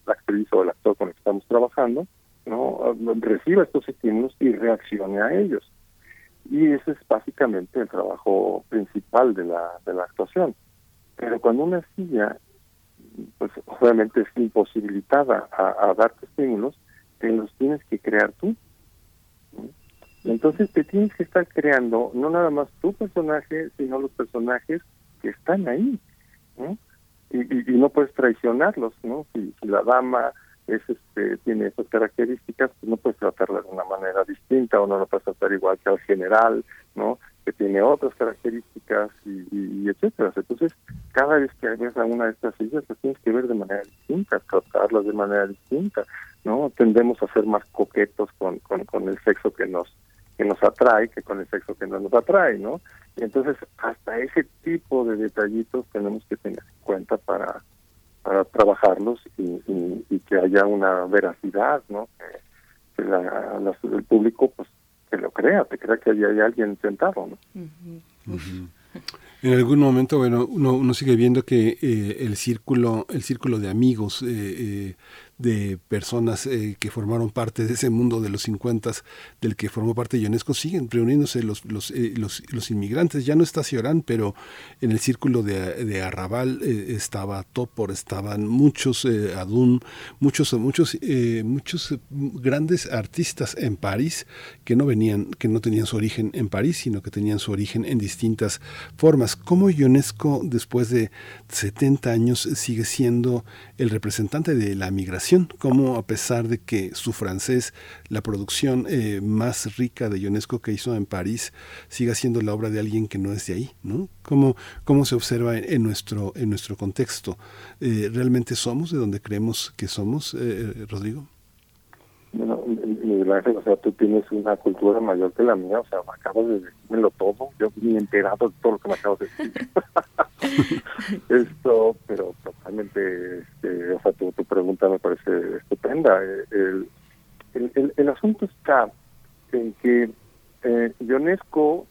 la actriz o el actor con el que estamos trabajando, no reciba estos estímulos y reaccione a ellos. Y ese es básicamente el trabajo principal de la, actuación. Pero cuando una silla, pues obviamente es imposibilitada a, darte estímulos, te los tienes que crear tú. Entonces te tienes que estar creando no nada más tu personaje, sino los personajes que están ahí. Y, y, no puedes traicionarlos, ¿no? Si, la dama es este tiene esas características, pues no puedes tratarla de una manera distinta o no lo puedes tratar igual que al general, ¿no? Que tiene otras características y, y, etcétera. Entonces, cada vez que ves a una de estas sillas, las tienes que ver de manera distinta, tratarlas de manera distinta, ¿no? Tendemos a ser más coquetos con, con, con el sexo que nos que nos atrae que con el sexo que no nos atrae, ¿no? Y entonces hasta ese tipo de detallitos tenemos que tener en cuenta para para trabajarlos y, que haya una veracidad, ¿no? Que, el público pues que lo crea, te crea que hay, hay alguien sentado, ¿no? En algún momento, bueno, uno, uno sigue viendo que eh, el círculo, el círculo de amigos eh, eh, de personas eh, que formaron parte de ese mundo de los 50 del que formó parte UNESCO siguen reuniéndose los, los, eh, los, los, inmigrantes. Ya no está Ciorán, pero en el círculo de, de Arrabal eh, estaba Topor, estaban muchos Adún, muchos, muchos, muchos grandes artistas en París que no venían, que no tenían su origen en París, sino que tenían su origen en distintas formas. ¿Cómo UNESCO después de 70 años sigue siendo el representante de la migración, como a pesar de que su francés, la producción eh, más rica de Ionesco que hizo en París, siga siendo la obra de alguien que no es de ahí, ¿no? ¿Cómo, cómo se observa en, nuestro, en nuestro contexto? Eh, ¿Realmente somos de donde creemos que somos, eh, Rodrigo? Bueno, Ángel, o sea, tú tienes una cultura mayor que la mía, o sea, acabas de decírmelo todo, yo ni enterado de todo lo que me acabas de decir. [LAUGHS] Esto, pero totalmente, este, o sea, tu, pregunta me parece estupenda. El, el, el, asunto está en que eh, Ionesco,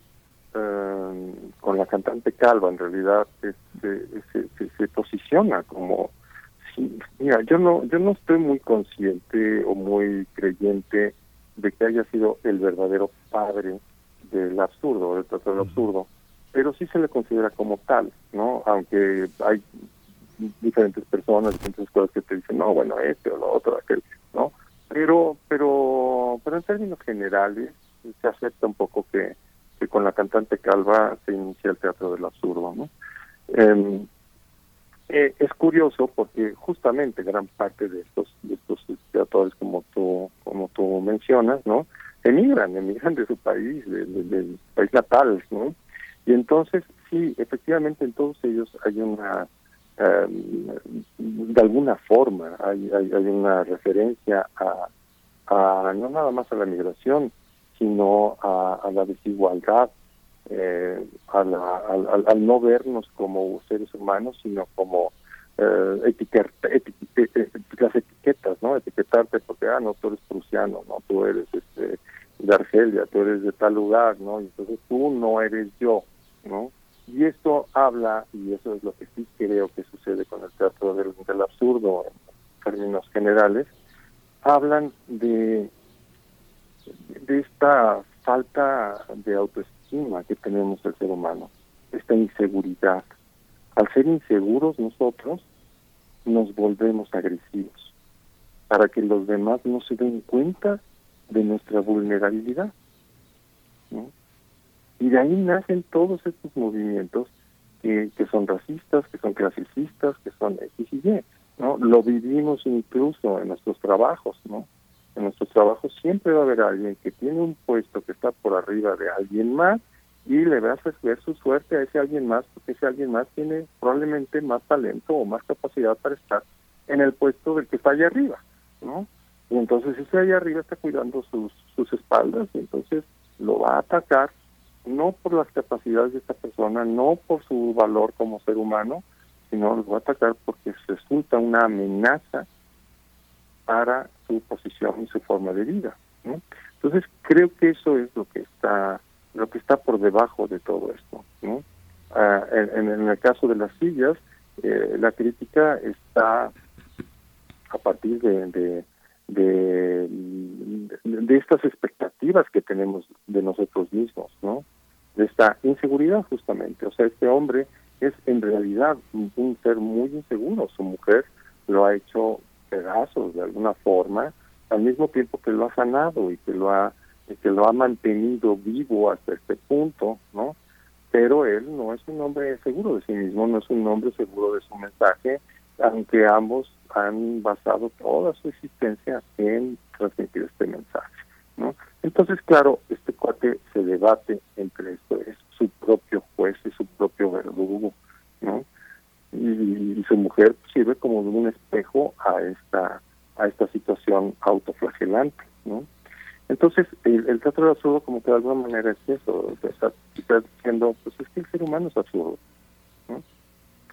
eh, con la cantante Calva, en realidad este, se, se, posiciona como mira, yo no, yo no estoy muy consciente o muy creyente de que haya sido el verdadero padre del absurdo, del trato del absurdo, pero sí se le considera como tal, ¿no? Aunque hay diferentes personas, diferentes escuelas que te dicen, no, bueno, este o lo otro, aquel, ¿no? Pero, pero, pero en términos generales se acepta un poco que, que con la cantante Calva se inicia el teatro del absurdo, ¿no? Eh, eh, es curioso porque justamente gran parte de estos de estos creadores como tú como tú mencionas no emigran emigran de su país del país natal no y entonces sí efectivamente en todos ellos hay una em, de alguna forma hay, hay, hay una referencia a, a no nada más a la migración sino a, a la desigualdad eh, al, al, no vernos como seres humanos, sino como eh, etiquet, las etiquetas, ¿no? Etiquetarte porque, ah, no, tú eres prusiano, no, tú eres este, de Argelia, tú eres de tal lugar, ¿no? Y entonces tú no eres yo, ¿no? Y esto habla, y eso es lo que sí creo que sucede con el teatro del, del absurdo en términos generales, hablan de, de esta falta de autoestima que tenemos el ser humano, esta inseguridad. Al ser inseguros nosotros nos volvemos agresivos para que los demás no se den cuenta de nuestra vulnerabilidad. Y de ahí nacen todos estos movimientos que, que son racistas, que son clasicistas, que son X y Y. ¿no? Lo vivimos incluso en nuestros trabajos, ¿no? En nuestros trabajos siempre va a haber alguien que tiene un puesto que está por arriba de alguien más y le va a hacer su suerte a ese alguien más porque ese alguien más tiene probablemente más talento o más capacidad para estar en el puesto del que está allá arriba, ¿no? Y entonces ese allá arriba está cuidando sus, sus espaldas y entonces lo va a atacar no por las capacidades de esta persona, no por su valor como ser humano, sino lo va a atacar porque resulta una amenaza para su posición y su forma de vida. ¿no? Entonces creo que eso es lo que está lo que está por debajo de todo esto. ¿no? Ah, en, el caso de las sillas, eh, la crítica está a partir de, de, de, de, estas expectativas que tenemos de nosotros mismos, ¿no? de esta inseguridad justamente. O sea, este hombre es en realidad un ser muy inseguro. Su mujer lo ha hecho pedazos de alguna forma, al mismo tiempo que lo ha sanado y que lo ha que lo ha mantenido vivo hasta este punto, ¿no? Pero él no es un hombre seguro de sí mismo, no es un hombre seguro de su mensaje aunque ambos han basado toda su existencia en transmitir este mensaje. ¿no? Entonces, claro, este cuate se debate entre esto, es su propio juez, y su propio verdugo, ¿no? Y, su mujer sirve como un espejo a esta a esta situación autoflagelante, ¿no? Entonces, el, el teatro del absurdo como que de alguna manera es eso, está, está diciendo, pues es que el ser humano es absurdo, ¿no?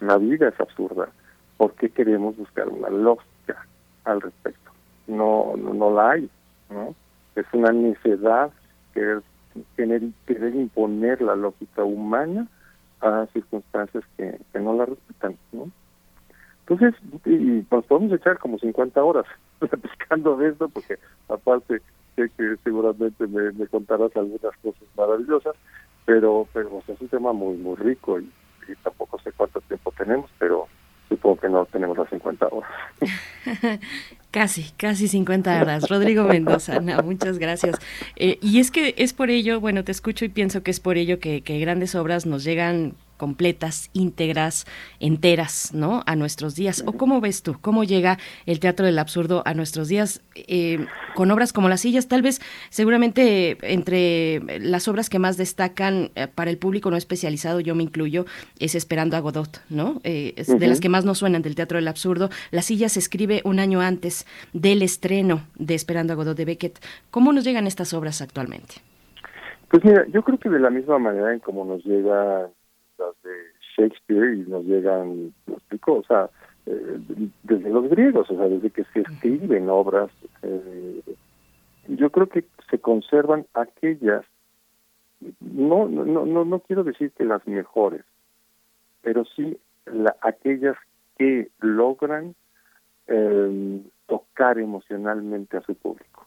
La vida es absurda, ¿por qué queremos buscar una lógica al respecto? No, no, no la hay, ¿no? Es una necedad querer, querer, imponer la lógica humana a circunstancias que, no la respetan, ¿no? Entonces, y nos podemos echar como 50 horas [LAUGHS] platicando de esto, porque aparte sé que seguramente me, contarás algunas cosas maravillosas, pero pero es un tema muy muy rico y, tampoco sé cuánto tiempo tenemos, pero supongo que no tenemos las 50 horas. [LAUGHS] Casi, casi 50 horas. Rodrigo Mendoza, muchas gracias. Eh, y es que es por ello, bueno, te escucho y pienso que es por ello que, que grandes obras nos llegan completas, íntegras, enteras, ¿no? A nuestros días. ¿O cómo ves tú? ¿Cómo llega el teatro del absurdo a nuestros días eh, con obras como Las sillas? Tal vez, seguramente, entre las obras que más destacan eh, para el público no especializado, yo me incluyo, es Esperando a Godot, ¿no? Eh, es De las que más nos suenan del teatro del absurdo. Las sillas se escribe un año antes del estreno de Esperando a Godot de Beckett. ¿Cómo nos llegan estas obras actualmente? Pues mira, yo creo que de la misma manera en como nos llega de Shakespeare y nos llegan, ¿me explico? O sea, eh, desde los griegos, o sea, desde que se escriben obras, eh, yo creo que se conservan aquellas, no, no, no, no quiero decir que las mejores, pero sí la, aquellas que logran eh, tocar emocionalmente a su público.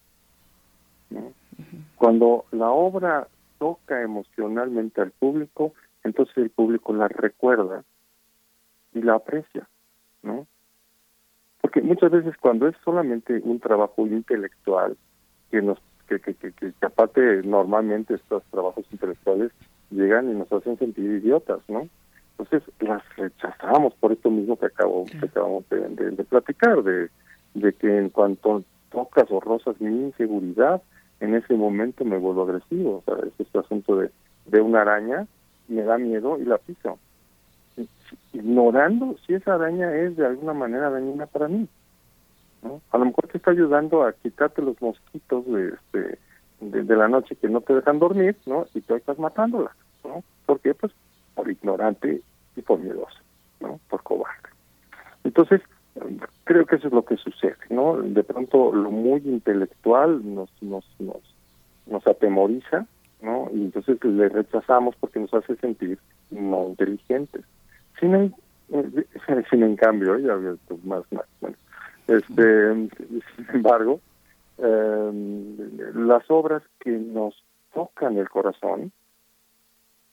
Cuando la obra toca emocionalmente al público, entonces el público la recuerda y la aprecia, ¿no? Porque muchas veces cuando es solamente un trabajo intelectual, que nos que, que, que, que aparte normalmente estos trabajos intelectuales llegan y nos hacen sentir idiotas, ¿no? Entonces las rechazamos por esto mismo que, acabo, que acabamos de, de, platicar, de, de que en cuanto tocas o rozas mi inseguridad, en ese momento me vuelvo agresivo. O sea, es este asunto de, de una araña me da miedo y la piso. Ignorando si esa araña es de alguna manera dañina para mí. A lo mejor te está ayudando a quitarte los mosquitos de, este, de, la noche que no te dejan dormir, ¿no? Y tú estás matándola, ¿no? ¿Por qué? Pues por ignorante y por miedoso, ¿no? Por cobarde. Entonces, creo que eso es lo que sucede, ¿no? De pronto lo muy intelectual nos nos nos, nos atemoriza ¿no? Y entonces le rechazamos porque nos hace sentir no inteligentes. Sin, en, [LAUGHS] sin en cambio, ya más, más bueno, este, sin embargo, em, las obras que nos tocan el corazón,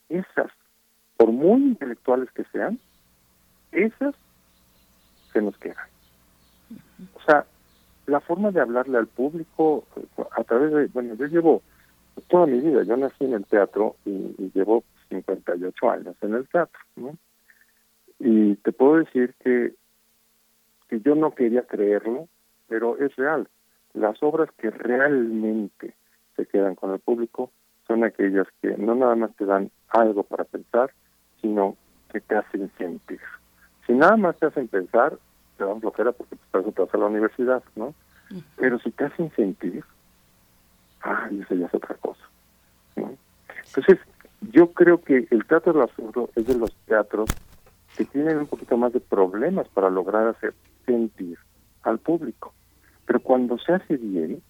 esas, por muy intelectuales que sean, esas se nos quedan. O sea, la forma de hablarle al público a través de, bueno, yo llevo toda mi vida. Yo nací en el teatro y, llevo 58 años en el teatro, ¿no? Y te puedo decir que, que yo no quería creerlo, pero es real. Las obras que realmente se quedan con el público son aquellas que no nada más te dan algo para pensar, sino que te hacen sentir. Si nada más te hacen pensar, te dan flojera porque estás vas a la universidad, ¿no? Pero si te hacen sentir, ah, eso ya es otra cosa. Entonces, yo creo que el teatro del absurdo es de los teatros que tienen un poquito más de problemas para lograr hacer sentir al público. Pero cuando se hace bien,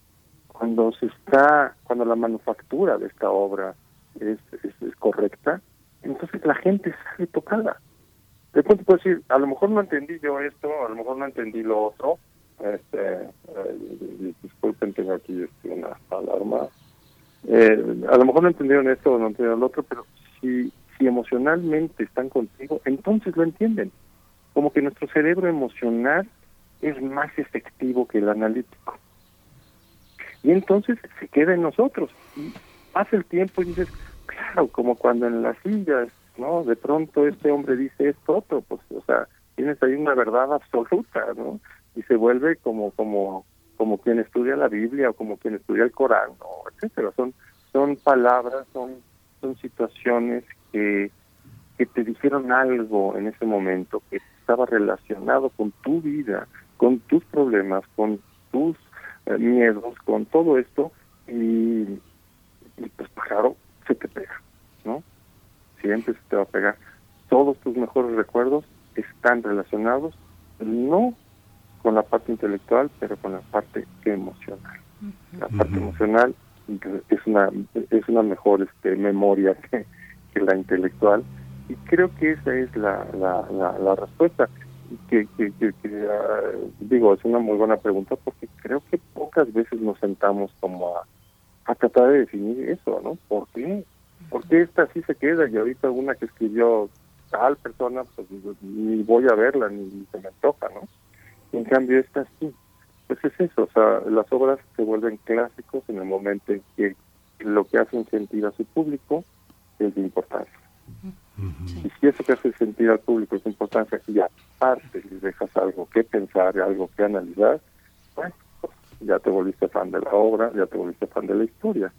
cuando se está, cuando la manufactura de esta obra es, es, correcta, entonces la gente sale tocada. De pronto puedo decir, a lo mejor no entendí yo esto, a lo mejor no entendí lo otro, este, disculpen, tengo aquí este, una alarma. Eh, a lo mejor no entendieron esto o no entendieron lo otro, pero si, si emocionalmente están contigo, entonces lo entienden. Como que nuestro cerebro emocional es más efectivo que el analítico. Y entonces se queda en nosotros. Y pasa el tiempo y dices, claro, como cuando en las sillas, ¿no? De pronto este hombre dice esto otro, pues, o sea, tienes ahí una verdad absoluta, ¿no? Y se vuelve como como como quien estudia la Biblia o como quien estudia el Corán, ¿no? etcétera. Son son palabras, son son situaciones que que te dijeron algo en ese momento que estaba relacionado con tu vida, con tus problemas, con tus eh, miedos, con todo esto y, y pues claro, se te pega, ¿no? Siempre se te va a pegar. Todos tus mejores recuerdos están relacionados no con la parte intelectual, pero con la parte emocional. La parte emocional es una es una mejor este, memoria que, que, la intelectual y creo que esa es la, la, la, respuesta. Que, que, que, ah, digo, es una muy buena pregunta porque creo que pocas veces nos sentamos como a, a tratar de definir eso, ¿no? ¿Por qué? ¿Por qué esta sí se queda y ahorita una que escribió tal persona, pues ni voy a verla, ni se me antoja, ¿no? En cambio, esta sí. Pues es eso, o sea, las obras se vuelven clásicos en el momento en que lo que hacen sentir a su público es de importancia. Y si eso que hace sentir al público es de importancia y aparte le dejas algo que pensar, algo que analizar, pues ya te volviste fan de la obra, ya te volviste fan de la historia.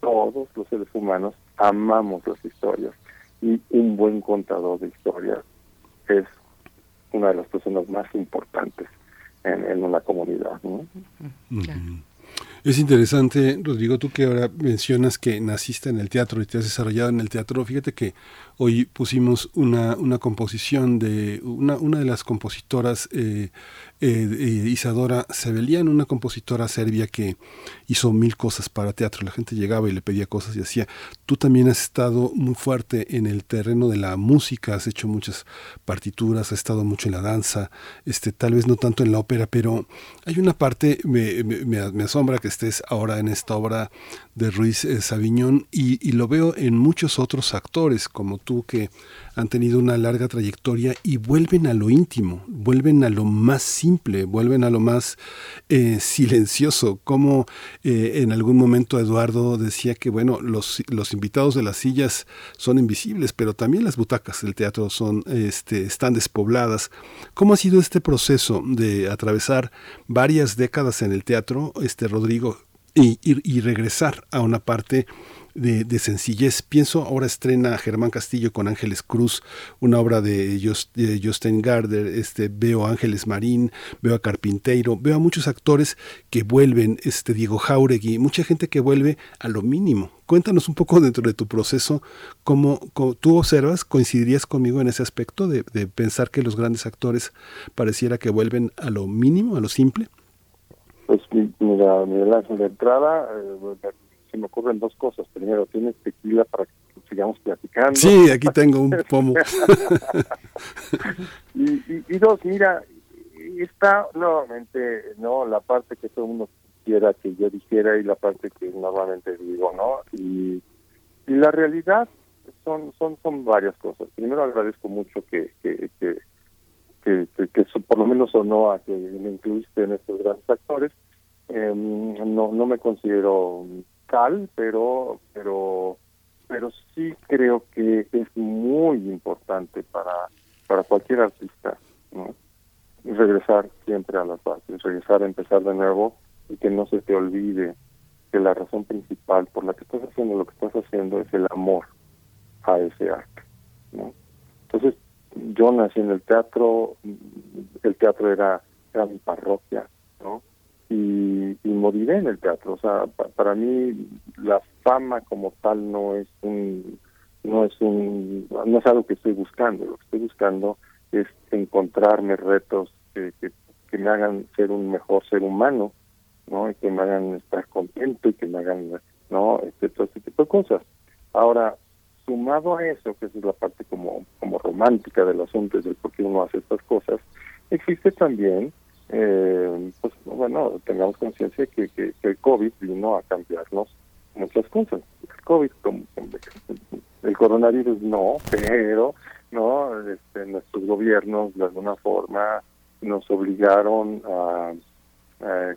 Todos los seres humanos amamos las historias y un buen contador de historias es una de las personas más importantes en, una comunidad. Es interesante, Rodrigo, tú que ahora mencionas que naciste en el teatro y te has desarrollado en el teatro, fíjate que hoy pusimos una, una composición de una, una de las compositoras eh, eh, Isadora Sebelian, una compositora serbia que hizo mil cosas para teatro. La gente llegaba y le pedía cosas y hacía. Tú también has estado muy fuerte en el terreno de la música, has hecho muchas partituras, has estado mucho en la danza, este, tal vez no tanto en la ópera, pero hay una parte, me, me, asombra que estés ahora en esta obra de Ruiz eh, Sabiñón y, y lo veo en muchos otros actores como tú que han tenido una larga trayectoria y vuelven a lo íntimo, vuelven a lo más simple, vuelven a lo más eh, silencioso, como eh, en algún momento Eduardo decía que bueno, los, los invitados de las sillas son invisibles, pero también las butacas del teatro son, este, están despobladas. ¿Cómo ha sido este proceso de atravesar varias décadas en el teatro, este Rodrigo, y, y regresar a una parte de, sencillez. Pienso, ahora estrena Germán Castillo con Ángeles Cruz, una obra de, Justin Gardner, este, veo a Ángeles Marín, veo a Carpinteiro, veo a muchos actores que vuelven, este Diego Jauregui, mucha gente que vuelve a lo mínimo. Cuéntanos un poco dentro de tu proceso, cómo, tú observas, coincidirías conmigo en ese aspecto de, pensar que los grandes actores pareciera que vuelven a lo mínimo, a lo simple. Pues mira, Miguel de entrada, eh, se me ocurren dos cosas. Primero, tienes tequila para que sigamos platicando. Sí, aquí tengo un pomo. [LAUGHS] y, dos, mira, está nuevamente, ¿no? La parte que todo el mundo quiera que yo dijera y la parte que normalmente digo, ¿no? Y, y la realidad son son son varias cosas. Primero agradezco mucho que que, que, que, que, por lo menos sonó a que me incluiste en estos grandes actores. Em, no no me considero pero pero pero sí creo que es muy importante para para cualquier artista ¿no? regresar siempre a las bases regresar a empezar de nuevo y que no se te olvide que la razón principal por la que estás haciendo lo que estás haciendo es el amor a ese arte ¿no? entonces yo nací en el teatro el teatro era era mi parroquia no y, moriré en el teatro. O sea, para mí la fama como tal no es un no es un no es algo que estoy buscando. Lo que estoy buscando es encontrarme retos que, me hagan ser un mejor ser humano, ¿no? Y que me hagan estar contento y que me hagan, ¿no? Este, todo este tipo de cosas. Ahora, sumado a eso, que es la parte como, como romántica del asunto, es el por qué uno hace estas cosas, existe también eh, pues bueno, tengamos conciencia que, que, el COVID vino a cambiarnos muchas cosas. El COVID, el coronavirus no, pero no este, nuestros gobiernos de alguna forma nos obligaron a,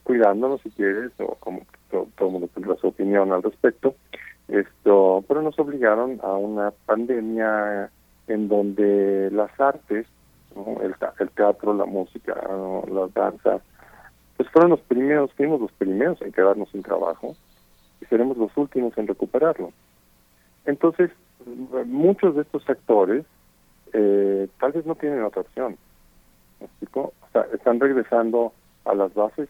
cuidándonos si quieres o como todo, todo el mundo tendrá su opinión al respecto esto pero nos obligaron a una pandemia en donde las artes el, teatro, la música, la danza, pues fueron los primeros, fuimos los primeros en quedarnos sin trabajo y seremos los últimos en recuperarlo. Entonces, muchos de estos sectores eh, tal vez no tienen otra opción. O sea, están regresando a las bases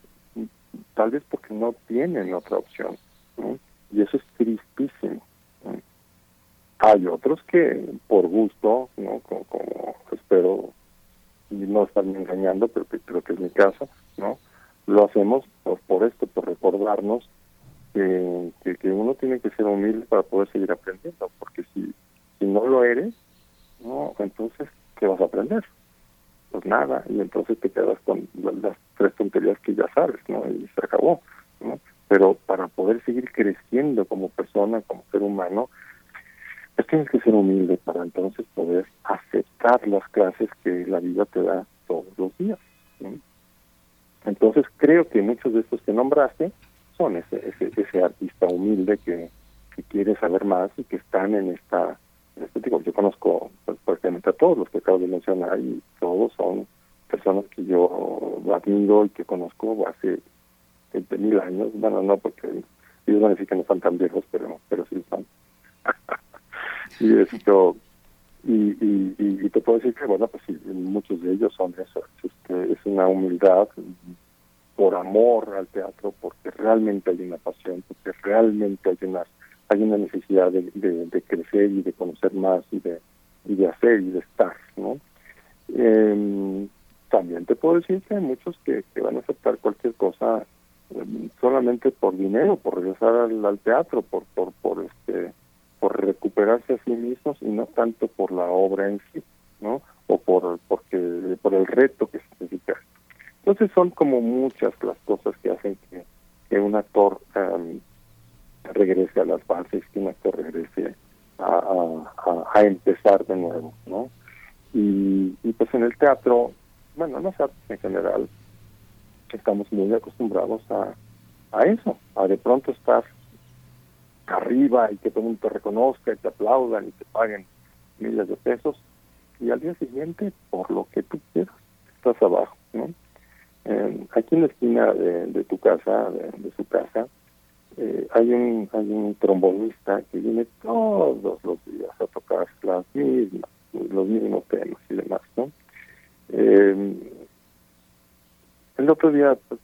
tal vez porque no tienen otra opción. Y eso es tristísimo. Hay otros que por gusto, ¿no? como, espero no estarme engañando, pero creo que es mi caso, ¿no? Lo hacemos por, por esto, por recordarnos que, que, uno tiene que ser humilde para poder seguir aprendiendo, porque si, si no lo eres, no, entonces, ¿qué vas a aprender? Pues nada, y entonces te quedas con las tres tonterías que ya sabes, ¿no? Y se acabó, ¿no? Pero para poder seguir creciendo como persona, como ser humano, pues tienes que ser humilde para entonces poder aceptar las clases que la vida te da todos los días. Entonces creo que muchos de estos que nombraste son ese, ese, ese artista humilde que, quiere saber más y que están en esta este tipo. Yo conozco pues, prácticamente a todos los que acabo de mencionar y todos son personas que yo admiro y que conozco hace 20 mil años. Bueno, no porque ellos van a decir que no están tan viejos, pero pero sí están. Y esto y, y, y, te puedo decir que bueno pues sí, muchos de ellos son eso es una humildad por amor al teatro porque realmente hay una pasión porque realmente hay una hay una necesidad de, crecer y de conocer más y de y de hacer y de estar no eh, también te puedo decir que hay muchos que, que van a aceptar cualquier cosa em, solamente por dinero por regresar al, al teatro por por por este por recuperarse a sí mismos y no tanto por la obra en sí, ¿no? O por porque por el reto que significa. Entonces son como muchas las cosas que hacen que, un actor regrese a las bases, que un actor regrese a, empezar de nuevo, ¿no? Y, pues en el teatro, bueno, no sé, en general, estamos muy acostumbrados a, a eso, a de pronto estar arriba y que todo el mundo te reconozca y te aplaudan y te paguen miles de pesos. Y al día siguiente por lo que tú quieras estás abajo no aquí en la esquina de, tu casa de, su casa eh, hay un hay un trombonista que viene todos los días a tocar las mismas los mismos temas y demás no eh, el otro día pues,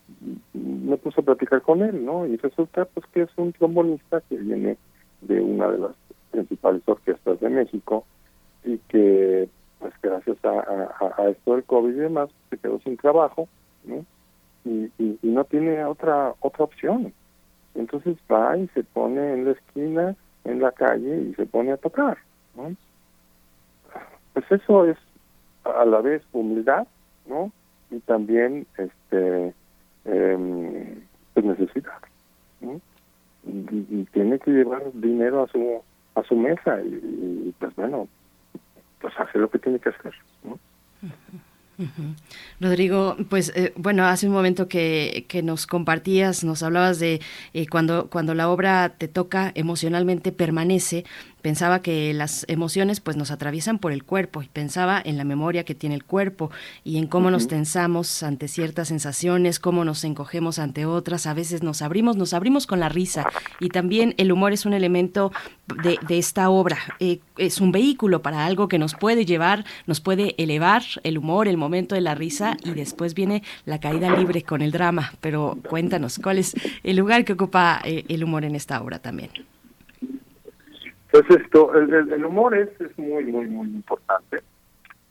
me puse a platicar con él, ¿no? Y resulta pues que es un trombonista que viene de una de las principales orquestas de México y que pues gracias a, esto del COVID y demás se quedó sin trabajo, ¿no? Y, y, no tiene otra otra opción. Entonces va y se pone en la esquina, en la calle y se pone a tocar, ¿no? Pues eso es a la vez humildad, ¿no? Y también este eh, pues necesidad y, tiene que llevar dinero a su a su mesa y, pues bueno pues hace lo que tiene que hacer ¿no? Rodrigo, pues eh, bueno, hace un momento que, que, nos compartías, nos hablabas de eh, cuando, cuando la obra te toca emocionalmente permanece, pensaba que las emociones pues nos atraviesan por el cuerpo y pensaba en la memoria que tiene el cuerpo y en cómo nos tensamos ante ciertas sensaciones, cómo nos encogemos ante otras, a veces nos abrimos, nos abrimos con la risa y también el humor es un elemento de, de esta obra, eh, es un vehículo para algo que nos puede llevar, nos puede elevar el humor, el momento de la risa y después viene la caída libre con el drama, pero cuéntanos, ¿cuál es el lugar que ocupa eh, el humor en esta obra también? Pues esto, el, humor es, es muy, muy, muy importante.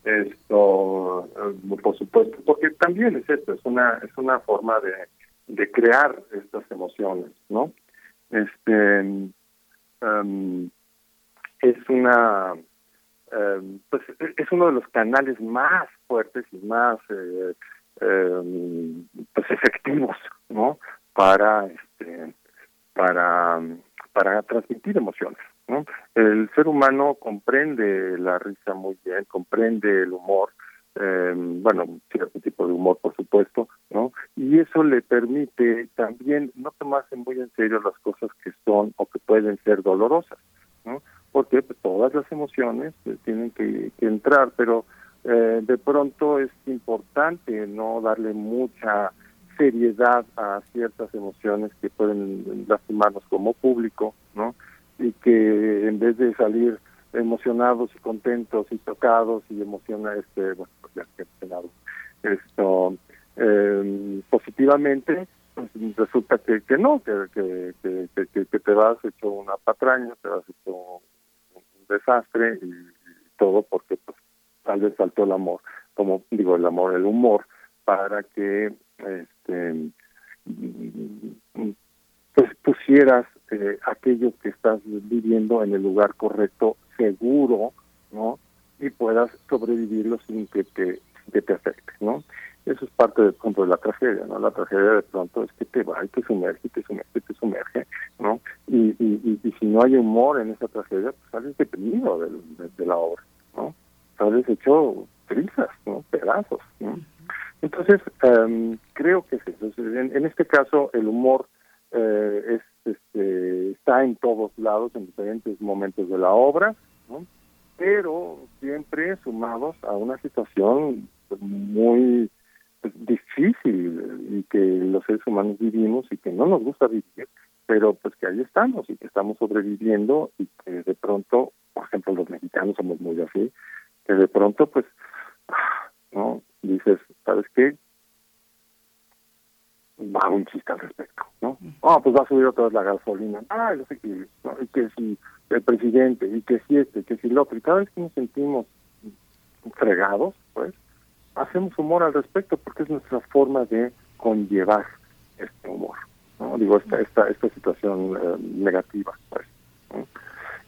Esto, eh, por supuesto, porque también es esto, es una, es una forma de, de crear estas emociones, ¿no? Este, em, es una, em, pues es uno de los canales más fuertes y más eh, em, pues efectivos, ¿no? Para, este, para, para transmitir emociones. El ser humano comprende la risa muy bien, comprende el humor, eh, bueno, cierto tipo de humor, por supuesto, ¿no? Y eso le permite también no tomarse muy en serio las cosas que son o que pueden ser dolorosas, ¿no? Porque pues, todas las emociones eh, tienen que, entrar, pero eh, de pronto es importante no darle mucha seriedad a ciertas emociones que pueden lastimarnos como público, ¿no? Y que en vez de salir emocionados y contentos y tocados y emociona este bueno pues ya que esto eh, positivamente pues resulta que, que no que que, que, te vas hecho una patraña te vas hecho un desastre y, todo porque pues tal vez faltó el amor como digo el amor el humor para que este pues pusieras eh, aquello que estás viviendo en el lugar correcto seguro, ¿no? Y puedas sobrevivirlo sin que te, que te afecte, ¿no? Eso es parte del punto de la tragedia, ¿no? La tragedia de pronto es que te va y te sumerge, y te sumerge, y te sumerge, ¿no? Y, y, y, si no hay humor en esa tragedia, pues sales deprimido de, de, la obra, ¿no? Sales hecho trizas, ¿no? Pedazos, ¿no? Entonces, um, creo que es eso. En, en, este caso, el humor eh, es, este, está en todos lados, en diferentes momentos de la obra, pero siempre sumados a una situación muy pues, difícil y que los seres humanos vivimos y que no nos gusta vivir, pero pues que ahí estamos y que estamos sobreviviendo y que de pronto, por ejemplo, los mexicanos somos muy así, que de pronto pues, no dices, ¿sabes qué? Va un chiste al respecto, ¿no? Ah, pues va a subir otra vez la gasolina. Ah, yo sé que, y que si el presidente, y que si este, que si el otro. Y cada vez que nos sentimos fregados, pues, hacemos humor al respecto porque es nuestra forma de conllevar este humor, ¿no? Digo, esta, esta, esta situación eh, negativa, pues.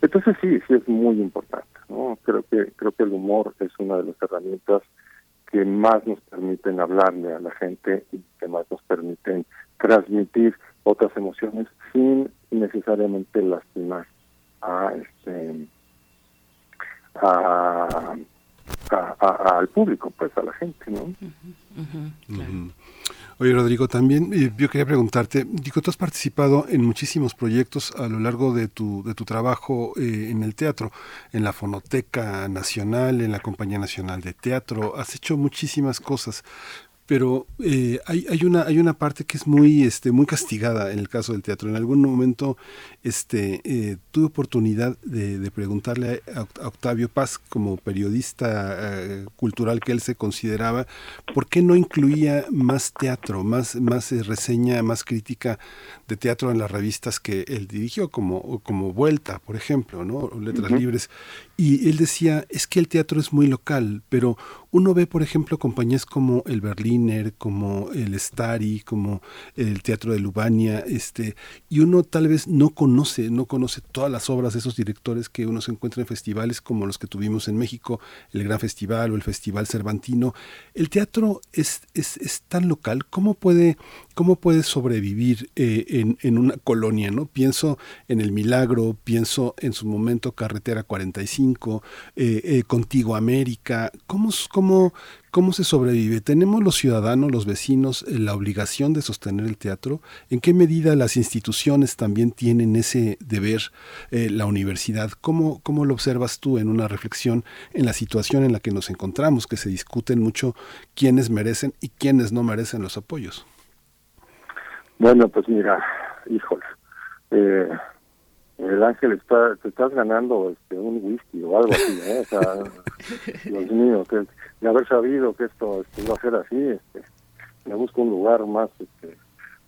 Entonces sí, sí es muy importante, ¿no? Creo que, creo que el humor es una de las herramientas que más nos permiten hablarle a la gente y que más nos permiten transmitir otras emociones sin necesariamente lastimar a este a, al público pues a la gente no Oye, Rodrigo, también eh, yo quería preguntarte, digo, tú has participado en muchísimos proyectos a lo largo de tu, de tu trabajo eh, en el teatro, en la Fonoteca Nacional, en la Compañía Nacional de Teatro, has hecho muchísimas cosas pero eh, hay, hay, una, hay una parte que es muy, este, muy castigada en el caso del teatro. En algún momento este, eh, tuve oportunidad de, preguntarle a, Octavio Paz, como periodista eh, cultural que él se consideraba, por qué no incluía más teatro, más, más reseña, más crítica de teatro en las revistas que él dirigió, como, como Vuelta, por ejemplo, ¿no? Letras Libres. Y él decía, es que el teatro es muy local, pero uno ve, por ejemplo, compañías como el Berliner, como el Stari, como el Teatro de Lubania, este, y uno tal vez no conoce, no conoce todas las obras de esos directores que uno se encuentra en festivales como los que tuvimos en México, el Gran Festival o el Festival Cervantino. El teatro es, es, es tan local, ¿cómo puede, cómo puede sobrevivir eh, en, en una colonia? ¿no? Pienso en El Milagro, pienso en su momento Carretera 45, eh, eh, Contigo América, ¿cómo, cómo cómo, cómo se sobrevive. ¿Tenemos los ciudadanos, los vecinos, eh, la obligación de sostener el teatro? ¿En qué medida las instituciones también tienen ese deber, eh, la universidad? ¿Cómo, ¿Cómo lo observas tú en una reflexión en la situación en la que nos encontramos, que se discuten mucho quiénes merecen y quiénes no merecen los apoyos? Bueno, pues mira, híjole, eh, el ángel está, te estás ganando este un whisky o algo así, ¿eh? O sea, [LAUGHS] Dios mío, que de haber sabido que esto este, iba a ser así, este, me busco un lugar más, este,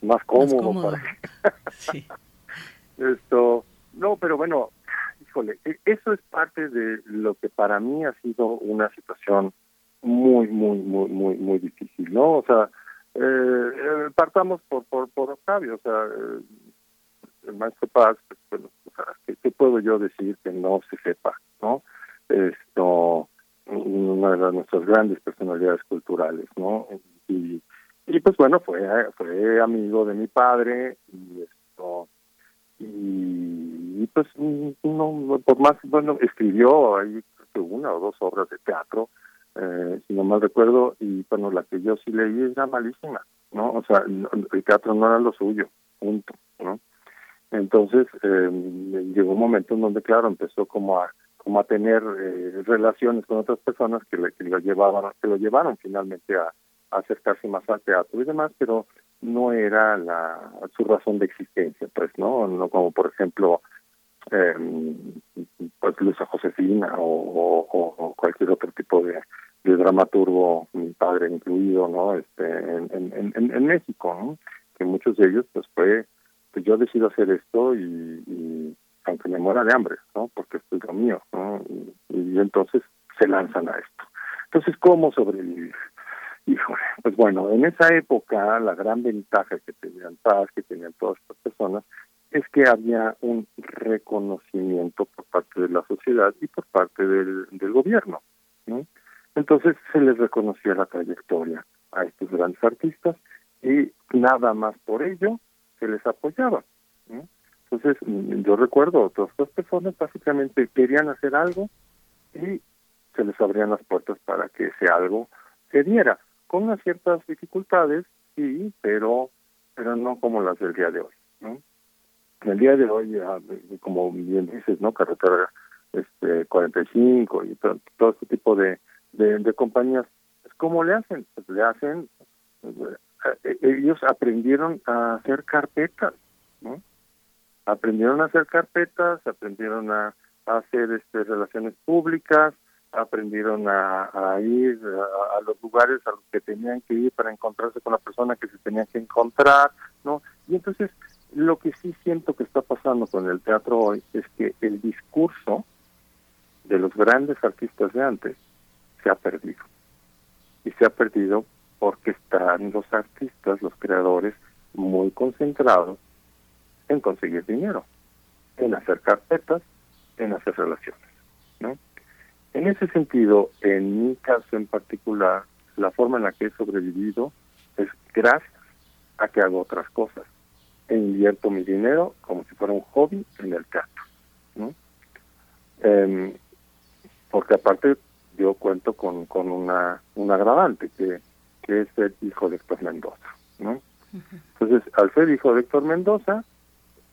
más cómodo, para [LAUGHS] esto, no, pero bueno, híjole, e, eso es parte de lo que para mí ha sido una situación muy, muy, muy, muy, muy difícil, ¿no? O sea, eh, eh partamos por, por, por Octavio, o sea, eh, el maestro Paz, pues, bueno, ¿qué, puedo yo decir que no se sepa? ¿no? Esto, una de nuestras grandes personalidades culturales, ¿no? Y, y pues bueno, fue, fue amigo de mi padre y esto, y, pues no, por más, bueno, escribió ahí una o dos obras de teatro, eh, si no mal recuerdo, y bueno, la que yo sí leí era malísima, ¿no? O sea, el teatro no era lo suyo, punto, ¿no? Entonces eh, llegó un momento en donde, claro, empezó como a como a tener eh, relaciones con otras personas que, le, que lo llevaban que lo llevaron finalmente a, acercarse más al teatro y demás pero no era la su razón de existencia pues no no como por ejemplo eh, pues Luisa Josefina o, cualquier otro tipo de, de, dramaturgo mi padre incluido no este en, en, en, en México ¿no? que muchos de ellos pues fue pues yo decido hacer esto y, aunque me muera de hambre, ¿no? Porque esto es lo mío. Y, entonces se lanzan a esto. Entonces, ¿cómo sobrevivir? Híjole, pues bueno, en esa época la gran ventaja que tenían Paz, que tenían todas estas personas, es que había un reconocimiento por parte de la sociedad y por parte del, del gobierno. ¿no? Entonces se les reconocía la trayectoria a estos grandes artistas y nada más por ello se les apoyaba. Entonces, yo recuerdo, todas estas personas básicamente querían hacer algo y se les abrían las puertas para que ese algo se diera, con unas ciertas dificultades, sí, pero, pero no como las del día de hoy. ¿no? El día de hoy, como bien dices, ¿no? Carretera este 45 y todo, todo este tipo de, de, compañías, pues, ¿cómo le hacen? Pues le hacen, eh, ellos aprendieron a hacer carpetas, ¿no? aprendieron a hacer carpetas, aprendieron a, hacer este, relaciones públicas, aprendieron a, ir a, los lugares a los que tenían que ir para encontrarse con la persona que se tenía que encontrar, ¿no? Y entonces lo que sí siento que está pasando con el teatro hoy es que el discurso de los grandes artistas de antes se ha perdido. Y se ha perdido porque están los artistas, los creadores, muy concentrados en conseguir dinero, en hacer carpetas, en hacer relaciones. ¿no? En ese sentido, en mi caso en particular, la forma en la que he sobrevivido es gracias a que hago otras cosas e invierto mi dinero como si fuera un hobby en el teatro. ¿no? Em, porque aparte yo cuento con, con una, un agravante que, que es el hijo de Héctor Mendoza. ¿no? Entonces, al ser hijo de Héctor Mendoza,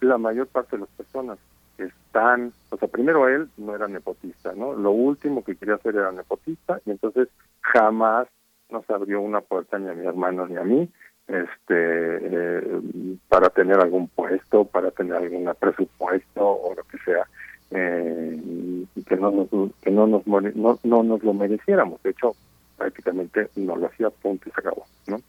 la mayor parte de las personas que están, o sea, primero él no era nepotista, ¿no? Lo último que quería hacer era nepotista y entonces jamás nos abrió una puerta ni a mi hermano ni a mí este eh, para tener algún puesto, para tener algún presupuesto o lo que sea. Eh, y que no nos que no nos no, no nos lo mereciéramos de hecho prácticamente no lo hacía punto y se acabó no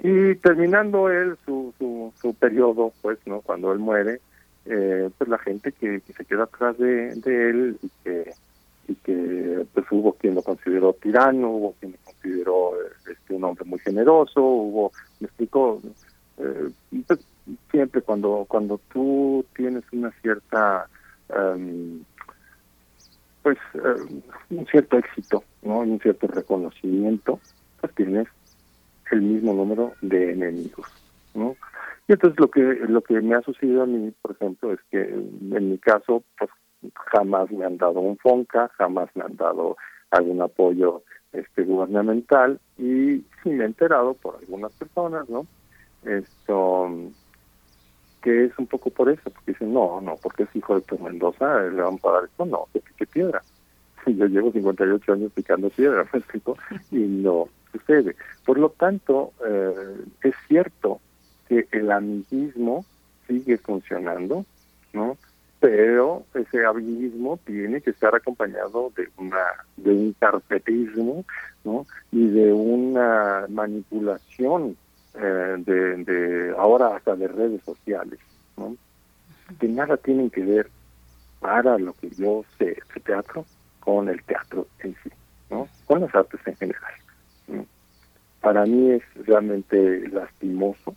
y terminando él su, su, su periodo, pues, ¿no? Cuando él muere, eh, pues la gente que, se queda atrás de, él y que, y que pues hubo quien lo consideró tirano, hubo quien lo consideró este, un hombre muy generoso, hubo, me explico, eh, pues, siempre cuando, cuando tú tienes una cierta, um, pues, um, un cierto éxito, ¿no? un cierto reconocimiento, pues tienes el mismo número de enemigos, ¿no? Y entonces lo que lo que me ha sucedido a mí, por ejemplo, es que en mi caso, pues jamás me han dado un FONCA, jamás me han dado algún apoyo este gubernamental y sí me he enterado por algunas personas, ¿no? Esto que es un poco por eso, porque dicen, no, no, porque es hijo de tu Mendoza, le vamos a dar esto, no, que pique piedra. [LAUGHS] Yo llevo 58 años picando piedra, ¿me explico? [LAUGHS] Y no, sucede. Por lo tanto, eh, es cierto que el amiguismo sigue funcionando, ¿no? Pero ese amiguismo tiene que estar acompañado de una de un carpetismo, ¿no? Y de una manipulación eh, de, de ahora hasta de redes sociales, ¿no? Que nada tienen que ver para lo que yo sé de teatro con el teatro en sí, ¿no? Con las artes en general. Para mí es realmente lastimoso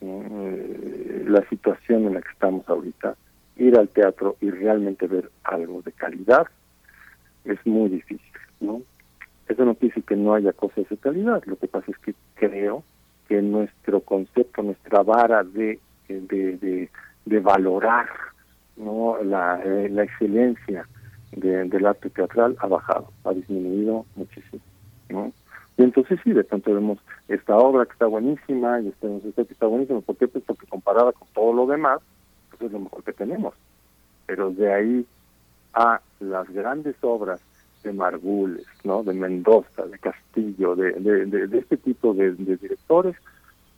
eh, la situación en la que estamos ahorita. Ir al teatro y realmente ver algo de calidad es muy difícil, ¿no? Eso no quiere decir que no haya cosas de calidad. Lo que pasa es que creo que nuestro concepto, nuestra vara de de, de, valorar no la, eh, la excelencia del arte teatral ha bajado, ha disminuido muchísimo, ¿no? Y entonces sí, de pronto vemos esta obra que está buenísima y este, que está buenísima. ¿Por qué? Pues porque comparada con todo lo demás, pues es lo mejor que tenemos. Pero de ahí a las grandes obras de Margules, ¿no? de Mendoza, de Castillo, de, de, este tipo de, directores,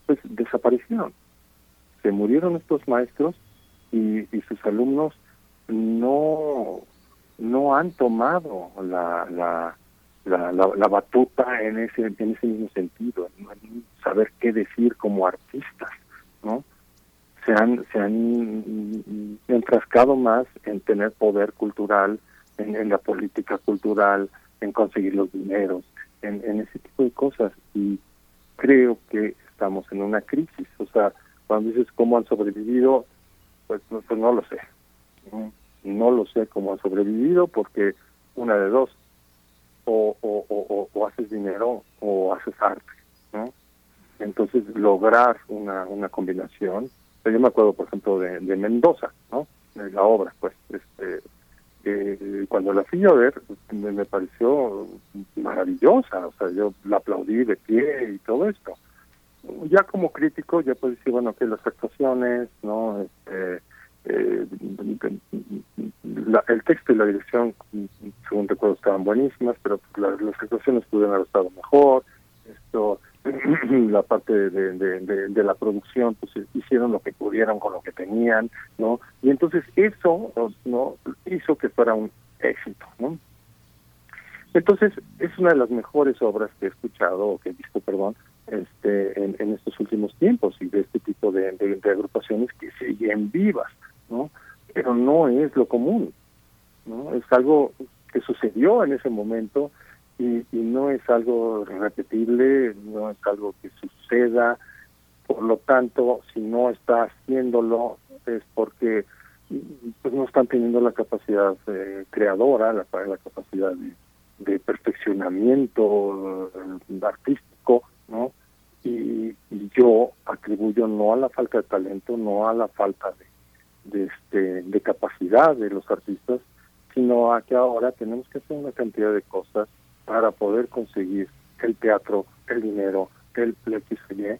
pues desaparecieron. Se murieron estos maestros y, sus alumnos no, no han tomado la, la, la, batuta en ese, en ese mismo sentido, en saber qué decir como artistas, ¿no? Se han, se han enfrascado más en tener poder cultural, en, la política cultural, en conseguir los dineros, en, en ese tipo de cosas. Y creo que estamos en una crisis. O sea, cuando dices cómo han sobrevivido, pues, pues no lo sé. No, lo sé cómo han sobrevivido porque una de dos, o, o, o, haces dinero o haces arte, ¿no? Entonces lograr una, una combinación, yo me acuerdo por ejemplo de, de Mendoza, ¿no? De la obra, pues, este, eh, cuando la fui a ver me, pareció maravillosa, o sea, yo la aplaudí de pie y todo esto. Ya como crítico, ya puedo decir, bueno, que las actuaciones, ¿no? Este, eh, el texto y la dirección, según recuerdo, estaban buenísimas, pero las actuaciones pudieron haber estado mejor. Esto, [CLEARS THROAT] la parte de, la producción, pues hicieron lo que pudieron con lo que tenían, ¿no? Y entonces eso, ¿no? Hizo que fuera un éxito, ¿no? Entonces, es una de las mejores obras que he escuchado, o que he visto, perdón, este, en, en estos últimos tiempos y de este tipo de, de, agrupaciones que siguen vivas, ¿no? Pero no es lo común, ¿no? Es algo que sucedió en ese momento y, no es algo repetible, no es algo que suceda, por lo tanto, si no está haciéndolo es porque pues no están teniendo la capacidad eh, creadora, la, capacidad de, perfeccionamiento eh, artístico, ¿no? Y, yo atribuyo no a la falta de talento, no a la falta de, de, este, de capacidad de los artistas, sino a que ahora tenemos que hacer una cantidad de cosas para poder conseguir el teatro, el dinero, el XY,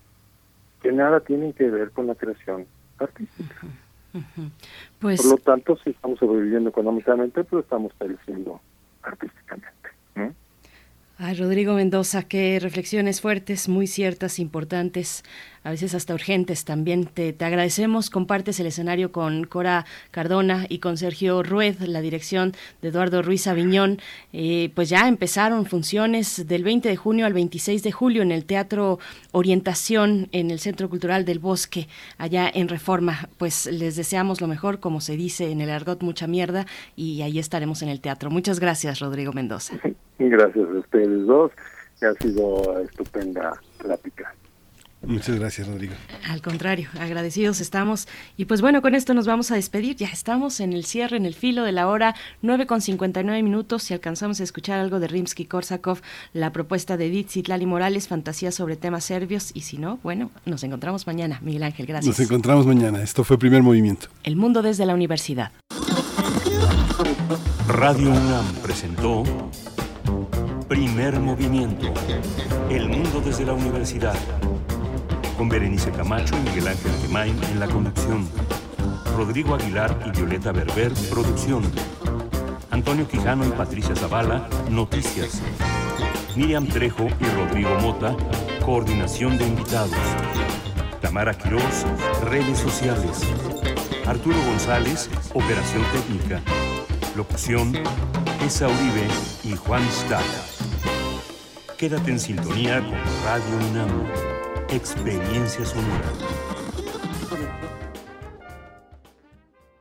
que nada tienen que ver con la creación artística. Pues... Por lo tanto, si estamos sobreviviendo económicamente, pero estamos pereciendo artísticamente. Rodrigo Mendoza, qué reflexiones fuertes, muy ciertas, importantes a veces hasta urgentes también. Te, te, agradecemos, compartes el escenario con Cora Cardona y con Sergio Rued, la dirección de Eduardo Ruiz Aviñón. Eh, pues ya empezaron funciones del 20 de junio al 26 de julio en el Teatro Orientación, en el Centro Cultural del Bosque, allá en Reforma. Pues les deseamos lo mejor, como se dice en el argot, mucha mierda, y ahí estaremos en el teatro. Muchas gracias, Rodrigo Mendoza. Gracias a ustedes dos, ha sido estupenda plática. Muchas gracias, Rodrigo. Al contrario, agradecidos estamos. Y pues bueno, con esto nos vamos a despedir. Ya estamos en el cierre, en el filo de la hora, 9 con 59 minutos. Si alcanzamos a escuchar algo de Rimsky-Korsakov, la propuesta de Edith Zitlali Morales, fantasía sobre temas serbios. Y si no, bueno, nos encontramos mañana. Miguel Ángel, gracias. Nos encontramos mañana. Esto fue Primer Movimiento. El mundo desde la universidad. Radio UNAM presentó Primer Movimiento. El mundo desde la universidad con Berenice Camacho y Miguel Ángel Gemain en la conducción. Rodrigo Aguilar y Violeta Berber, producción. Antonio Quijano y Patricia Zavala, noticias. Miriam Trejo y Rodrigo Mota, coordinación de invitados. Tamara Quirós, redes sociales. Arturo González, operación técnica. Locución, Esa Uribe y Juan Stack. Quédate en sintonía con Radio UNAM. Experiencia sonora.